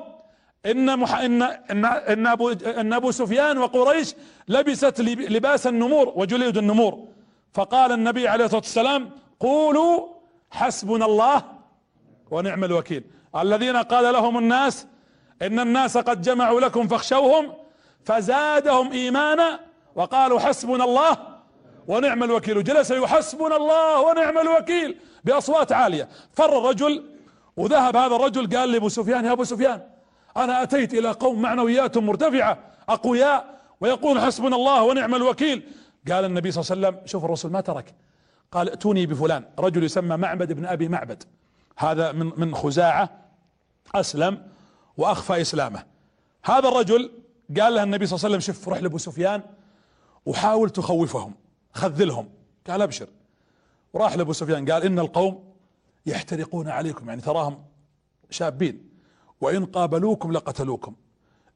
Speaker 1: إن مح... ان ان إن أبو إن أبو سفيان وقريش لبست لباس النمور وجلود النمور. فقال النبي عليه الصلاة والسلام قولوا حسبنا الله ونعم الوكيل. الذين قال لهم الناس إن الناس قد جمعوا لكم فاخشوهم فزادهم إيمانا وقالوا حسبنا الله ونعم الوكيل. وجلس يحسبنا الله ونعم الوكيل بأصوات عالية. فر الرجل وذهب هذا الرجل قال لأبو سفيان يا أبو سفيان أنا أتيت إلى قوم معنوياتهم مرتفعة أقوياء ويقول حسبنا الله ونعم الوكيل. قال النبي صلى الله عليه وسلم شوف الرسول ما ترك. قال ائتوني بفلان. رجل يسمى معبد بن أبي معبد. هذا من من خزاعة أسلم وأخفى إسلامه. هذا الرجل قال له النبي صلى الله عليه وسلم شوف روح لأبو سفيان وحاول تخوفهم خذلهم. قال أبشر. وراح لأبو سفيان قال إن القوم يحترقون عليكم يعني تراهم شابين. وإن قابلوكم لقتلوكم.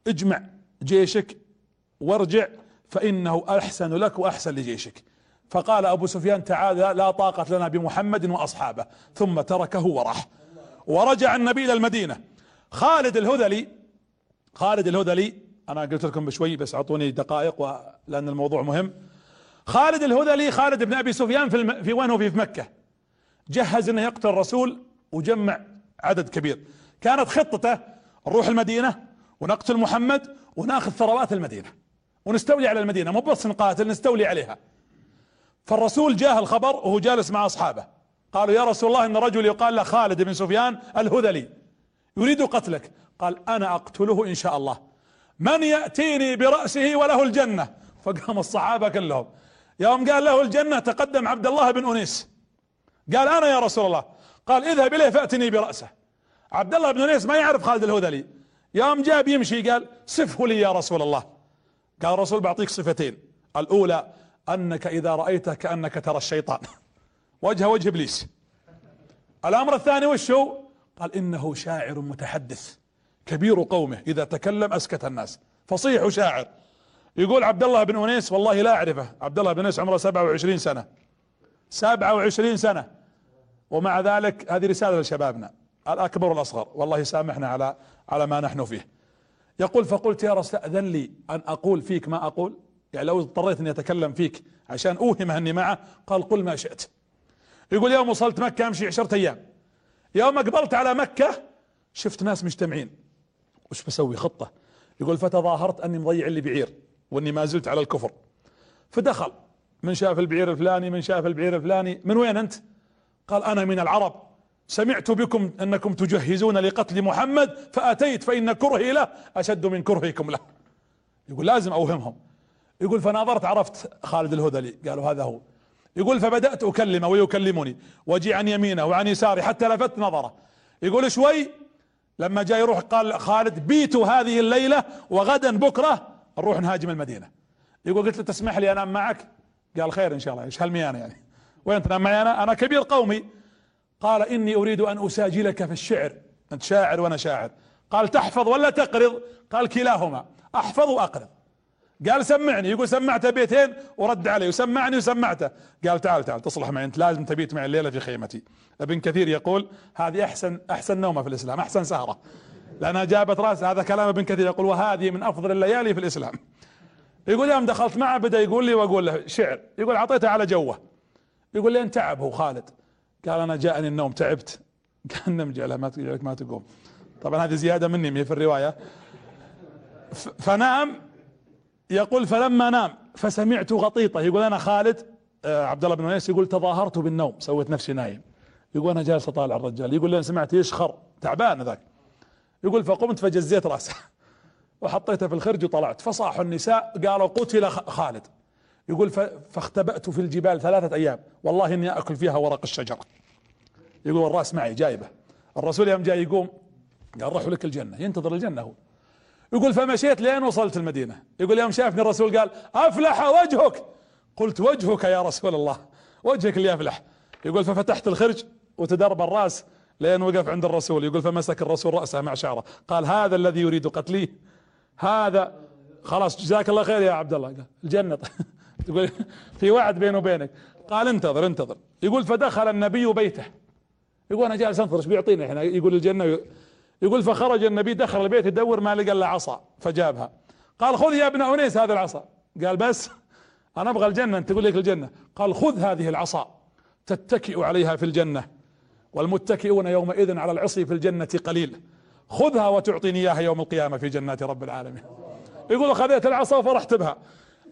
Speaker 1: اجمع جيشك وارجع فإنه أحسن لك وأحسن لجيشك. فقال أبو سفيان تعالى لا طاقة لنا بمحمد وأصحابه. ثم تركه وراح. ورجع النبي إلى المدينة. خالد الهذلي خالد الهذلي أنا قلت لكم بشوي بس أعطوني دقائق لأن الموضوع مهم. خالد الهذلي خالد بن أبي سفيان في, الم... في وين هو؟ في مكة. جهز إنه يقتل الرسول وجمع عدد كبير. كانت خطته نروح المدينة ونقتل محمد وناخذ ثروات المدينة ونستولي على المدينة. مو بس نقاتل نستولي عليها. فالرسول جاه الخبر وهو جالس مع أصحابه. قالوا يا رسول الله إن رجل يقال له خالد بن سفيان الهذلي يريد قتلك. قال أنا أقتله إن شاء الله. من يأتيني برأسه وله الجنة. فقام الصحابة كلهم. يوم قال له الجنة تقدم عبد الله بن أنيس. قال أنا يا رسول الله. قال اذهب إليه فأتني برأسه. عبد الله بن أنيس ما يعرف خالد الهذلي. يوم جاب يمشي قال صفه لي يا رسول الله. قال الرسول بعطيك صفتين. الأولى أنك إذا رأيته كأنك ترى الشيطان. وجهه وجه إبليس. الأمر الثاني وش هو؟ قال إنه شاعر متحدث كبير قومه إذا تكلم أسكت الناس. فصيح وشاعر يقول عبد الله بن أنيس والله لا أعرفه. عبد الله بن أنيس عمره 27 سنة. 27 سنة. ومع ذلك هذه رسالة لشبابنا الأكبر والأصغر. والله يسامحنا على على ما نحن فيه. يقول فقلت يا رسول أذن لي أن أقول فيك ما أقول؟ يعني لو اضطريت إني أتكلم فيك عشان اوهمه أني معه قال قل ما شئت. يقول يوم وصلت مكة أمشي عشرة أيام. يوم أقبلت على مكة شفت ناس مجتمعين. وش بسوي؟ خطة. يقول فتظاهرت أني مضيع اللي بعير وأني ما زلت على الكفر. فدخل. من شاف البعير الفلاني من شاف البعير الفلاني. من وين أنت؟ قال أنا من العرب. سمعت بكم أنكم تجهزون لقتل محمد فأتيت فإن كرهي له أشد من كرهكم له. يقول لازم أوهمهم. يقول فناظرت عرفت خالد الهذلي. قالوا هذا هو. يقول فبدأت أكلمه ويكلمني وجي عن يمينه وعن يساري حتى لفت نظره. يقول شوي. لما جاء يروح قال خالد بيتوا هذه الليلة وغدا بكرة نروح نهاجم المدينة. يقول قلت له تسمح لي أنام معك؟ قال خير إن شاء الله. إيش هالميانة يعني؟ وين تنام معي أنا؟ أنا كبير قومي. قال إني أريد أن اساجلك في الشعر. أنت شاعر وأنا شاعر. قال تحفظ ولا تقرض؟ قال كلاهما أحفظ وأقرض. قال سمعني يقول سمعته بيتين ورد علي وسمعني وسمعته قال تعال تعال تصلح معي أنت لازم تبيت معي الليلة في خيمتي. ابن كثير يقول هذه أحسن أحسن نومة في الإسلام أحسن سهرة. لأنها جابت رأس هذا كلام ابن كثير يقول وهذه من أفضل الليالي في الإسلام. يقول يوم دخلت معه بدا يقول لي وأقول له شعر يقول أعطيته على جوه. يقول لين تعب هو خالد. قال أنا جاءني النوم تعبت. قال نم جعله ما ما تقوم. طبعا هذه زيادة مني في الرواية. فنام يقول فلما نام فسمعت غطيطة. يقول أنا خالد آه، عبد الله بن انيس يقول تظاهرت بالنوم سويت نفسي نايم. يقول أنا جالس أطالع الرجال. يقول لين سمعت يشخر تعبان ذاك. يقول فقمت فجزيت رأسه. وحطيته في الخرج وطلعت. فصاحوا النساء قالوا قتل خالد. يقول فاختبأت في الجبال ثلاثة أيام. والله إني أكل فيها ورق الشجرة. يقول الرأس معي جايبه. الرسول يوم جاي يقوم قال روحوا لك الجنة. ينتظر الجنة هو. يقول فمشيت لين وصلت المدينة. يقول يوم شافني الرسول قال أفلح وجهك. قلت وجهك يا رسول الله. وجهك اللي يفلح. يقول ففتحت الخرج وتدرب الرأس لين وقف عند الرسول. يقول فمسك الرسول رأسه مع شعره. قال هذا الذي يريد قتلي. هذا خلاص جزاك الله خير يا عبد الله. قال الجنة. تقول في وعد بينه وبينك. قال انتظر انتظر. يقول فدخل النبي بيته. يقول أنا جالس انظر إيش بيعطينا إحنا يقول الجنة يقول فخرج النبي دخل البيت يدور ما لقى إلا عصا فجابها. قال خذ يا ابن انيس هذا العصا. قال بس أنا أبغى الجنة أنت تقول لك الجنة. قال خذ هذه العصا. تتكئ عليها في الجنة. والمتكئون يومئذ على العصي في الجنة قليل. خذها وتعطيني إياها يوم القيامة في جنات رب العالمين. يقول اخذت العصا وفرحت بها.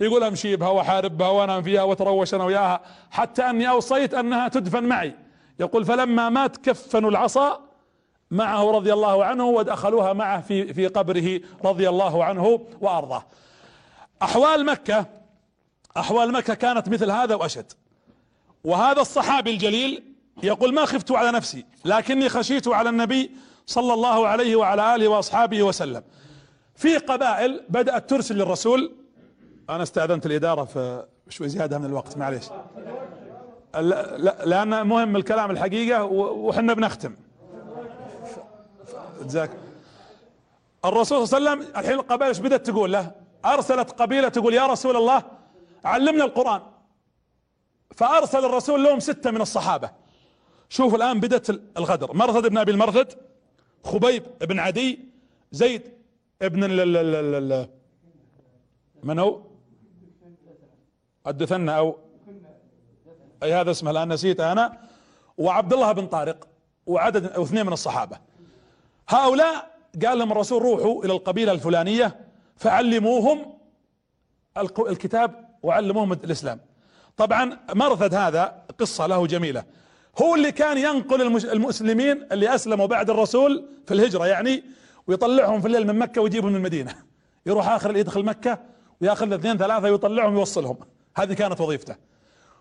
Speaker 1: يقول أمشي بها وأحارب بها وأنام فيها وتروش أنا وياها حتى أني أوصيت أنها تدفن معي. يقول فلما مات كفنوا العصا معه رضي الله عنه ودخلوها معه في في قبره رضي الله عنه وأرضاه. أحوال مكة أحوال مكة كانت مثل هذا وأشد. وهذا الصحابي الجليل يقول ما خفت على نفسي لكني خشيت على النبي صلى الله عليه وعلى آله وأصحابه وسلم. في قبائل بدأت ترسل للرسول. أنا استأذنت الإدارة في شوي زيادة من الوقت معليش. لا لأن مهم الكلام الحقيقة وحنا بنختم. جزاك. الرسول صلى الله عليه وسلم الحين القبائل إيش بدأت تقول له؟ أرسلت قبيلة تقول يا رسول الله علمنا القرآن. فأرسل الرسول لهم ستة من الصحابة. شوفوا الآن بدأت الغدر. مرثد بن أبي المرثد خبيب بن عدي زيد ابن ال ال ال من هو؟ الدثنة أو؟ أي هذا اسمه الآن نسيت أنا. وعبد الله بن طارق وعدد أو اثنين من الصحابة. هؤلاء قال لهم الرسول روحوا إلى القبيلة الفلانية فعلموهم الكتاب وعلموهم الإسلام. طبعا مرثد هذا قصة له جميلة. هو اللي كان ينقل المسلمين اللي أسلموا بعد الرسول في الهجرة يعني ويطلعهم في الليل من مكة ويجيبهم من المدينة. يروح آخر يدخل مكة ويأخذ اثنين ثلاثة ويطلعهم ويوصلهم. هذه كانت وظيفته.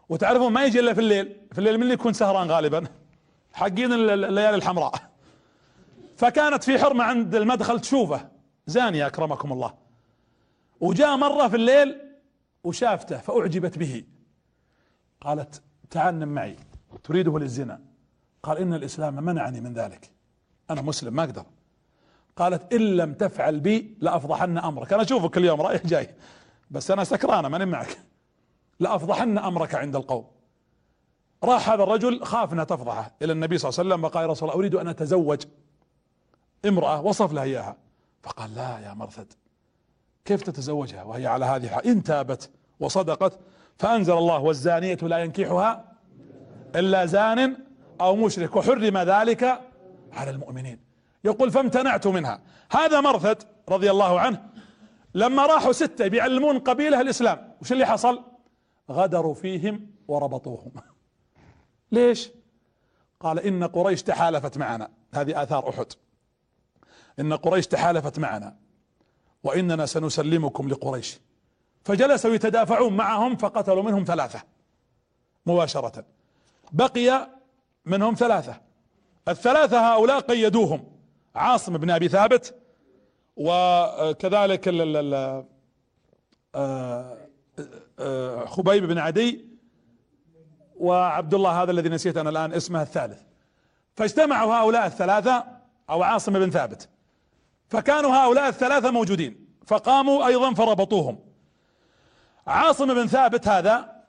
Speaker 1: وتعرفون ما يجي إلا في الليل. في الليل من اللي يكون سهران غالبا. حقين الليالي الحمراء. فكانت في حرمة عند المدخل تشوفه. زانية أكرمكم الله. وجاء مرة في الليل وشافته فأعجبت به. قالت تعال نم معي. تريده للزنا. قال إن الإسلام منعني من ذلك. أنا مسلم ما أقدر. قالت إن لم تفعل بي لأفضحن أمرك. أنا أشوفك اليوم رايح جاي بس أنا سكرانة ماني معك. لأفضحن أمرك عند القوم. راح هذا الرجل خاف إنها تفضحه. إلى النبي صلى الله عليه وسلم وقال يا رسول الله أريد أن أتزوج. امرأة وصف لها إياها. فقال لا يا مرثد كيف تتزوجها وهي على هذه الحال؟ إن تابت وصدقت فأنزل الله والزانية لا ينكحها إلا زان أو مشرك وحرم ذلك على المؤمنين. يقول فامتنعت منها. هذا مرثد رضي الله عنه لما راحوا ستة بيعلمون قبيلة الإسلام وش اللي حصل؟ غدروا فيهم وربطوهم. ليش؟ قال إن قريش تحالفت معنا. هذه آثار أحد. إن قريش تحالفت معنا وإننا سنسلمكم لقريش. فجلسوا يتدافعون معهم فقتلوا منهم ثلاثة مباشرة. بقي منهم ثلاثة. الثلاثة هؤلاء قيدوهم عاصم بن أبي ثابت وكذلك آه، آه، خبيب بن عدي وعبد الله هذا الذي نسيت أنا الآن اسمه الثالث. فاجتمعوا هؤلاء الثلاثة أو عاصم بن ثابت. فكانوا هؤلاء الثلاثة موجودين فقاموا أيضا فربطوهم. عاصم بن ثابت هذا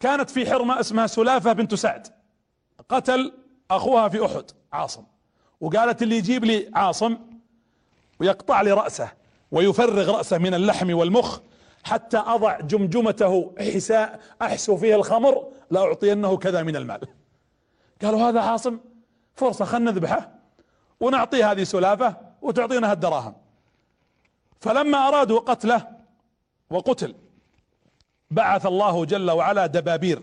Speaker 1: كانت في حرمة اسمها سلافة بنت سعد. قتل أخوها في أحد عاصم. وقالت اللي يجيب لي عاصم ويقطع لي رأسه ويفرغ رأسه من اللحم والمخ حتى أضع جمجمته حساء أحسو فيه الخمر لاعطينه كذا من المال. قالوا هذا عاصم فرصة خلنا نذبحه ونعطيه هذه سلافة. وتعطينا هالدراهم. فلما أرادوا قتله وقتل بعث الله جل وعلا دبابير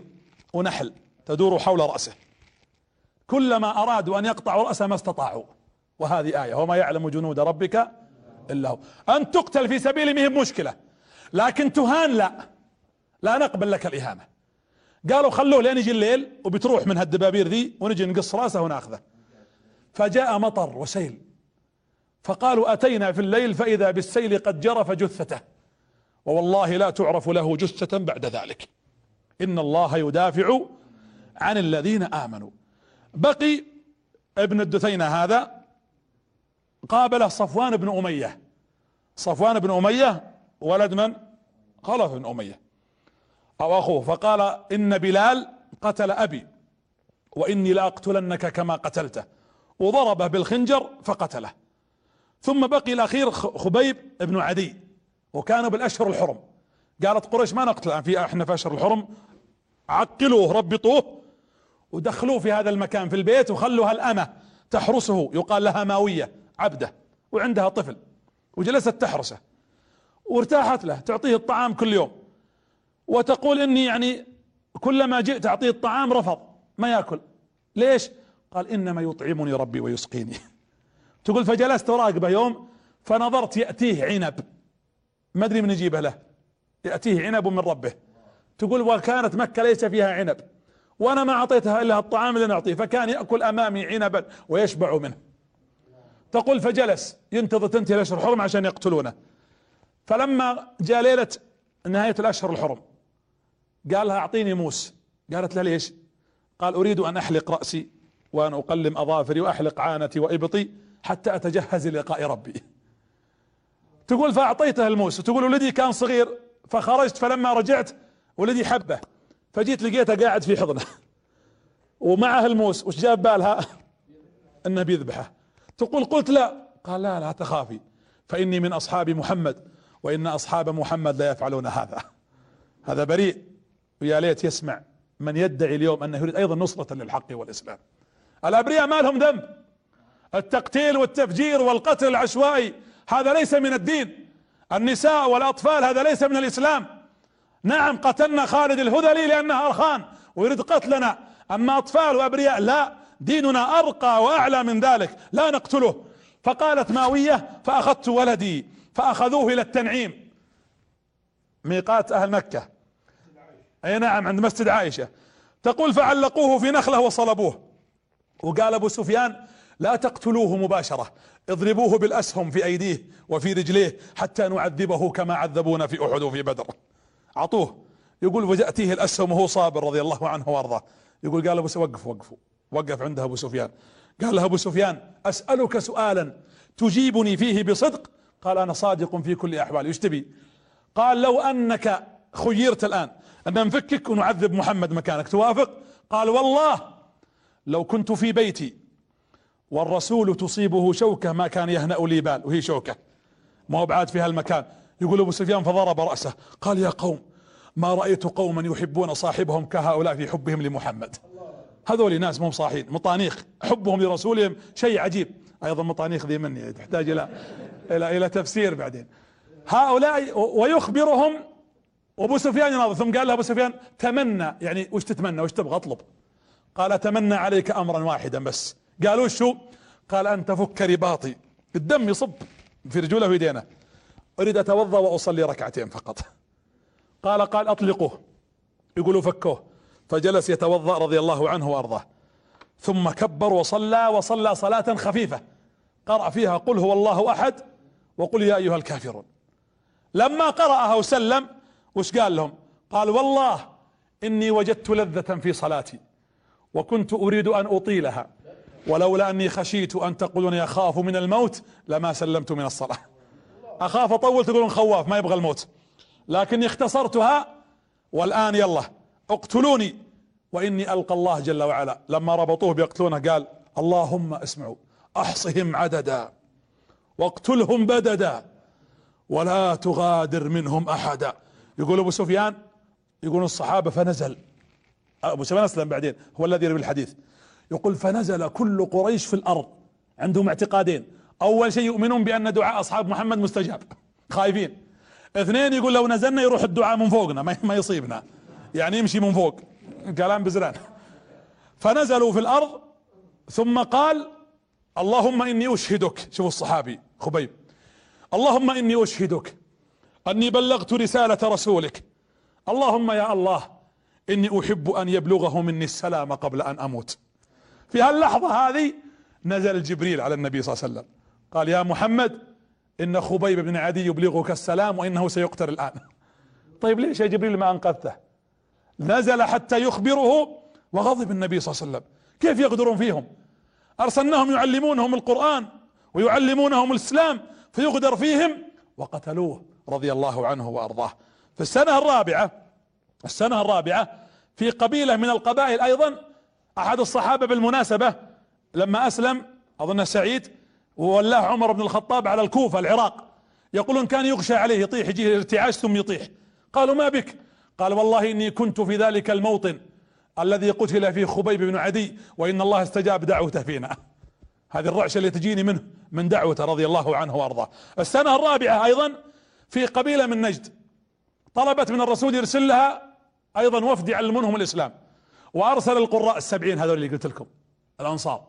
Speaker 1: ونحل تدور حول رأسه. كلما أرادوا أن يقطعوا رأسه ما استطاعوا. وهذه آية وما يعلم جنود ربك إلا هو. أن تقتل في سبيله مهم مشكلة لكن تهان لا. لا نقبل لك الإهانة. قالوا خلوه لين يجي الليل وبتروح من هالدبابير ذي ونجي نقص رأسه وناخذه. فجاء مطر وسيل. فقالوا أتينا في الليل فإذا بالسيل قد جرف جثته. ووالله لا تعرف له جثة بعد ذلك. إن الله يدافع عن الذين آمنوا. بقي ابن الدثينة هذا قابله صفوان بن أمية. صفوان بن أمية ولد من؟ خلف بن أمية. أو أخوه. فقال إن بلال قتل أبي وإني لأقتلنك كما قتلته. وضربه بالخنجر فقتله. ثم بقي الأخير خبيب بن عدي وكانوا بالأشهر الحرم. قالت قريش ما نقتل في إحنا في أشهر الحرم عقلوه ربطوه ودخلوه في هذا المكان في البيت وخلوا هالأمة تحرسه يقال لها ماوية عبدة وعندها طفل وجلست تحرسه وارتاحت له تعطيه الطعام كل يوم. وتقول إني يعني كلما جئت أعطيه الطعام رفض ما يأكل. ليش؟ قال إنما يطعمني ربي ويسقيني. تقول فجلست اراقبه يوم فنظرت يأتيه عنب. ما أدري من يجيبه له. يأتيه عنب من ربه. تقول وكانت مكة ليس فيها عنب. وأنا ما أعطيتها إلا الطعام اللي نعطيه فكان يأكل أمامي عنبا ويشبع منه. تقول فجلس. ينتظر تنتهي الأشهر الحرم عشان يقتلونه. فلما جاء ليلة نهاية الأشهر الحرم قال لها أعطيني موس. قالت له ليش؟ قال أريد أن أحلق رأسي وأن أقلم أظافري وأحلق عانتي وإبطي حتى أتجهز للقاء ربي. تقول فأعطيته الموس تقول ولدي كان صغير فخرجت فلما رجعت ولدي حبه. فجيت لقيته قاعد في حضنه. ومعه الموس وش جاب بالها؟ إنه بيذبحه. تقول قلت لا. قال لا لا تخافي. فإني من أصحاب محمد. وإن أصحاب محمد لا يفعلون هذا. هذا بريء. ويا ليت يسمع من يدعي اليوم أنه يريد أيضا نصرة للحق والإسلام. الأبرياء ما لهم ذنب. التقتيل والتفجير والقتل العشوائي هذا ليس من الدين. النساء والأطفال هذا ليس من الإسلام. نعم قتلنا خالد الهذلي لأنه أرخان ويريد قتلنا. أما أطفال وأبرياء لا ديننا أرقى وأعلى من ذلك. لا نقتله. فقالت ماوية فأخذت ولدي فأخذوه إلى التنعيم. ميقات أهل مكة. أي نعم عند مسجد عائشة. تقول فعلقوه في نخلة وصلبوه. وقال أبو سفيان لا تقتلوه مباشرة. اضربوه بالأسهم في أيديه وفي رجليه حتى نعذبه كما عذبونا في أحد وفي بدر. أعطوه. يقول وجأتيه الأسهم وهو صابر رضي الله عنه وأرضاه. يقول قال أبو وقف وقفوا وقف عندها أبو سفيان. قال له أبو سفيان أسألك سؤالا تجيبني فيه بصدق؟ قال أنا صادق في كل احوالي إيش تبي؟ قال لو أنك خيرت الآن أن نفكك ونعذب محمد مكانك توافق؟ قال والله لو كنت في بيتي والرسول تصيبه شوكة ما كان يهنأ لي بال وهي شوكة. ما هو بعاد في هالمكان. يقول أبو سفيان فضرب رأسه. قال يا قوم ما رأيت قوما يحبون صاحبهم كهؤلاء في حبهم لمحمد. هذول ناس مو صاحين مطانيخ. حبهم لرسولهم شيء عجيب. أيضا مطانيخ ذي مني تحتاج إلى إلى إلى تفسير بعدين. هؤلاء ويخبرهم وابو سفيان يناظر. ثم قال له أبو سفيان تمنى يعني وش تتمنى؟ وش تبغى؟ اطلب. قال أتمنى عليك امرا واحدا بس. قالوا شو؟ قال أن تفك رباطي. الدم يصب في رجوله ويدينه. أريد أتوضأ وأصلي ركعتين فقط. قال قال أطلقوه. يقولوا فكوه. فجلس يتوضأ رضي الله عنه وأرضاه. ثم كبر وصلى وصلى صلاة خفيفة. قرأ فيها قل هو الله أحد وقل يا أيها الكافرون. لما قرأها وسلم وش قال لهم؟ قال والله إني وجدت لذة في صلاتي وكنت أريد أن أطيلها. ولولا أني خشيت أن تقولون يخاف من الموت لما سلمت من الصلاة. أخاف اطول تقولون خواف ما يبغى الموت. لكني اختصرتها والآن يلا اقتلوني وإني ألقى الله جل وعلا. لما ربطوه بيقتلونه قال اللهم اسمعوا أحصهم عددا واقتلهم بددا ولا تغادر منهم أحدا. يقول أبو سفيان يقول الصحابة فنزل. أبو سفيان أسلم بعدين هو الذي يروي الحديث. يقول فنزل كل قريش في الأرض عندهم اعتقادين. أول شيء يؤمنون بأن دعاء أصحاب محمد مستجاب. خايفين. اثنين يقول لو نزلنا يروح الدعاء من فوقنا ما يصيبنا. يعني يمشي من فوق. كلام بزران. فنزلوا في الأرض ثم قال اللهم إني أشهدك. شوف الصحابي خبيب. اللهم إني أشهدك أني بلغت رسالة رسولك. اللهم يا الله إني أحب أن يبلغه مني السلام قبل أن أموت. في هاللحظة هذه نزل جبريل على النبي صلى الله عليه وسلم. قال يا محمد إن خبيب بن عدي يبلغك السلام وإنه سيقتل الآن. طيب ليش يا جبريل ما أنقذته؟ نزل حتى يخبره وغضب النبي صلى الله عليه وسلم. كيف يقدرون فيهم؟ أرسلناهم يعلمونهم القرآن ويعلمونهم الإسلام فيغدر فيهم وقتلوه رضي الله عنه وأرضاه. في السنة الرابعة السنة الرابعة في قبيلة من القبائل أيضا أحد الصحابة بالمناسبة لما أسلم أظن سعيد وولاه عمر بن الخطاب على الكوفة العراق. يقولون كان يغشى عليه يطيح يجيه ارتعاش ثم يطيح. قالوا ما بك؟ قال والله إني كنت في ذلك الموطن الذي قتل فيه خبيب بن عدي وإن الله استجاب دعوته فينا. هذه الرعشة اللي تجيني منه من دعوته رضي الله عنه وأرضاه. السنة الرابعة أيضا في قبيلة من نجد. طلبت من الرسول يرسل لها أيضا وفد يعلمونهم الإسلام. وأرسل القراء السبعين هذول اللي قلت لكم الأنصار.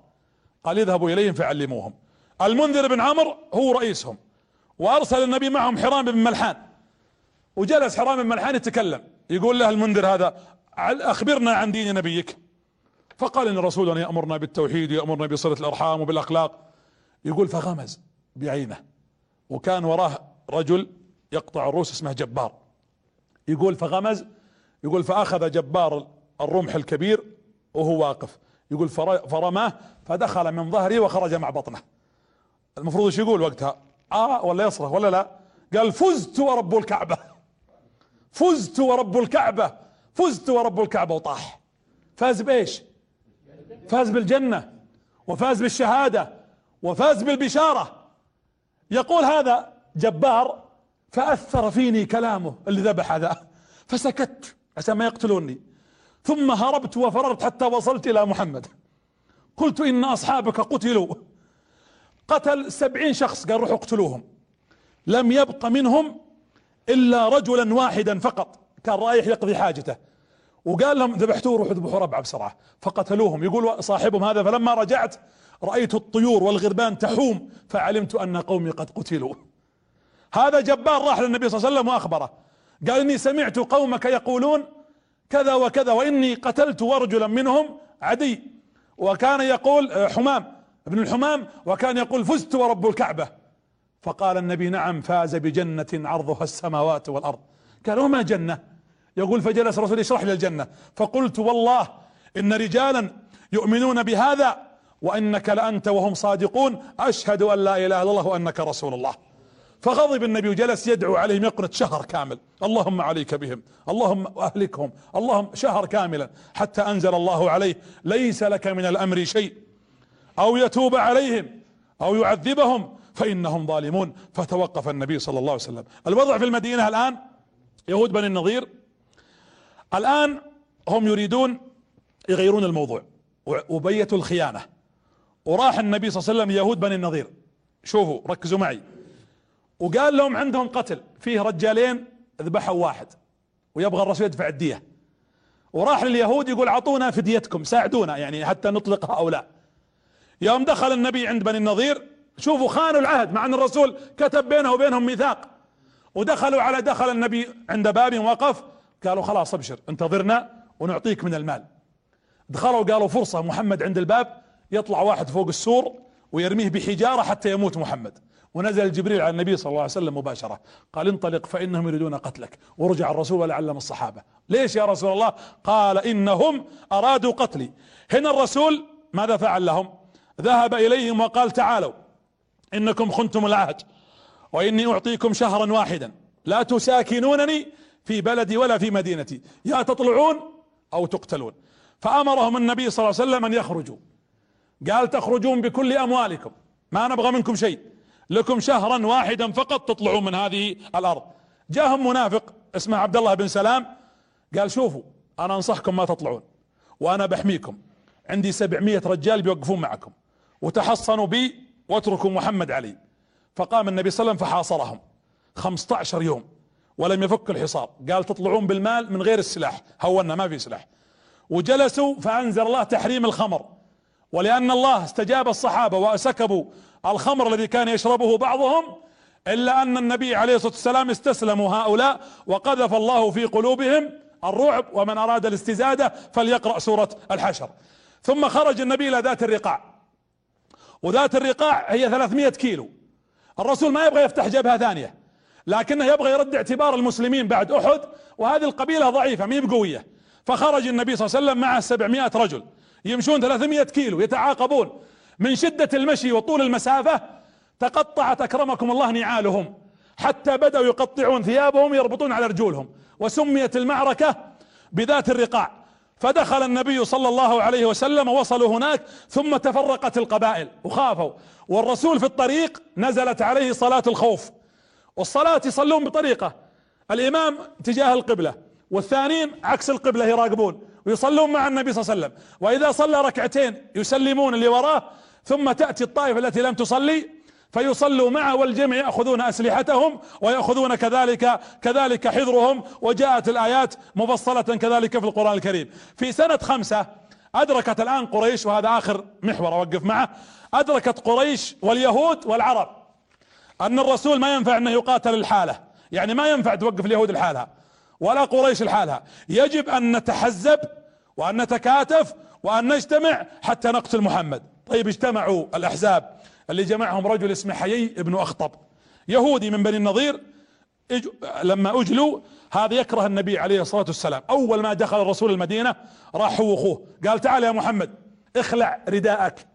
Speaker 1: قال اذهبوا إليهم فعلموهم. المنذر بن عمرو هو رئيسهم. وأرسل النبي معهم حرام بن ملحان. وجلس حرام بن ملحان يتكلم يقول له المنذر هذا أخبرنا عن دين نبيك. فقال إن رسولنا يأمرنا بالتوحيد ويامرنا بصلة الأرحام وبالأخلاق. يقول فغمز بعينه. وكان وراه رجل يقطع الروس اسمه جبار. يقول فغمز يقول فأخذ جبار الرمح الكبير وهو واقف. يقول فرماه فدخل من ظهري وخرج مع بطنه. المفروض إيش يقول وقتها؟ آه ولا يصرخ ولا لا؟ قال فزت ورب الكعبة. فزت ورب الكعبة. فزت ورب الكعبة. وطاح. فاز بإيش؟ فاز بالجنة وفاز بالشهادة وفاز بالبشارة. يقول هذا جبار فأثر فيني كلامه اللي ذبح هذا. فسكت عشان ما يقتلوني. ثم هربت وفررت حتى وصلت إلى محمد. قلت إن أصحابك قتلوا. قتل سبعين شخص قال روحوا اقتلوهم. لم يبق منهم إلا رجلا واحدا فقط. كان رايح يقضي حاجته. وقال لهم ذبحتوه روحوا ذبحوا ربعة بسرعة. فقتلوهم. يقول صاحبهم هذا فلما رجعت رأيت الطيور والغربان تحوم فعلمت أن قومي قد قتلوا. هذا جبار راح للنبي صلى الله عليه وسلم وأخبره. قال إني سمعت قومك يقولون كذا وكذا وإني قتلت رجلا منهم عدي. وكان يقول حمام ابن الحمام وكان يقول فزت ورب الكعبة. فقال النبي نعم فاز بجنة عرضها السماوات والأرض. قال وما جنة؟ يقول فجلس الرسول يشرح لي الجنة. فقلت والله إن رجالا يؤمنون بهذا وإنك لأنت وهم صادقون. أشهد أن لا إله إلا الله وأنك رسول الله. فغضب النبي وجلس يدعو عليهم يقنط شهر كامل. اللهم عليك بهم. اللهم أهلكهم. اللهم شهر كاملا. حتى أنزل الله عليه. ليس لك من الأمر شيء. أو يتوب عليهم. أو يعذبهم. فإنهم ظالمون. فتوقف النبي صلى الله عليه وسلم. الوضع في المدينة الآن يهود بني النظير الآن هم يريدون يغيرون الموضوع. وبيتوا الخيانة. وراح النبي صلى الله عليه وسلم يهود بني النظير شوفوا ركزوا معي. وقال لهم عندهم قتل. فيه رجالين ذبحوا واحد ويبغى الرسول يدفع الدية. وراح لليهود يقول اعطونا فديتكم ساعدونا يعني حتى نطلق هؤلاء. يوم دخل النبي عند بني النظير شوفوا خانوا العهد مع أن الرسول كتب بينه وبينهم ميثاق. ودخلوا على دخل النبي عند باب وقف قالوا خلاص أبشر انتظرنا ونعطيك من المال. دخلوا قالوا فرصة محمد عند الباب يطلع واحد فوق السور ويرميه بحجارة حتى يموت محمد. ونزل جبريل على النبي صلى الله عليه وسلم مباشرة. قال انطلق فإنهم يريدون قتلك. ورجع الرسول ولعلم الصحابة. ليش يا رسول الله؟ قال إنهم أرادوا قتلي. هنا الرسول ماذا فعل لهم؟ ذهب إليهم وقال تعالوا إنكم خنتم العهد وإني أعطيكم شهرا واحدا. لا تساكنونني في بلدي ولا في مدينتي. يا تطلعون أو تقتلون. فأمرهم النبي صلى الله عليه وسلم أن يخرجوا. قال تخرجون بكل أموالكم. ما نبغى منكم شيء. لكم شهرا واحدا فقط تطلعون من هذه الأرض. جاهم منافق اسمه عبد الله بن سلام قال شوفوا أنا أنصحكم ما تطلعون وأنا بحميكم. عندي سبعمية رجال بيوقفون معكم وتحصنوا بي واتركوا محمد علي. فقام النبي صلى الله عليه وسلم فحاصرهم. 15 يوم ولم يفك الحصار. قال تطلعون بالمال من غير السلاح هونا ما في سلاح. وجلسوا فأنزل الله تحريم الخمر. ولأن الله استجاب الصحابة وسكبوا الخمر الذي كان يشربه بعضهم إلا أن النبي عليه الصلاة والسلام استسلموا هؤلاء وقذف الله في قلوبهم الرعب ومن أراد الاستزادة فليقرأ سورة الحشر. ثم خرج النبي إلى ذات الرقاع. وذات الرقاع هي 300 كيلو. الرسول ما يبغى يفتح جبهة ثانية لكنه يبغى يرد اعتبار المسلمين بعد أحد وهذه القبيلة ضعيفة مي بقوية. فخرج النبي صلى الله عليه وسلم مع 700 رجل. يمشون 300 كيلو يتعاقبون. من شدة المشي وطول المسافة تقطعت أكرمكم الله نعالهم. حتى بدأوا يقطعون ثيابهم يربطون على رجولهم. وسميت المعركة بذات الرقاع. فدخل النبي صلى الله عليه وسلم ووصلوا هناك ثم تفرقت القبائل وخافوا. والرسول في الطريق نزلت عليه صلاة الخوف. والصلاة يصلون بطريقة الإمام تجاه القبلة والثانيين عكس القبلة يراقبون. ويصلون مع النبي صلى الله عليه وسلم. وإذا صلى ركعتين يسلمون اللي وراه ثم تأتي الطائفة التي لم تصلي فيصلوا معه والجميع يأخذون أسلحتهم ويأخذون كذلك كذلك حذرهم وجاءت الآيات مفصلة كذلك في القرآن الكريم. في سنة خمسة أدركت الآن قريش وهذا آخر محور أوقف معه أدركت قريش واليهود والعرب أن الرسول ما ينفع أنه يقاتل الحالة. يعني ما ينفع توقف اليهود لحالها ولا قريش لحالها يجب أن نتحزب وأن نتكاتف وأن نجتمع حتى نقتل محمد. طيب اجتمعوا الأحزاب اللي جمعهم رجل اسمه حيي ابن أخطب يهودي من بني النضير. لما أجلوا هذا يكره النبي عليه الصلاة والسلام. أول ما دخل الرسول المدينة راح هو أخوه. قال تعال يا محمد اخلع رداءك.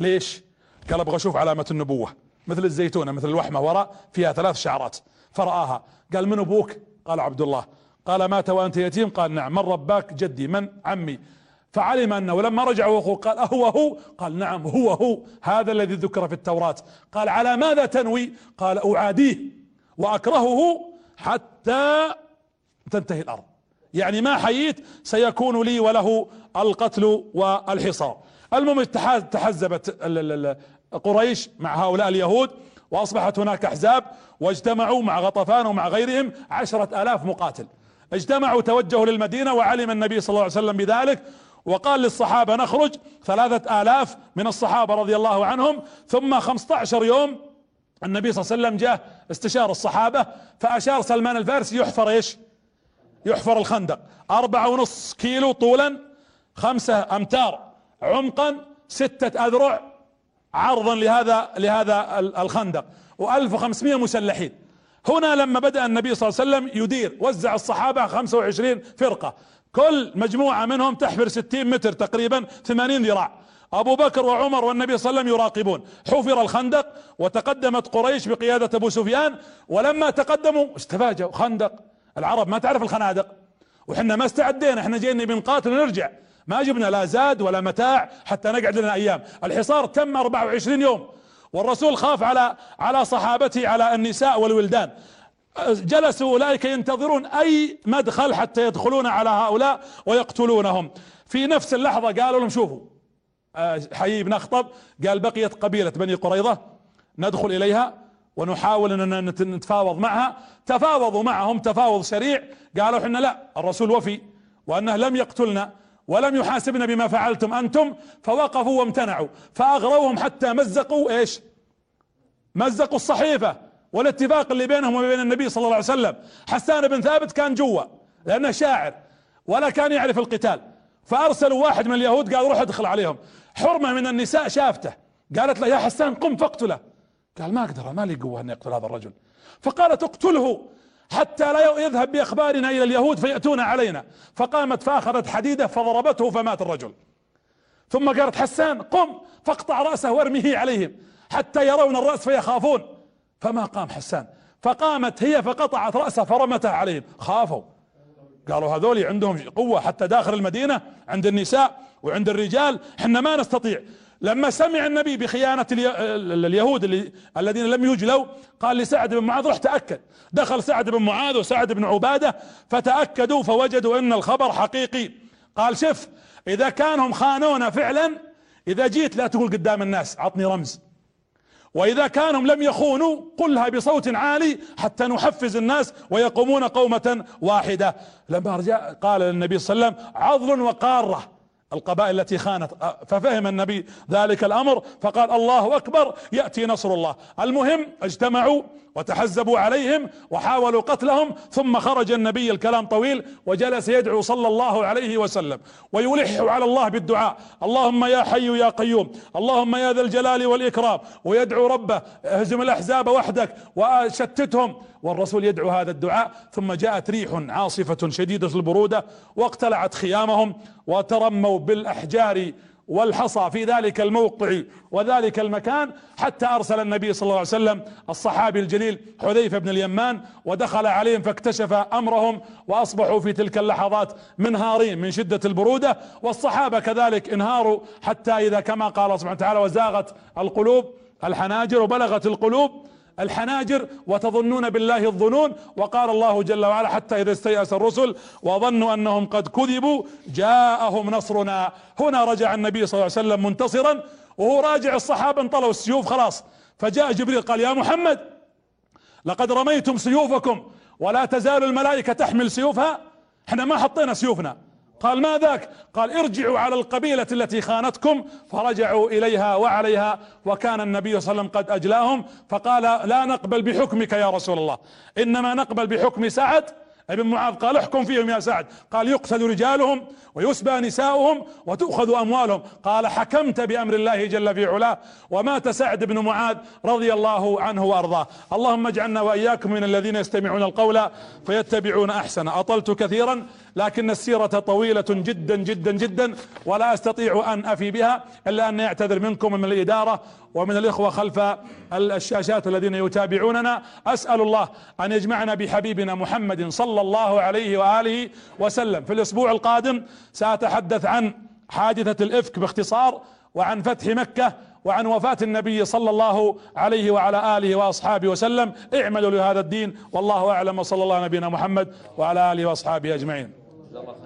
Speaker 1: ليش؟ قال أبغى أشوف علامة النبوة مثل الزيتونة مثل الوحمة وراء فيها ثلاث شعرات. فرآها. قال من أبوك؟ قال عبد الله. قال مات وأنت يتيم؟ قال نعم. من رباك جدي؟ من؟ عمي. فعلم أنه لما رجع اخوه قال أهو هو قال نعم هو هو. هذا الذي ذكر في التوراة. قال على ماذا تنوي؟ قال أعاديه وأكرهه حتى تنتهي الأرض. يعني ما حييت سيكون لي وله القتل والحصار. المهم تحزبت قريش مع هؤلاء اليهود وأصبحت هناك أحزاب واجتمعوا مع غطفان ومع غيرهم عشرة آلاف مقاتل. اجتمعوا توجهوا للمدينة وعلم النبي صلى الله عليه وسلم بذلك وقال للصحابة نخرج ثلاثة آلاف من الصحابة رضي الله عنهم ثم خمسة عشر يوم النبي صلى الله عليه وسلم جاء استشار الصحابة فأشار سلمان الفارسي يحفر إيش؟ يحفر الخندق. أربعة ونص كيلو طولا خمسة أمتار. عمقا ستة أذرع عرضا لهذا لهذا الخندق. و1500 مسلحين. هنا لما بدأ النبي صلى الله عليه وسلم يدير وزع الصحابة 25 فرقة. كل مجموعة منهم تحفر ستين متر تقريبا ثمانين ذراع. أبو بكر وعمر والنبي صلى الله عليه وسلم يراقبون. حفر الخندق وتقدمت قريش بقيادة أبو سفيان. ولما تقدموا استفاجئوا خندق. العرب ما تعرف الخنادق. وحنا ما استعدينا إحنا جينا بنقاتل ونرجع ما جبنا لا زاد ولا متاع حتى نقعد لنا أيام. الحصار تم 24 يوم. والرسول خاف على على صحابته على النساء والولدان. جلسوا أولئك ينتظرون أي مدخل حتى يدخلون على هؤلاء ويقتلونهم. في نفس اللحظة قالوا لهم شوفوا آه، حيي بن أخطب قال بقيت قبيلة بني قريظة ندخل إليها ونحاول أن نتفاوض معها. تفاوضوا معهم تفاوض سريع قالوا إحنا لا الرسول وفي وأنه لم يقتلنا. ولم يحاسبنا بما فعلتم أنتم فوقفوا وامتنعوا. فأغروهم حتى مزقوا إيش؟ مزقوا الصحيفة والاتفاق اللي بينهم وبين النبي صلى الله عليه وسلم. حسان بن ثابت كان جوا لأنه شاعر ولا كان يعرف القتال. فأرسلوا واحد من اليهود قال روح ادخل عليهم. حرمة من النساء شافته. قالت له يا حسان قم فاقتله. قال ما أقدر ما لي قوة إني أقتل هذا الرجل. فقالت اقتله. حتى لا يذهب بإخبارنا إلى اليهود فيأتون علينا. فقامت فأخذت حديدة فضربته فمات الرجل. ثم قالت حسان قم فاقطع رأسه وارميه عليهم حتى يرون الرأس فيخافون. فما قام حسان؟ فقامت هي فقطعت رأسه فرمته عليهم. خافوا. قالوا هذول عندهم قوة حتى داخل المدينة عند النساء وعند الرجال إحنا ما نستطيع. لما سمع النبي بخيانة اليهود اللي الذين لم يجلوا قال لسعد بن معاذ روح تأكد. دخل سعد بن معاذ وسعد بن عبادة فتأكدوا فوجدوا إن الخبر حقيقي. قال شف إذا كانهم خانونا فعلا إذا جيت لا تقول قدام الناس عطني رمز. وإذا كانوا لم يخونوا قلها بصوت عالي حتى نحفز الناس ويقومون قومة واحدة. لما رجع قال للنبي صلى الله عليه وسلم عضل وقارة. القبائل التي خانت. ففهم النبي ذلك الأمر فقال الله أكبر يأتي نصر الله. المهم اجتمعوا وتحزبوا عليهم وحاولوا قتلهم ثم خرج النبي الكلام طويل وجلس يدعو صلى الله عليه وسلم ويلح على الله بالدعاء. اللهم يا حي يا قيوم اللهم يا ذا الجلال والإكرام ويدعو ربه اهزم الأحزاب وحدك وشتتهم والرسول يدعو هذا الدعاء ثم جاءت ريح عاصفة شديدة البرودة واقتلعت خيامهم وترموا بالأحجار والحصى في ذلك الموقع وذلك المكان حتى أرسل النبي صلى الله عليه وسلم الصحابي الجليل حذيفة بن اليمان ودخل عليهم فاكتشف أمرهم وأصبحوا في تلك اللحظات منهارين من شدة البرودة والصحابة كذلك انهاروا حتى إذا كما قال سبحانه وتعالى وزاغت القلوب الحناجر وبلغت القلوب الحناجر وتظنون بالله الظنون. وقال الله جل وعلا حتى إذا استيأس الرسل وظنوا أنهم قد كذبوا جاءهم نصرنا. هنا رجع النبي صلى الله عليه وسلم منتصرا وهو راجع الصحابة انطلوا السيوف خلاص. فجاء جبريل قال يا محمد لقد رميتم سيوفكم ولا تزال الملائكة تحمل سيوفها. إحنا ما حطينا سيوفنا. قال ما ذاك؟ قال ارجعوا على القبيلة التي خانتكم. فرجعوا إليها وعليها وكان النبي صلى الله عليه وسلم قد أجلاهم فقال لا نقبل بحكمك يا رسول الله. إنما نقبل بحكم سعد. ابن معاذ قال احكم فيهم يا سعد. قال يقتل رجالهم ويسبى نساؤهم وتؤخذ أموالهم. قال حكمت بأمر الله جل في علاه. ومات سعد بن معاذ رضي الله عنه وأرضاه. اللهم اجعلنا وإياكم من الذين يستمعون القول فيتبعون احسنه أطلت كثيرا لكن السيرة طويلة جدا جدا جدا ولا أستطيع أن أفي بها إلا ان يعتذر منكم من الإدارة ومن الإخوة خلف الشاشات الذين يتابعوننا. أسأل الله أن يجمعنا بحبيبنا محمد صلى الله عليه وآله وسلم. في الأسبوع القادم سأتحدث عن حادثة الإفك باختصار وعن فتح مكة وعن وفاة النبي صلى الله عليه وعلى آله وأصحابه وسلم. اعملوا لهذا الدين والله أعلم وصلى الله نبينا محمد وعلى آله وأصحابه أجمعين. Lama